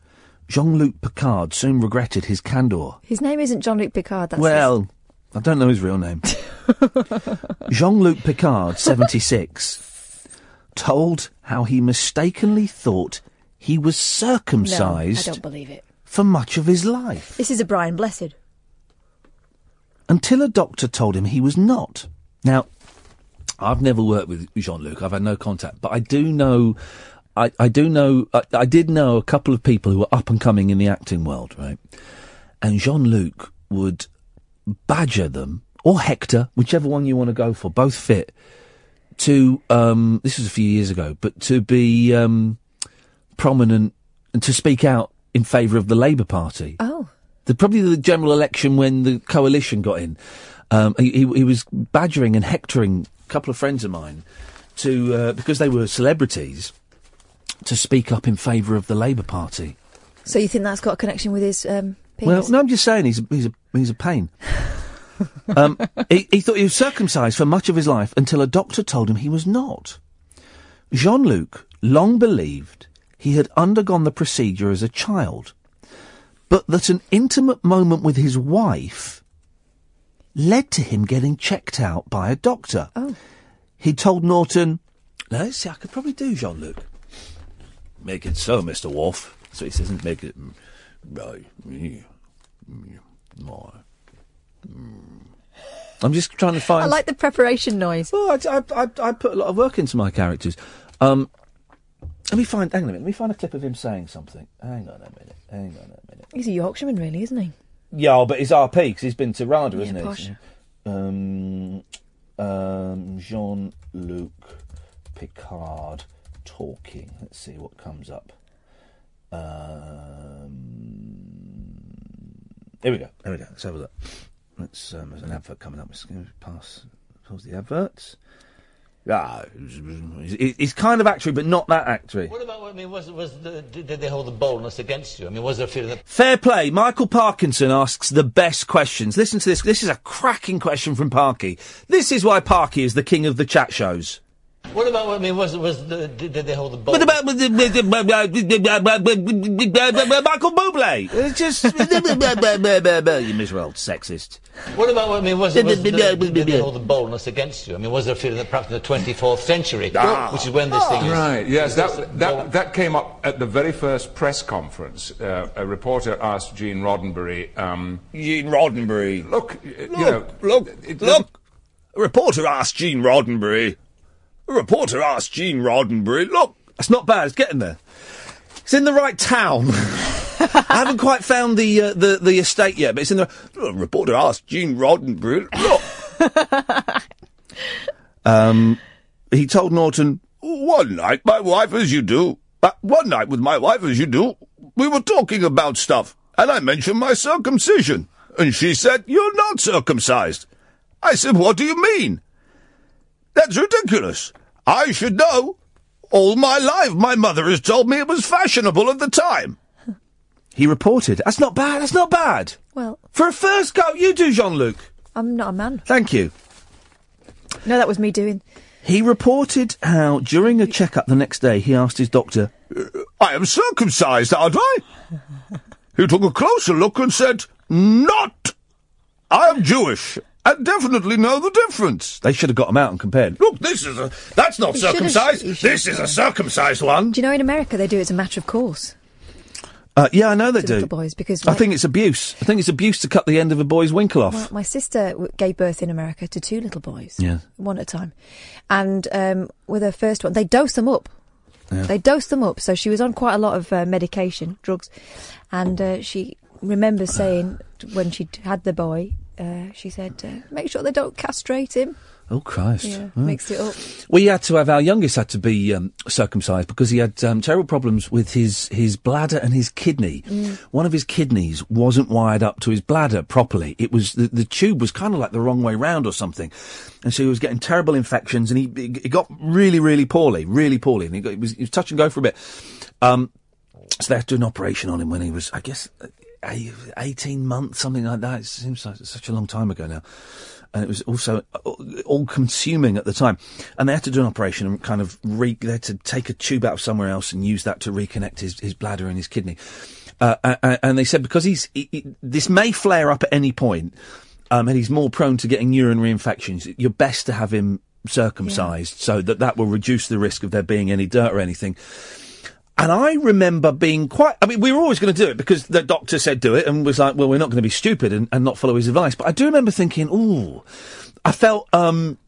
Jean Luc Picard soon regretted his candour. His name isn't Jean Luc Picard. That's well, I don't know his real name. Jean Luc Picard, 76, told how he mistakenly thought he was No, I circumcised don't believe it. for much of his life This is a Brian Blessed. until a doctor told him he was not. Now, I've never worked with Jean Luc. I've had no contact, but I do know. I, I do know. I, I did know a couple of people who were up and coming in the acting world, right? And Jean Luc would badger them or Hector, whichever one you want to go for, both fit. To um, this was a few years ago, but to be um, prominent and to speak out in favour of the Labour Party. Oh. The, probably the general election when the coalition got in. Um, he, he, he was badgering and hectoring a couple of friends of mine to uh, because they were celebrities to speak up in favour of the Labour Party. So you think that's got a connection with his um? Well, no, I'm just saying he's a, he's a he's a pain. um, he, he thought he was circumcised for much of his life until a doctor told him he was not. Jean Luc long believed he had undergone the procedure as a child, but that an intimate moment with his wife led to him getting checked out by a doctor. Oh. He told Norton, "No, see, I could probably do Jean Luc. Make it so, Mister Worf." So he says, "Make it right." more." I'm just trying to find. I like the preparation noise. Well, I, I, I, I put a lot of work into my characters. Um, let me find. Hang on a minute. Let me find a clip of him saying something. Hang on a minute. Hang on a minute. He's a Yorkshireman, really, isn't he? Yeah, but he's RP because he's been to RADA, Yeah, isn't posh. he? Um, um, Jean Luc Picard talking. Let's see what comes up. Um, here we go. Here we go. Let's have a look. Let's. Um, there's an advert coming up. Let's pass. Pause the adverts. Yeah, he's, kind of actory, but not that actory. What about, I mean, was, was the, did did they hold the boldness against you? I mean, was there a feeling that Fair play. Michael Parkinson asks the best questions. Listen to this. This is a cracking question from Parky. This is why Parky is the king of the chat shows. What about? I mean, was was the, did, did they hold the What about with the- with the- Michael Bublé? It's just you miserable sexist. What about? I mean, was, was the, did they hold the boldness against you? I mean, was there a feeling that perhaps in the 24th century, Ah. which is when this thing is Right, yes, is that, that, that came up at the very first press conference. Uh, a reporter asked Gene Roddenberry. Um, Gene Roddenberry. Look, y- you Look, know. look, it look. A reporter asked Gene Roddenberry. A reporter asked Gene Roddenberry. Look, that's not bad. It's getting there. It's in the right town. I haven't quite found the uh, the the estate yet, but it's in the. A reporter asked Gene Roddenberry. Look. um, he told Norton, "One night, my wife, as you do, uh, one night with my wife, as you do, we were talking about stuff, and I mentioned my circumcision, and she said, "You're not circumcised." I said, "What do you mean?" That's ridiculous. I should know. All my life, my mother has told me it was fashionable at the time. He reported. That's not bad. That's not bad. Well, For a first go, you do, Jean Luc. I'm not a man. Thank you. No, that was me doing. He reported how during a checkup the next day he asked his doctor, "Uh, I am circumcised, aren't I? He took a closer look and said, Not! I am Jewish and definitely know the difference. They should have got him out and compared. Look, this is a. That's not He should have- circumcised. he should This have is a circumcised one. Do you know in America they do it as a matter of course? Uh, yeah, I know they To do. little boys, because I my- think it's abuse. I think it's abuse to cut the end of a boy's winkle off. Well, my sister w- gave birth in America to two little boys, Yeah. one at a time, and um, with her first one, they dose them up. Yeah. They dosed them up, so she was on quite a lot of uh, medication, drugs, and uh, she remembers saying when she'd had the boy, uh, she said, uh, "Make sure they don't castrate him." Oh Christ! Yeah, Oh. mixed it up. We had to have our youngest had to be um, circumcised because he had um, terrible problems with his his bladder and his kidney. Mm. One of his kidneys wasn't wired up to his bladder properly. It was the, the tube was kind of like the wrong way round or something, and so he was getting terrible infections, and he he he got really really poorly, really poorly, and he, got, he was he was touch and go for a bit. Um, so they had to do an operation on him when he was, I guess, a- eighteen months, something like that. It seems like such a long time ago now and it was also all consuming at the time. And they had to do an operation and kind of re- they had to take a tube out of somewhere else and use that to reconnect his, his bladder and his kidney. Uh, a- a- and they said because he's he, he- this may flare up at any point, um, and he's more prone to getting urinary infections, you're best to have him circumcised so that that will reduce the risk of there being any dirt or anything. And I remember being quite, I mean, we were always going to do it because the doctor said do it and was like, well, we're not going to be stupid and, and not follow his advice. But I do remember thinking, ooh, I felt, um,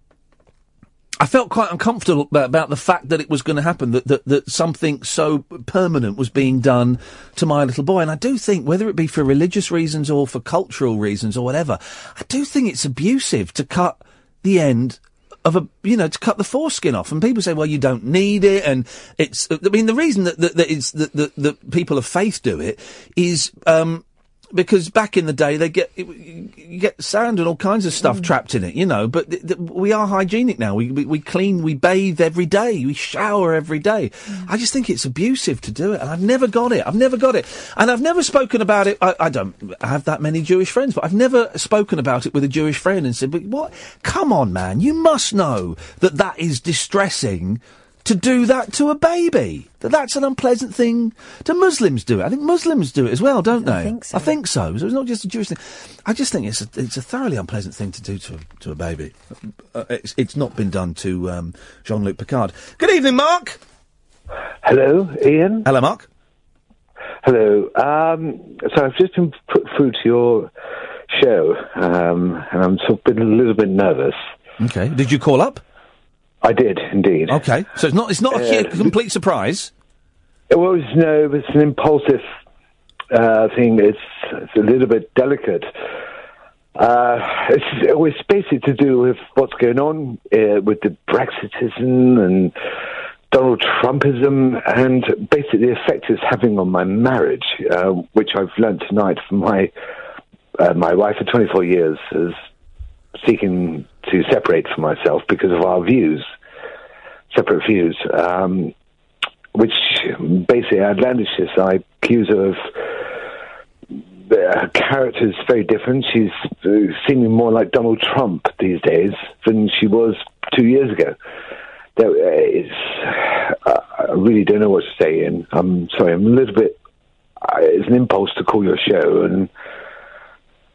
I felt quite uncomfortable about, the fact that it was going to happen, that, that, that something so permanent was being done to my little boy. And I do think, whether it be for religious reasons or for cultural reasons or whatever, I do think it's abusive to cut the end of a, you know, to cut the foreskin off. And people say, well, you don't need it. And it's, I mean, the reason that, that, that that people of faith do it is, um, because back in the day they get you get sand and all kinds of stuff mm. trapped in it, you know. But th- th- we are hygienic now. We, we we clean, we bathe every day, we shower every day. Mm. I just think it's abusive to do it, and I've never got it. I've never got it, and I've never spoken about it. I, I don't have that many Jewish friends, but I've never spoken about it with a Jewish friend and said, "But what? Come on, man! You must know that that is distressing." To do that to a baby, that that's an unpleasant thing. Do Muslims do it? I think Muslims do it as well, don't they? I think so. I think so. So it's not just a Jewish thing. I just think it's a, it's a thoroughly unpleasant thing to do to a, to a baby. Uh, it's, it's not been done to um, Jean-Luc Picard. Good evening, Mark. Hello, Iain. Hello, Mark. Hello. Um, so I've just been put through to your show, um, and I'm sort of been a little bit nervous. Okay. Did you call up? I did indeed. Okay. So it's not it's not a Uh, hu- complete surprise. It was no, it's an impulsive uh, thing. It's, it's a little bit delicate. Uh, it's, it's basically to do with what's going on uh, with the Brexitism and Donald Trumpism and basically the effect it's having on my marriage, uh, which I've learnt tonight from my uh, my wife for 24 years is seeking to separate from myself because of our views, separate views. Um, which basically outlandishes. I accuse her of her character is very different. She's uh, seeming more like Donald Trump these days than she was two years ago. Is, uh, I really don't know what to say, and I'm sorry. I'm a little bit. Uh, it's an impulse to call your show, and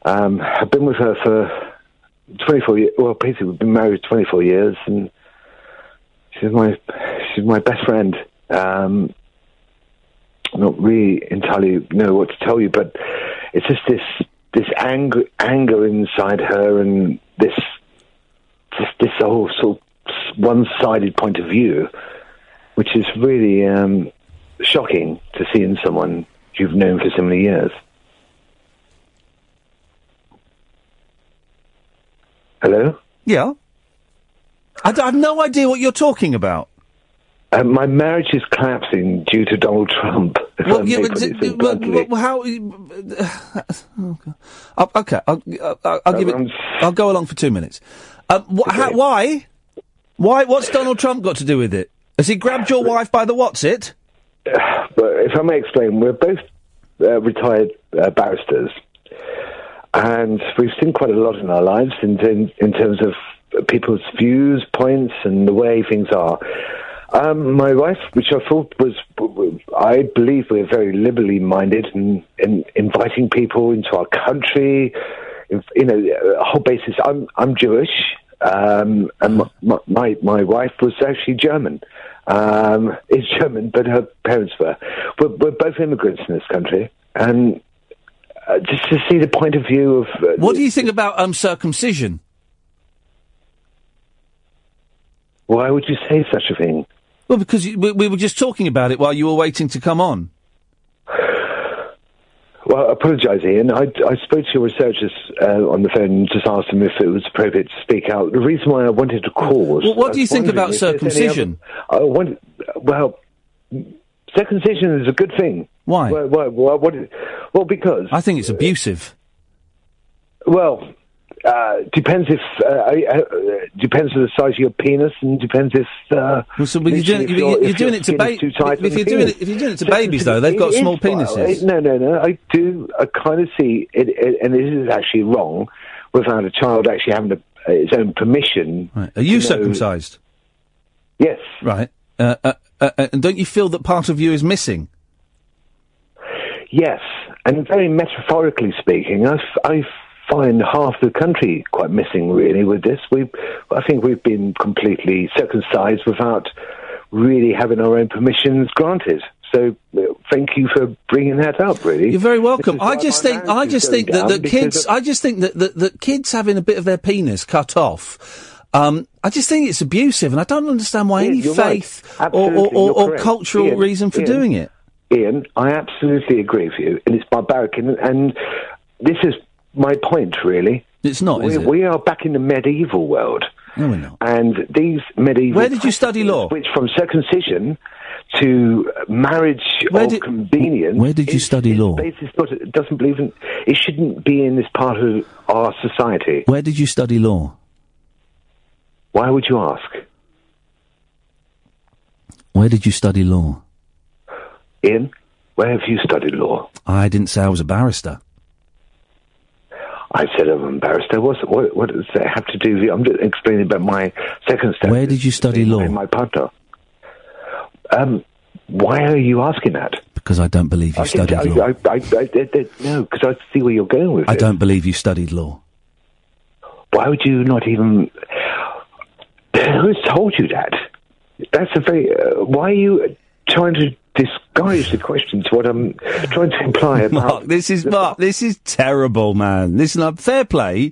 um, I've been with her for 24 years. Well, basically, we've been married 24 years, and she's my she's my best friend. Um, not really entirely know what to tell you, but it's just this this anger anger inside her, and this this, this whole sort of one sided point of view, which is really um, shocking to see in someone you've known for so many years. Hello. Yeah. I, d- I have no idea what you're talking about. Uh, my marriage is collapsing due to Donald Trump. If I Well, may yeah, but put d- it d- well, bluntly. well, how? okay, I'll, okay, I'll, I'll, I'll give it. I'll go along for two minutes. Um, wh- how, why? Why? What's Donald Trump got to do with it? Has he grabbed your wife by the what's it? but if I may explain, we're both uh, retired uh, barristers, and we've seen quite a lot in our lives in, in, in terms of people's views, points, and the way things are. Um, my wife, which I thought was, I believe we're very liberally minded in, in inviting people into our country. You know, a whole basis. I'm I'm Jewish, um, and my, my my wife was actually German. Um, is German, but her parents were. We're, we're both immigrants in this country, and uh, just to see the point of view of uh, What do you think about um, circumcision? why would you say such a thing? Well, because you, we, we were just talking about it while you were waiting to come on. Well, I apologise, Iain. I, I spoke to your researchers uh, on the phone and just asked them if it was appropriate to speak out. The reason why I wanted to call was. Well, what do you think about if there's any circumcision? other- I wanted, well, circumcision is a good thing. Why? Well, well, well, what, well because. I think it's abusive. Well, uh, depends if uh, uh, uh, depends on the size of your penis, and depends if. Uh, Well, so, you're doing, if you're, you're if doing it to skin is ba- too tight if you're doing it if you're doing it to So babies though, they've got small is penises. I- no, no, no. I do. I kind of see it, it, and this is actually wrong without a child actually having a, its own permission. Right. Are you to know- circumcised? Yes. Right. Uh, uh, uh, uh, and don't you feel that part of you is missing? Yes, and very metaphorically speaking, I, f- I find half the country quite missing, really, with this. We, I think we've been completely circumcised without really having our own permissions granted. So, uh, thank you for bringing that up. Really, You're very welcome. I just think I just think that, the kids I just think that, that that kids having a bit of their penis cut off. Um, I just think it's abusive, and I don't understand why Iain, any you're right. faith or, or, or, or cultural Iain, reason for Iain, doing it. Iain, I absolutely agree with you, and it's barbaric, and, and this is my point, really. It's not, we, is it? We are back in the medieval world. No, we're not. And these medieval. Where did you study law? Which, from circumcision to marriage Where did- convenience. Where did you is- study law? basis, but it doesn't believe in. It shouldn't be in this part of our society. Where did you study law? Why would you ask? Where did you study law? Iain, where have you studied law? I didn't say I was a barrister. I said I'm embarrassed. There was what, what does that have to do? with I'm just explaining about my second step. Where did you study law? My partner. Um, why are you asking that? Because I don't believe you I studied I, law. I, I, I, I- no, because I see where you're going with I it. don't believe you studied law. Why would you not even? Who's told you that? That's a very. Uh, why are you trying to disguise the question to what I'm trying to imply about? Mark, this is Mark. This is terrible, man. Listen up. Fair play.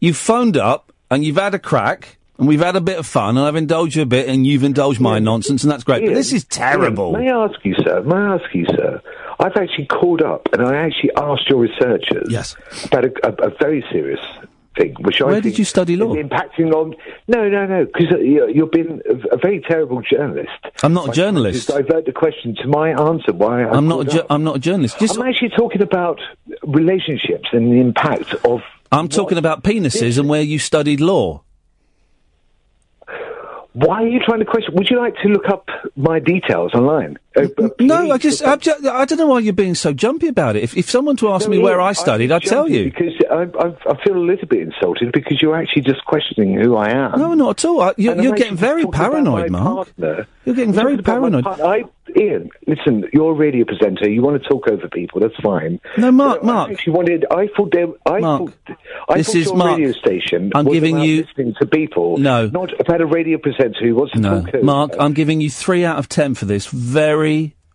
You've phoned up and you've had a crack, and we've had a bit of fun, and I've indulged you a bit, and you've indulged my nonsense, and that's great. But this is terrible. Iain, may I ask you, sir? May I ask you, sir? I've actually called up and I actually asked your researchers yes. about a, a, a very serious thing, which Where think did you study law? impacting on. No, no, no, because you, uh, you've been a, a very terrible journalist. I'm not a journalist. divert the question to my answer. Why I I'm not. A ju- I'm not a journalist. Just, I'm actually talking about relationships and the impact of. I'm talking about penises and where you studied law. Why are you trying to question? Would you like to look up my details online? Uh, No, I just. I don't know why you're being so jumpy about it. If, if someone to ask No, me where I studied, I'd tell you. Because I, I, I feel a little bit insulted because you're actually just questioning who I am. No, not at all. I, you're you're getting very paranoid, Mark. partner. You're getting I'm very talking about my paranoid. I, Iain, listen, you're a radio presenter. You want to talk over people. That's fine. No, Mark, But I actually wanted. I thought there. I Mark, thought, I this thought is your Mark. radio station. I'm giving you- listening to people. No. not about a radio presenter who wants to No, talk. over- Mark, I'm giving you three out of ten for this. Very,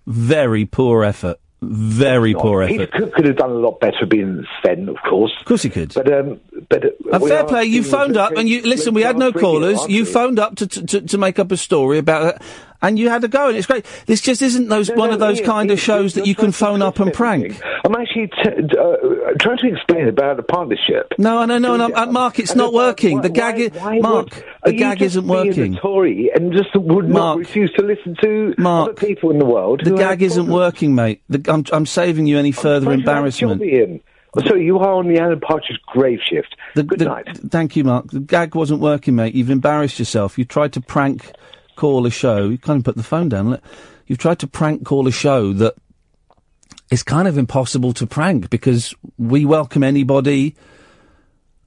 very poor effort. Very poor He effort. could, could have done a lot better being Sven, of course. Of course he could. But um, but uh, fair play, you phoned up and you listen. We had no callers. You phoned up to, to to to make up a story about it, and you had a go, and it's great. This just isn't those No, one no, of those Iain, kind of Iain, shows that you're can phone up and prank. I'm actually t- uh, trying to explain about the partnership. No, no, no, no, uh, Mark, it's not working. why- the gag, why- i- why Mark, would- the you gag isn't working. A Tory and just would Mark. not refuse to listen to Mark. other people in the world. The gag isn't problems. working, mate. The, I'm I'm saving you any further Trying to have a embarrassment. Oh, So you are on the Alan Partridge grave shift. The, Good the- night. Thank you, Mark. The gag wasn't working, mate. You've embarrassed yourself. You tried to prank call a show. You kind of put the phone down. You've tried to prank call a show that is kind of impossible to prank because we welcome anybody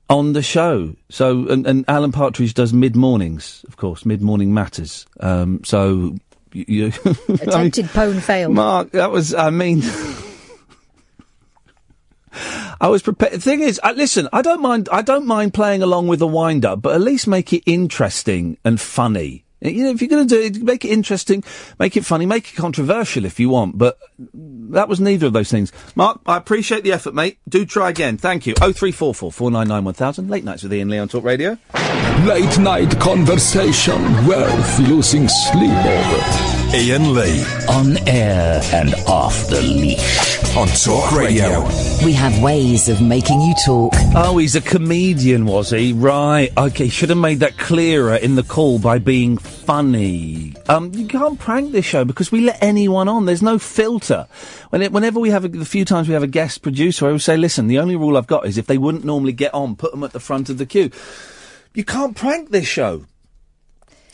on the show. So, and, and Alan Partridge does mid mornings, of course, mid morning matters. Um, so, you, you I mean, Attempted pone failed. Mark, that was, I mean, I was prepared. The thing is, I, listen, I don't mind. I don't mind playing along with the wind up, but at least make it interesting and funny. You know, if you're going to do it, make it interesting, make it funny, make it controversial if you want. But that was neither of those things. Mark, I appreciate the effort, mate. Do try again. Thank you. Oh three four four four nine nine one thousand. Late nights with Iain Lee on Talk Radio. Late night conversation worth losing sleep over. Iain Lee. On air and off the leash. On Talk Radio. We have ways of making you talk. Oh, he's a comedian, was he? Right. Okay, should have made that clearer in the call by being funny. Um, you can't prank this show because we let anyone on. There's no filter. When it, whenever we have a, the few times we have a guest producer, I always say, listen, the only rule I've got is if they wouldn't normally get on, put them at the front of the queue. You can't prank this show.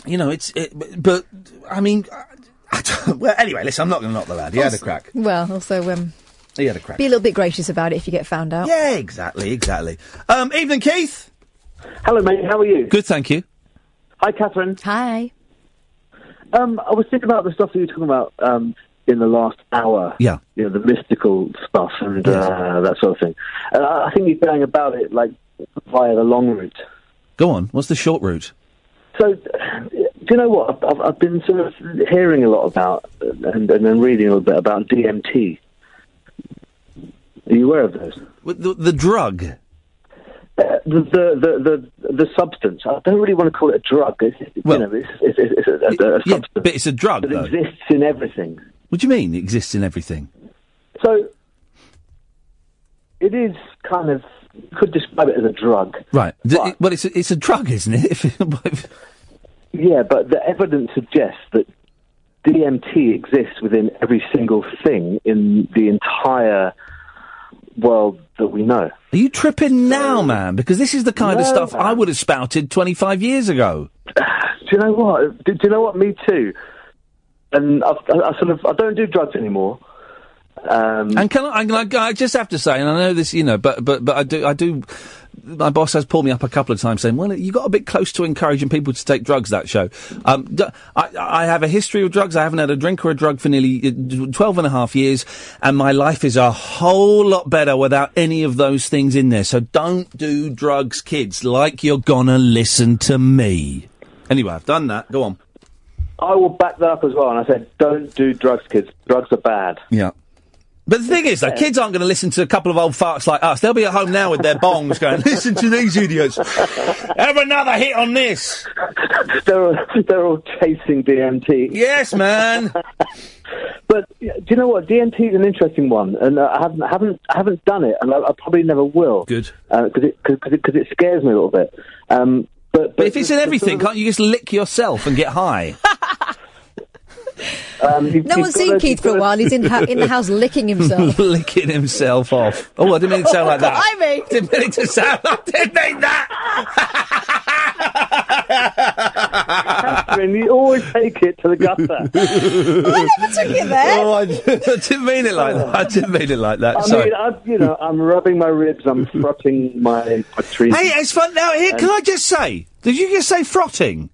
You know, it's, it, but, but, I mean, I don't, well, anyway, listen, I'm not going to knock the lad. He had a crack. Well, also, um, He had a crack. be a little bit gracious about it if you get found out. Yeah, exactly, exactly. Um, evening, Keith. Hello, mate. How are you? Good, thank you. Hi, Catherine. Hi. Um, I was thinking about the stuff that you were talking about um, in the last hour. Yeah. You know, the mystical stuff and uh, that sort of thing. And I I think you're going about it like via the long route. Go on. What's the short route? So, do you know what? I've, I've, been sort of hearing a lot about and, and then reading a little bit about DMT. Are you aware of those? The, the drug? Uh, the, the, the, the, the substance. I don't really want to call it a drug. It's, you know, it's, it's, it's a, a, a Yeah, but it's a drug, that though. exists in everything. What do you mean? It exists in everything. So, it is kind of, you could describe it as a drug. Right. D- well, it's a, it's a drug, isn't it? Yeah, but the evidence suggests that DMT exists within every single thing in the entire world that we know. Are you tripping now, man? Because this is the kind of stuff man. I would have spouted 25 years ago. Do you know what? Do, do you know what? Me too. And I've, I, I sort of I don't do drugs anymore. Um, and can I, I, I just have to say, and I know this, you know, but but but I do, I do. My boss has pulled me up a couple of times saying, "Well, you got a bit close to encouraging people to take drugs." That show. Um, d- I, I have a history of drugs. I haven't had a drink or a drug for nearly uh, 12 and a half years, and my life is a whole lot better without any of those things in there. So don't do drugs, kids. Like you're gonna listen to me. Anyway, I've done that. Go on. I will back that up as well. And I said, don't do drugs, kids. Drugs are bad. Yeah. But the thing is, though, kids aren't going to listen to a couple of old farts like us. They'll be at home now with their bongs going, listen to these idiots. Have another hit on this. they're all, they're all chasing DMT. Yes, man. but do you know what? DMT is an interesting one, and uh, I haven't haven't I haven't done it, and I, I probably never will. Good. Because it because it, 'cause it scares me a little bit. Um, but, But if it's in everything, can't you just lick yourself and get high? Um, you've- No you've one's seen to- Keith for a while. He's in, ha- in the house licking himself. Licking himself off. Oh, I didn't mean it to sound like that. I mean. Didn't mean it to sound like. That. Didn't mean that. Catherine, you always take it to the gutter. I never took it there. Oh, I, I didn't mean it like that. I didn't mean it like that. I Sorry. mean, I, you know, I'm rubbing my ribs, I'm frotting my, my trees. Hey, it's fun. Now, here, can I just say, did you just say frotting?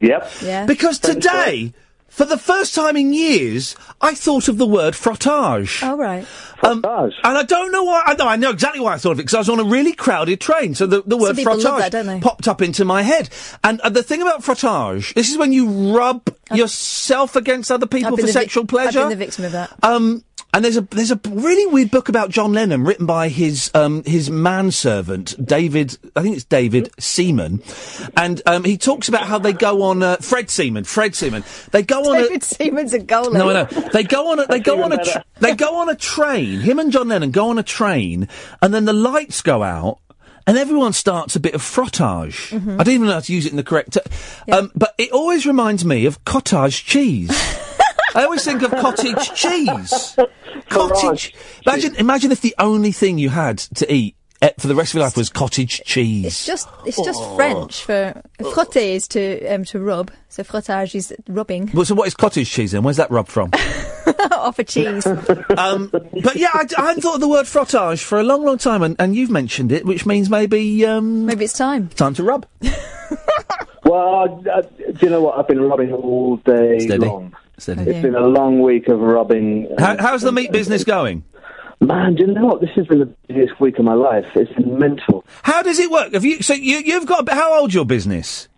Yep. Yeah. Because today, for the first time in years, I thought of the word frottage. Oh, right. Um, and I don't know why. I know, I know exactly why I thought of it because I was on a really crowded train. So the, the word people frottage that, popped up into my head. And uh, the thing about frottage, this is when you rub yourself against other people for the vic- sexual pleasure. I've been the victim of that. Um, and there's a there's a really weird book about John Lennon written by his um his manservant David I think it's David Seaman, and um he talks about how they go on uh, Fred Seaman Fred Seaman they go on David Seaman's a goalie. a no I know they go on a they go on a even tr- better. they go on a train him and John Lennon go on a train and then the lights go out. And everyone starts a bit of frottage. Mhm. I don't even know how to use it in the correct. T- um, but it always reminds me of cottage cheese. I always think of cottage cheese. Cottage. Imagine, imagine if the only thing you had to eat eh, for the rest of your life was cottage cheese. It's just it's just Oh. French for frotter is to um, to rub. So frottage is rubbing Well, so what is cottage cheese then? Where's that rub from? off a cheese. um, but yeah, I, I hadn't thought of the word frottage for a long, long time, and, and you've mentioned it, which means maybe um, maybe it's time. Time to rub. Well, I, I, do you know what? I've been rubbing all day Steady. long. Steady. It's been a long week of rubbing. How, how's the meat business going? Man, do you know what? This has been the busiest week of my life. It's been mental. How does it work? Have you? So you, you've got how old your business?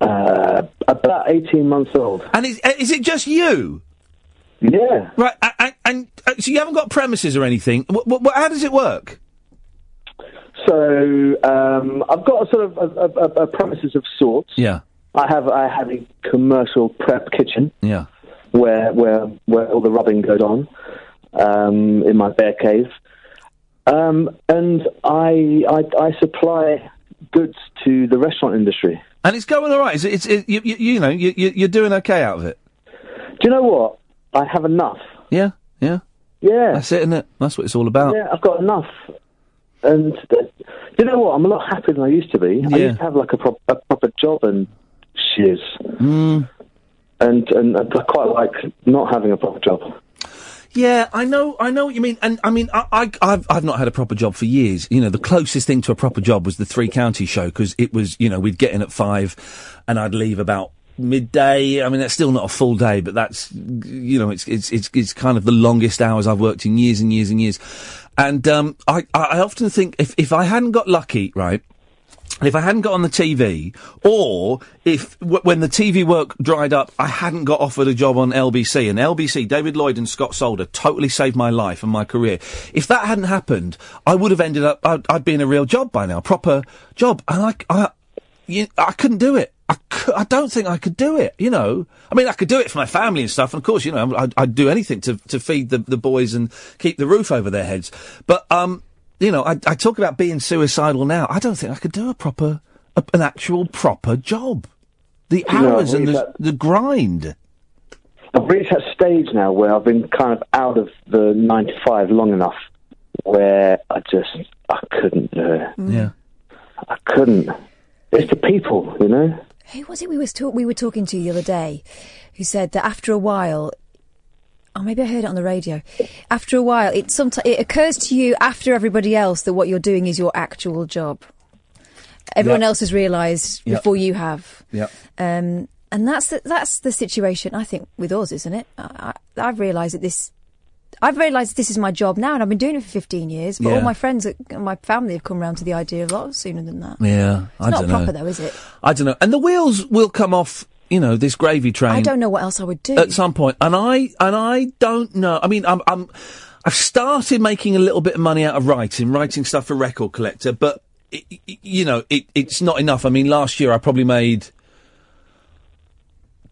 Uh, about 18 months old. And is, uh, is it just you? Yeah. Right, a- a- and, uh, so you haven't got premises or anything. Wh- wh- wh- how does it work? So um, I've got a sort of a, a, a, a premises of sorts. Yeah. I have I have a commercial prep kitchen Yeah. Where where where all the rubbing goes on um, in my bear cave, um, and I, I I supply goods to the restaurant industry. And it's going all right. Is it, it's it, you, you, you know you, you, you're doing okay out of it. Do you know what? I have enough. Yeah, yeah. Yeah. That's it, isn't it? That's what it's all about. Yeah, I've got enough. And do you know what? I'm a lot happier than I used to be. I used to have like a, pro- a proper job and shiz. Mm. And and I quite like not having a proper job. Yeah, I know, I know what you mean, and I mean, I, I, I've, I've not had a proper job for years. You know, the closest thing to a proper job was the Three county show because it was, you know, we'd get in at five, and I'd leave about midday. I mean, that's still not a full day, but that's you know, it's it's it's it's kind of the longest hours I've worked in years and years and years. And um, I I often think if if I hadn't got lucky, right. If I hadn't got on the TV, or if w- when the TV work dried up, I hadn't got offered a job on LBC, and LBC, David Lloyd and Scott Solder totally saved my life and my career. If that hadn't happened, I would have ended up, I'd, I'd be in a real job by now, proper job, and I, I, you, I couldn't do it. I, I don't think I could do it, you know. I mean, I could do it for my family and stuff, and of course, you know, I'd, I'd do anything to, to feed the, the boys and keep the roof over their heads. But, um, you know, I, I talk about being suicidal now. I don't think I could do a proper, a, an actual proper job. The No, hours and the, had- the grind. I've reached that stage now where I've been kind of out of the nine to five long enough where I just I couldn't do it. Mm. Yeah. I couldn't. It's the people, you know. Who was it we was talk- we were talking to the other day, who said that after a while, oh maybe I heard it on the radio. After a while, it sometimes it occurs to you after everybody else that what you're doing is your actual job. Everyone Yep. else has realised Yep. before you have. Yeah. Um, and that's the, that's the situation I think with us, isn't it? I, I've realised that this. I've realised this is my job now, and I've been doing it for 15 years. But Yeah. all my friends and my family have come round to the idea a lot sooner than that. Yeah, It's I not proper, know. though, is it? I don't know. And the wheels will come off, you know, this gravy train. I don't know what else I would do. at some point, and I and I don't know. I mean, I'm, I'm I've started making a little bit of money out of writing, writing stuff for Record Collector, but i i you know, it, it's not enough. I mean, last year I probably made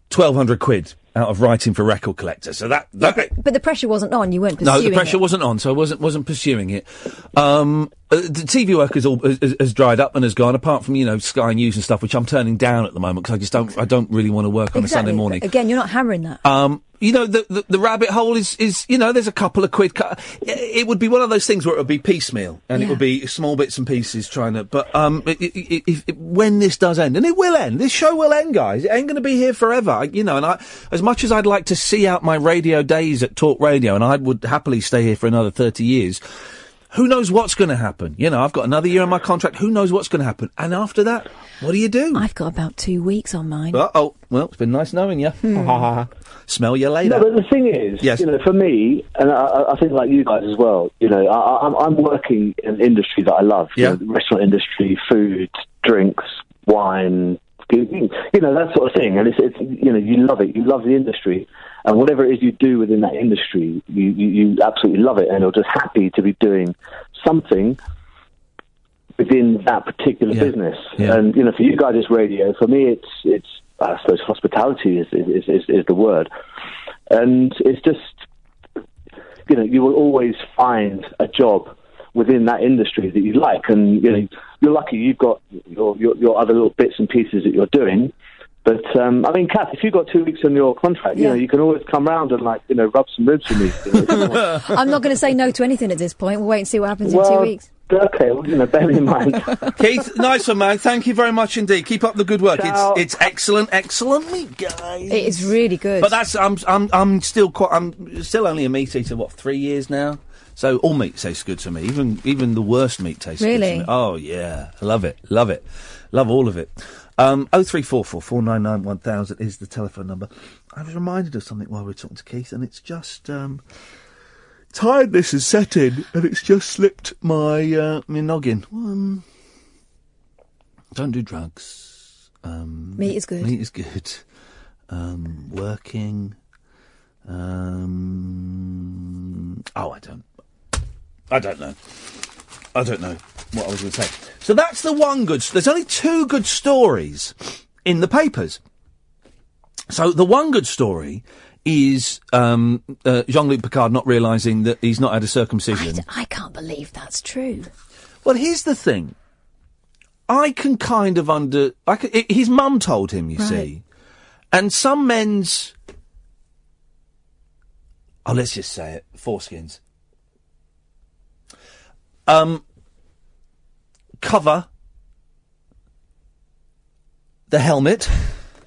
twelve hundred quid out of writing for Record Collector. So that that. But the pressure wasn't on. You weren't pursuing No, the pressure it. wasn't on, so I wasn't wasn't pursuing it. Um, uh, the TV work has all has, has dried up and has gone. Apart from you know Sky News and stuff, which I'm turning down at the moment because I just don't I don't really want to work on a Sunday Exactly. morning. Again, you're not hammering that. Um, you know, the, the the rabbit hole is is you know, there's a couple of quid. Cu- it would be one of those things where it would be piecemeal and it would be small bits and pieces trying to. But um, i i i if, if, when this does end, and it will end, this show will end, guys. It ain't going to be here forever. I, you know, and I, as much as I'd like to see out my radio days at Talk Radio, and I would happily stay here for another thirty years. Who knows what's going to happen? You know, I've got another year on my contract. Who knows what's going to happen? And after that, what do you do? I've got about two weeks on mine. Uh oh. Well, it's been nice knowing you. Smell you later. No, but the thing is, Yes. you know, for me, and I- I, I think like you guys as well, you know, I, I- I'm, I'm working in an industry that I love. you Yeah. know, the restaurant industry, food, drinks, wine, you you know, that sort of thing. And it's, it's, you know, you love it. You love the industry. And whatever it is you do within that industry, you, you, you absolutely love it. And you're just happy to be doing something within that particular business. And, you know, for you guys, it's radio. For me, it's, it's, I suppose hospitality is, is, is, is the word. And it's just, you know, you will always find a job within that industry that you like. And, you know, you're lucky you've got your, your, your other little bits and pieces that you're doing. But, um, I mean, Kath, if you've got two weeks on your contract, you Yeah. know, you can always come round and, like, you know, rub some ribs with me. I'm not going to say no to anything at this point. We'll wait and see what happens in two weeks. Okay, well, you know, bear in mind. Keith, nice one, man. Thank you very much indeed. Keep up the good work. Ciao. It's it's excellent, excellent meat, guys. It is really good. But that's I'm I'm I'm still quite I'm still only a meat eater. What three years now? So all meat tastes good to me. Even even the worst meat tastes good Really? to me. Oh yeah, love it, love it, love all of it. Um, oh three four four four nine nine one thousand is the telephone number. I was reminded of something while we were talking to Keith, and it's just um, tiredness has set in, and it's just slipped my uh, my noggin. Um, don't do drugs. Um, Meat is good. Meat is good. Um, working. Um, oh, I don't. I don't know. I don't know what I was going to say. So that's the one good. There's only two good stories in the papers. So the one good story is um, uh, Jean-Luc Picard not realizing that he's not had a circumcision. I can't believe that's true. Well, here's the thing. I can kind of under. I can, i his mum told him, you Right. see, and some men's. Oh, let's just say it: foreskins. Um, cover the helmet.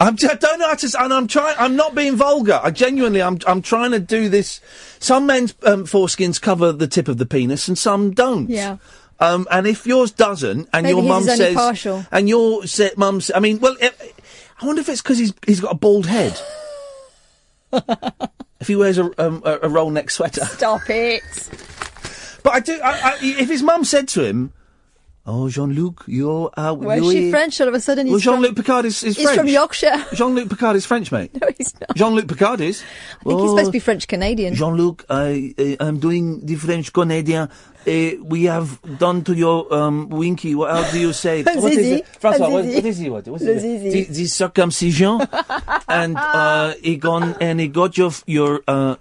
I'm, I don't know how to. And I'm trying. I'm not being vulgar. I genuinely. I'm. I'm trying to do this. Some men's um, foreskins cover the tip of the penis, and some don't. Yeah. Um, and if yours doesn't, and Maybe your his mum is only says, partial. and your sa- mum, s- I mean, well, it, I wonder if it's because he's he's got a bald head. if he wears a um, a, a roll neck sweater. Stop it. But I do. I, I, if his mum said to him, "Oh, Jean Luc, you're uh, Where's you're she French all of a sudden? Well, Jean Luc Picard is, is He's French. from Yorkshire. Jean Luc Picard is French, mate. No, he's not. Jean Luc Picard is. I think he's supposed to be French Canadian. Jean Luc, I, I'm doing the French Canadian. Uh, we have done to your um, winky. What how do you say? What is it? François, what, what is it? What, what's it? The, the circumcision, and uh, he gone and he got your your uh,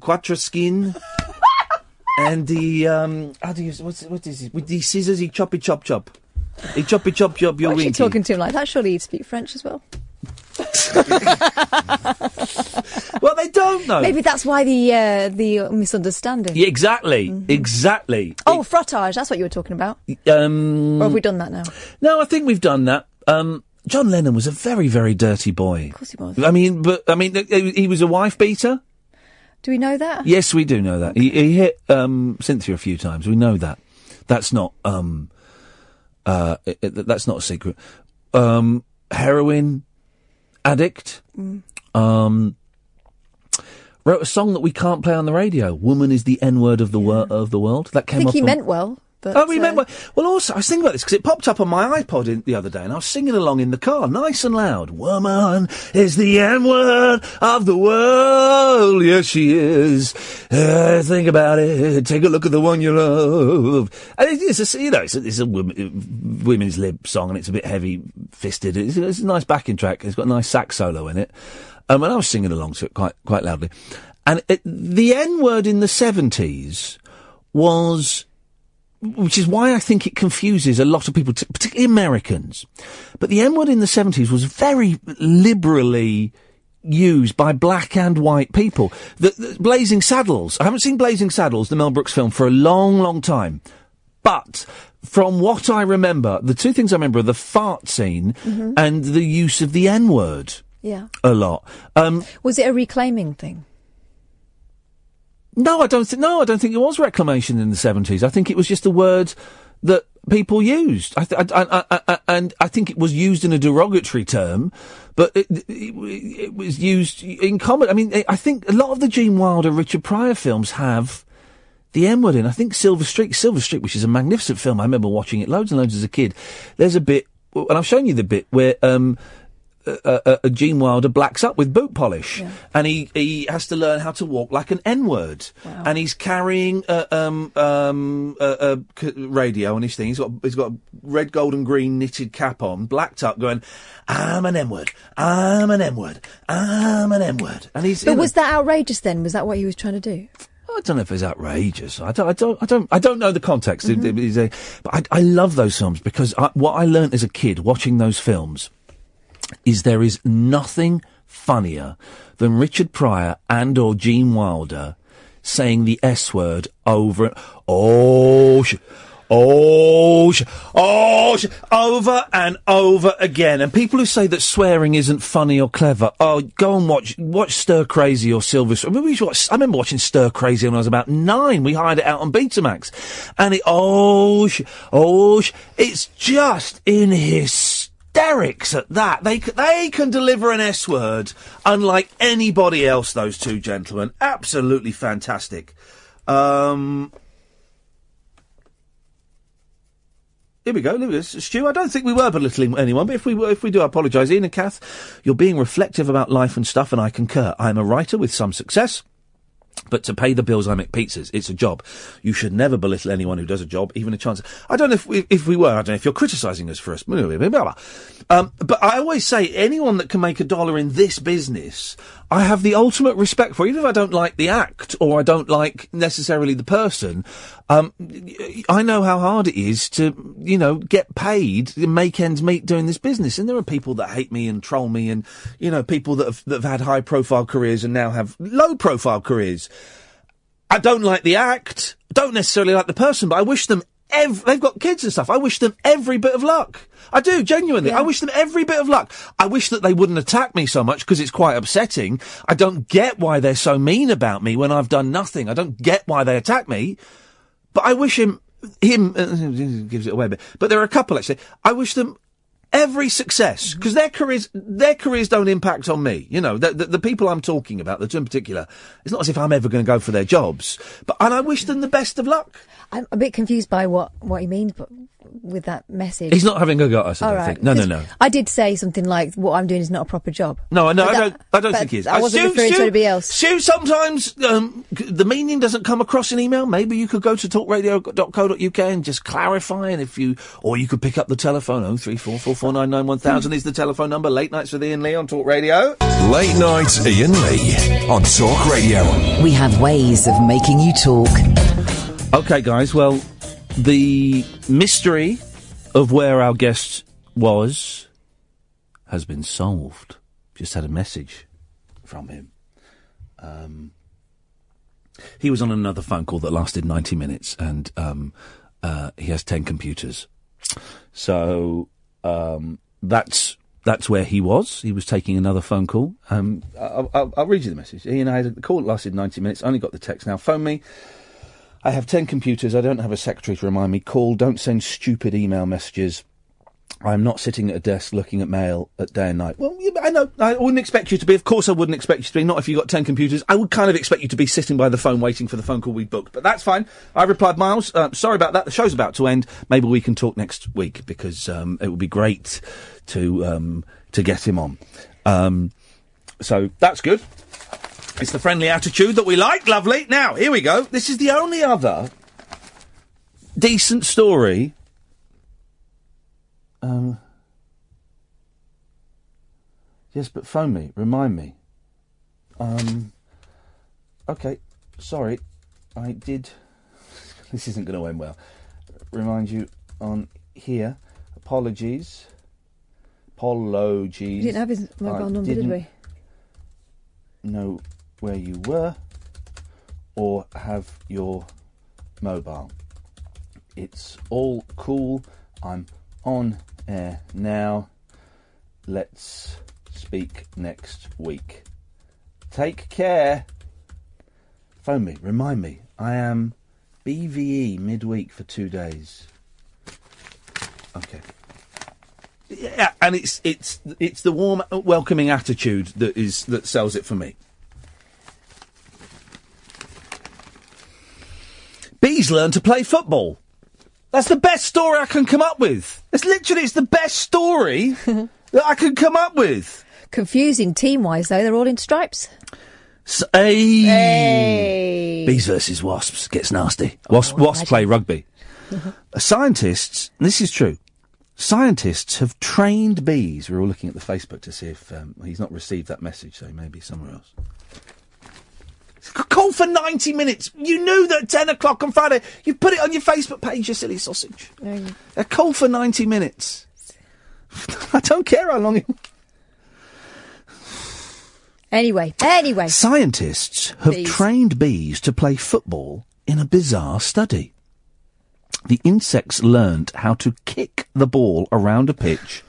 quatre skin. And the um, how do you what's what is it with the scissors? He choppy chop chop. He choppy chop chop your Why is she winky. talking to him like that? Surely he'd speak French as well. well, they don't know. Maybe that's why the uh, the misunderstanding. Yeah, exactly, Mm-hmm. exactly. Oh, frottage. That's what you were talking about. Um, Or have we done that now? No, I think we've done that. Um, John Lennon was a very, very dirty boy. Of course he was. I mean, but I mean, he was a wife beater. Do we know that? Yes, we do know that. He, he hit um, Cynthia a few times. We know that. That's not. Um, uh, it- it- that's not a secret. Um, heroin addict. Mm. Um, wrote a song that we can't play on the radio. "Woman is the N word of the wor- of the world." That came. I think he on- meant well. But, oh, we uh, well. Also, I was thinking about this because it popped up on my iPod in, the other day, and I was singing along in the car, nice and loud. Woman is the N word of the world. Yes, she is. Uh, think about it. Take a look at the one you love. And it is, a, you know, it's a, it's a women, women's lib song, and it's a bit heavy-fisted. It's, it's a nice backing track. It's got a nice sax solo in it. Um, and I was singing along to it quite quite loudly. And it, the N word in the seventies was which is why I think it confuses a lot of people, particularly Americans. But the N word in the 70s was very liberally used by black and white people. The, the Blazing Saddles, I haven't seen Blazing Saddles, the Mel Brooks film, for a long, long time. But from what I remember, the two things I remember are the fart scene Mhm. and the use of the N word Yeah. a lot. Um, Was it a reclaiming thing? No, I don't think. No, I don't think it was reclamation in the seventies. I think it was just a word that people used. I, th- I, I, and I think it was used in a derogatory term, but it, it, it was used in common. I mean, I think a lot of the Gene Wilder, Richard Pryor films have the M word in. I think Silver Streak, Silver Streak, which is a magnificent film. I remember watching it loads and loads as a kid. There's a bit, and I've shown you the bit where. Um, uh, uh, uh, Gene Wilder blacks up with boot polish, and he, he has to learn how to walk like an N word. And he's carrying a, um, um, a, a c- radio on his thing. He's got he's got a red, gold, and green knitted cap on, blacked up, going, "I'm an N word, I'm an N word, I'm an N word." And he's But was that outrageous then? Was that what he was trying to do? I don't know if it's outrageous. I don't. I don't. I don't. I don't know the context. Mm-hmm. it is a- but I, I love those films because I, what I learnt as a kid watching those films is there is nothing funnier than Richard Pryor and or Gene Wilder saying the S word over and oh sh- oh sh- oh sh- over and over again. And people who say that swearing isn't funny or clever, oh, go and watch watch Stir Crazy or Silver. I, remember watch, I remember watching Stir Crazy when I was about nine. We hired it out on Betamax, and it oh sh- oh sh- it's just in his hysterics at that. They they can deliver an S word unlike anybody else. Those two gentlemen, absolutely fantastic. Um, here we go. At Stu. I don't think we were belittling anyone, but if we were, if we do, I apologise. Iain and Kath, you're being reflective about life and stuff, and I concur. I am a writer with some success. But to pay the bills, I make pizzas. It's a job. You should never belittle anyone who does a job, even a chance. I don't know if we, if we were. I don't know if you're criticising us for us. Um, but I always say anyone that can make a dollar in this business, I have the ultimate respect for. Even if I don't like the act or I don't like necessarily the person, um, I know how hard it is to, you know, get paid, and make ends meet doing this business. And there are people that hate me and troll me, and you know, people that have, that have had high profile careers and now have low profile careers. I don't like the act, don't necessarily like the person, but I wish them ev- they've got kids and stuff. I wish them every bit of luck. I do, genuinely. I wish them every bit of luck. I wish that they wouldn't attack me so much because it's quite upsetting. I don't get why they're so mean about me when I've done nothing. I don't get why they attack me. But I wish him, him, uh, gives it away a bit. But there are a couple actually. I wish them every success because their careers their careers don't impact on me. You know, the, the, the people I'm talking about, the two in particular, it's not as if I'm ever going to go for their jobs. But and I wish them the best of luck. I'm a bit confused by what, what he means but with that message. He's not having a go at us. I don't right. think. No, no, no. I did say something like, what I'm doing is not a proper job. No, no, But I that- don't. I don't think he is. I wasn't Stu- referring to anybody else. Sue, sometimes um, the meaning doesn't come across in email. Maybe you could go to talkradio.co.uk and just clarify, and if you, or you could pick up the telephone. Oh three four four four nine nine one thousand is the telephone number. Late nights with Iain Lee on Talk Radio. Late night Iain Lee on Talk Radio. We have ways of making you talk. Okay, guys. Well, the mystery of where our guest was has been solved. Just had a message from him. Um, he was on another phone call that lasted 90 minutes, and um, uh, he has 10 computers. So um, that's that's where he was. He was taking another phone call. Um, I'll, I'll, I'll read you the message. Iain, I had a call that lasted 90 minutes. Only got the text now. Phone me. I have 10 computers. I don't have a secretary to remind me. Call. Don't send stupid email messages. I'm not sitting at a desk looking at mail at day and night. Well, I know. I wouldn't expect you to be. Of course, I wouldn't expect you to be. Not if you've got 10 computers. I would kind of expect you to be sitting by the phone waiting for the phone call we booked. But that's fine. I replied, Miles, uh, sorry about that. The show's about to end. Maybe we can talk next week because um, it would be great to um, to get him on. Um, so that's good. It's the friendly attitude that we like. Lovely. Now, here we go. This is the only other decent story. Um, yes, but phone me. Remind me. Um, okay. Sorry. I did. This isn't going to end well. Remind you on here. Apologies. Apologies. We didn't have his mobile I number, did we? know where you were or have your mobile. It's all cool. I'm on air now. Let's speak next week. Take care. Phone me, remind me. I am BVE midweek for two days. Okay. Yeah, and it's it's it's the warm, welcoming attitude that is that sells it for me. Bees learn to play football. That's the best story I can come up with. It's literally it's the best story that I can come up with. Confusing team wise, though. They're all in stripes. S- hey. Hey. Bees versus wasps gets nasty. Wasp, wasps play rugby. Scientists, this is true. Scientists have trained bees. We're all looking at the Facebook to see if um, he's not received that message, so he may be somewhere else. Call for 90 minutes. You knew that 10 o'clock on Friday. You put it on your Facebook page, you silly sausage. A call for 90 minutes. I don't care how long it... Anyway, anyway. Scientists have Bees. trained bees to play football in a bizarre study. The insects learnt how to kick the ball around a pitch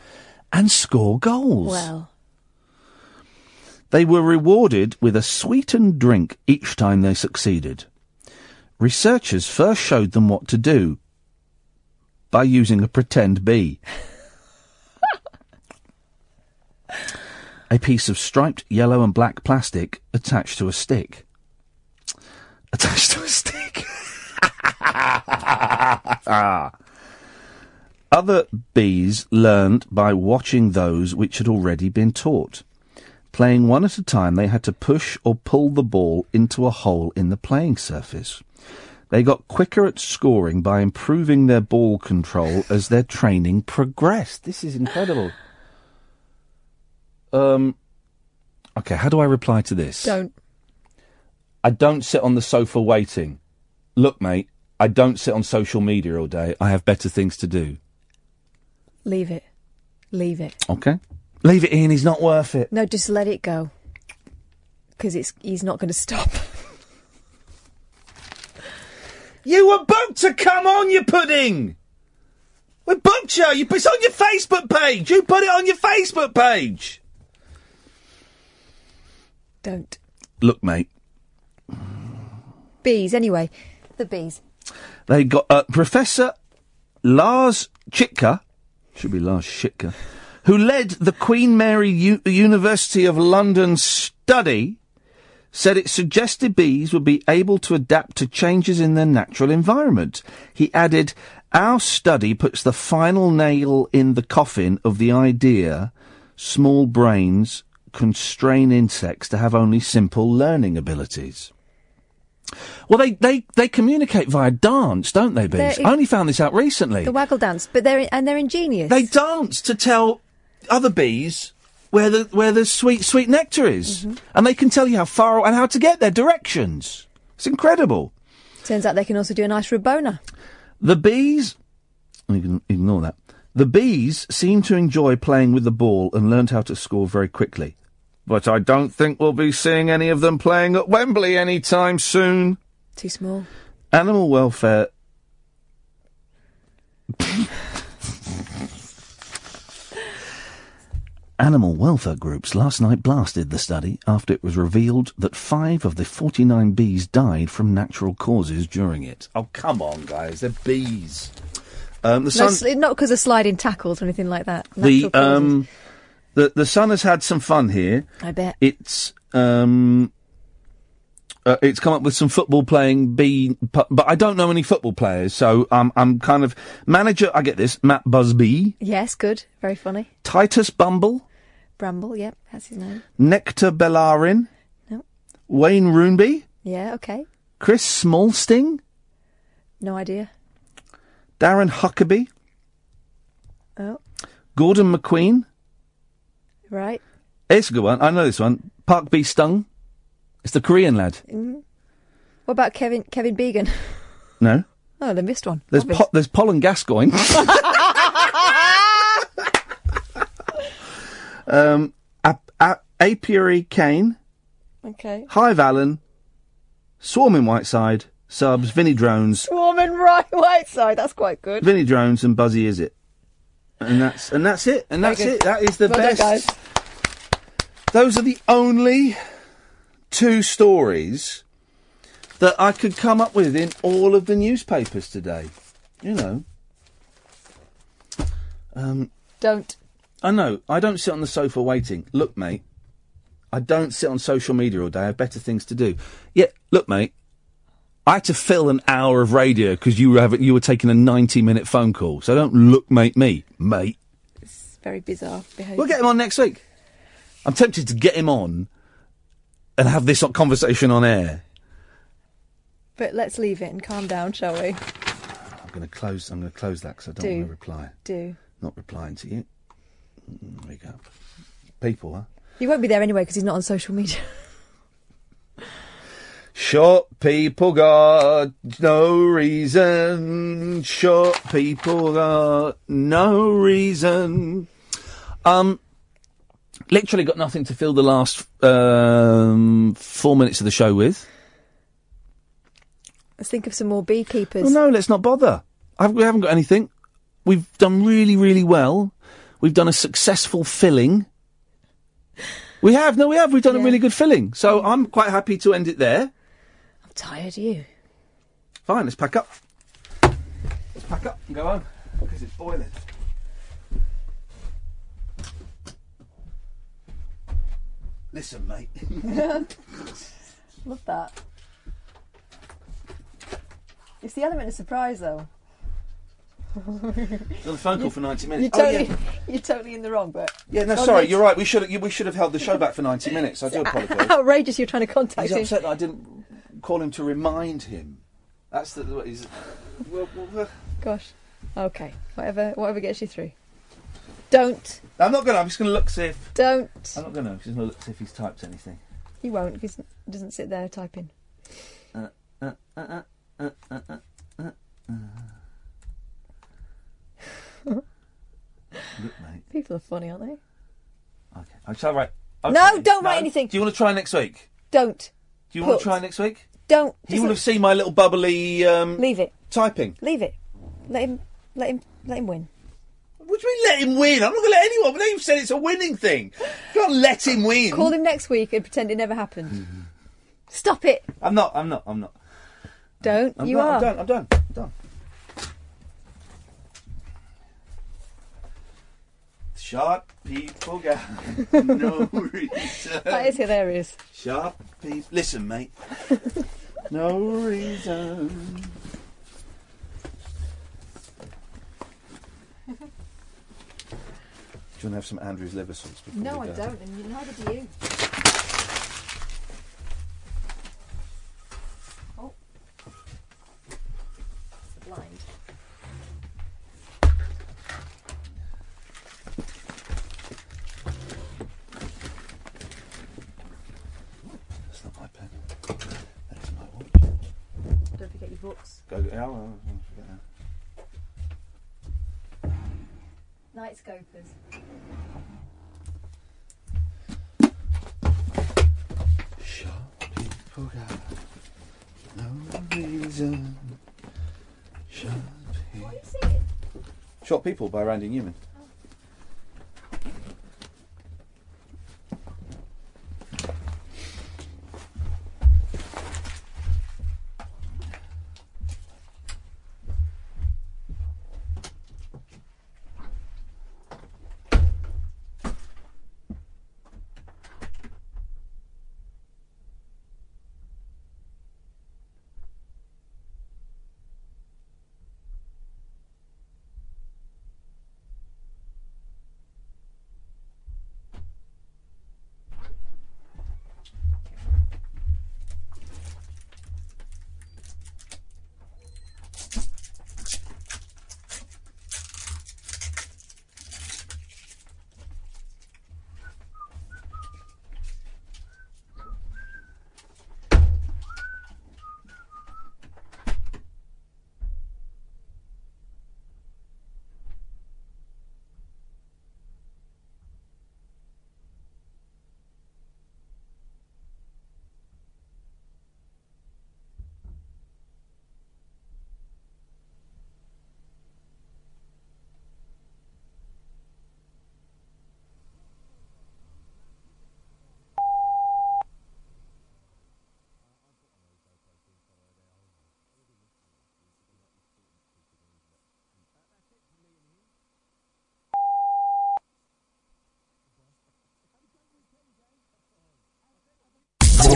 and score goals. Well, They were rewarded with a sweetened drink each time they succeeded. Researchers first showed them what to do by using a pretend bee. a piece of striped yellow and black plastic attached to a stick. Attached to a stick. Other bees learned by watching those which had already been taught. Playing one at a time, they had to push or pull the ball into a hole in the playing surface. They got quicker at scoring by improving their ball control as their training progressed. This is incredible. Um, okay, how do I reply to this? don't. I don't sit on the sofa waiting. Look, mate, I don't sit on social media all day. I have better things to do. Leave it. Leave it. Okay? Leave it in, he's not worth it. No, just let it go. Because it's he's not going to stop. You were booked to come on, you pudding! We booked you! you it's on your Facebook page! You put it on your Facebook page! Don't. Look, mate, Bees, anyway. The bees. they got uh, Professor Lars Chitka, should be Lars Chitka, who led the Queen Mary U- University of London study, said it suggested bees would be able to adapt to changes in their natural environment. He added, Our study puts the final nail in the coffin of the idea small brains constrain insects to have only simple learning abilities. Well, they, they, they communicate via dance, don't they, bees? They're- I only found this out recently. The waggle dance, but they're and they're ingenious. They dance to tell other bees where the where the sweet sweet nectar is, mm-hmm. and they can tell you how far and how to get there, directions. It's incredible. Turns out they can also do a nice rabona. The bees, you can ignore that. The bees seem to enjoy playing with the ball and learned how to score very quickly. But I don't think we'll be seeing any of them playing at Wembley anytime soon. Too small. Animal welfare. Animal welfare groups last night blasted the study after it was revealed that five of the 49 bees died from natural causes during it. Oh, come on, guys. They're bees. Um, the No, sun, sli- not because of sliding tackles or anything like that. the, um, the, the sun has had some fun here. I bet. It's, um, uh, it's come up with some football playing B, but, I don't know any football players, so um, I'm kind of manager. I get this. Matt Busby, Yes, good. Very funny. Titus Bumble, Bramble, yep, that's his name. Nectar Bellarin, No. Wayne Roonby, Yeah, okay. Chris Smallsting, No idea. Darren Huckabee, Oh, Gordon McQueen. right. It's a good one. I know this one. Park B. Stung. It's the Korean lad. Mm. What about Kevin Kevin Began? No. Oh, they missed one. There's po- there's Pollen Gascoigne. um, a- a- Apiary Kane, okay. Hive Allen, Swarming Whiteside, Subs, Vinnie Drones, Swarming right white side. That's quite good. Vinnie Drones, and Buzzy Is It. And that's and that's it. And that's it. That is the Well done, best. guys. Those are the only two stories that I could come up with in all of the newspapers today. You know. Um, Don't. I know. I don't sit on the sofa waiting. Look, mate. I don't sit on social media all day. I have better things to do. Yeah, look, mate. I had to fill an hour of radio because you were having, you were taking a ninety-minute phone call. So don't look, mate, me, mate. It's very bizarre behaviour. We'll get him on next week. I'm tempted to get him on and have this conversation on air. But let's leave it and calm down, shall we? I'm going to close. I'm going to close that because I don't Do. want to reply. Do. Not replying to you. Mm, There you go. People, huh? He won't be there anyway because he's not on social media. Short people got no reason. Short people got no reason. Um, literally got nothing to fill the last um, four minutes of the show with. Let's think of some more beekeepers. Well, no, let's not bother. I've, we haven't got anything. We've done really, really well. We've done a successful filling. We have, no, we have. We've done a really good filling. So I'm quite happy to end it there. I'm tired of you. Fine, let's pack up. Let's pack up and go home because it's boiling. Listen, mate. Love that. It's the element of surprise, though. on the phone call for 90 You're minutes. totally, Oh, yeah. you're totally in the wrong, but Yeah, no, sorry, you're right. We should have we should have held the show back for 90 minutes. I do apologise. outrageous. You're trying to contact He's him. upset that I didn't call him to remind him. That's the. What he's, well, well, well, Gosh. Okay. Whatever. Whatever gets you through. Don't. I'm not going to. I'm just going to look see if. Don't. I'm not going to. I'm just going to look see if he's typed anything. He won't because he doesn't sit there typing. Uh, uh, uh, uh, uh, uh, uh, uh. look, mate. People are funny, aren't they? Okay. I shall write. Okay. No, don't no. write anything. Do you want to try next week? Don't. Do you Put. want to try next week? Don't. He will have seen my little bubbly. Um, Leave it. Typing. Leave it. Let him. Let him. Let him win. What do you mean let him win? I'm not going to let anyone. But now you've said it's a winning thing. You can't let him win. Call him next week and pretend it never happened. Stop it. I'm not. I'm not. I'm not. Don't. I'm you not, are. I'm done. I'm done. I'm done. Sharp people got no reason. That is hilarious. Sharp people. Listen, mate. no reason. Do you want to have some Andrew's liver sauce? before No, I don't, and neither do you. Oh. Blind. That's not my pen. That is my watch. Don't forget your books. Go, go, oh, oh, oh, forget that. Night scopers. People got no reason. Sharp What are you singing? Short People by Randy Newman.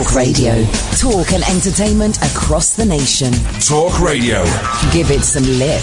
Talk Radio. Talk and entertainment across the nation. Talk Radio. Give it some lip.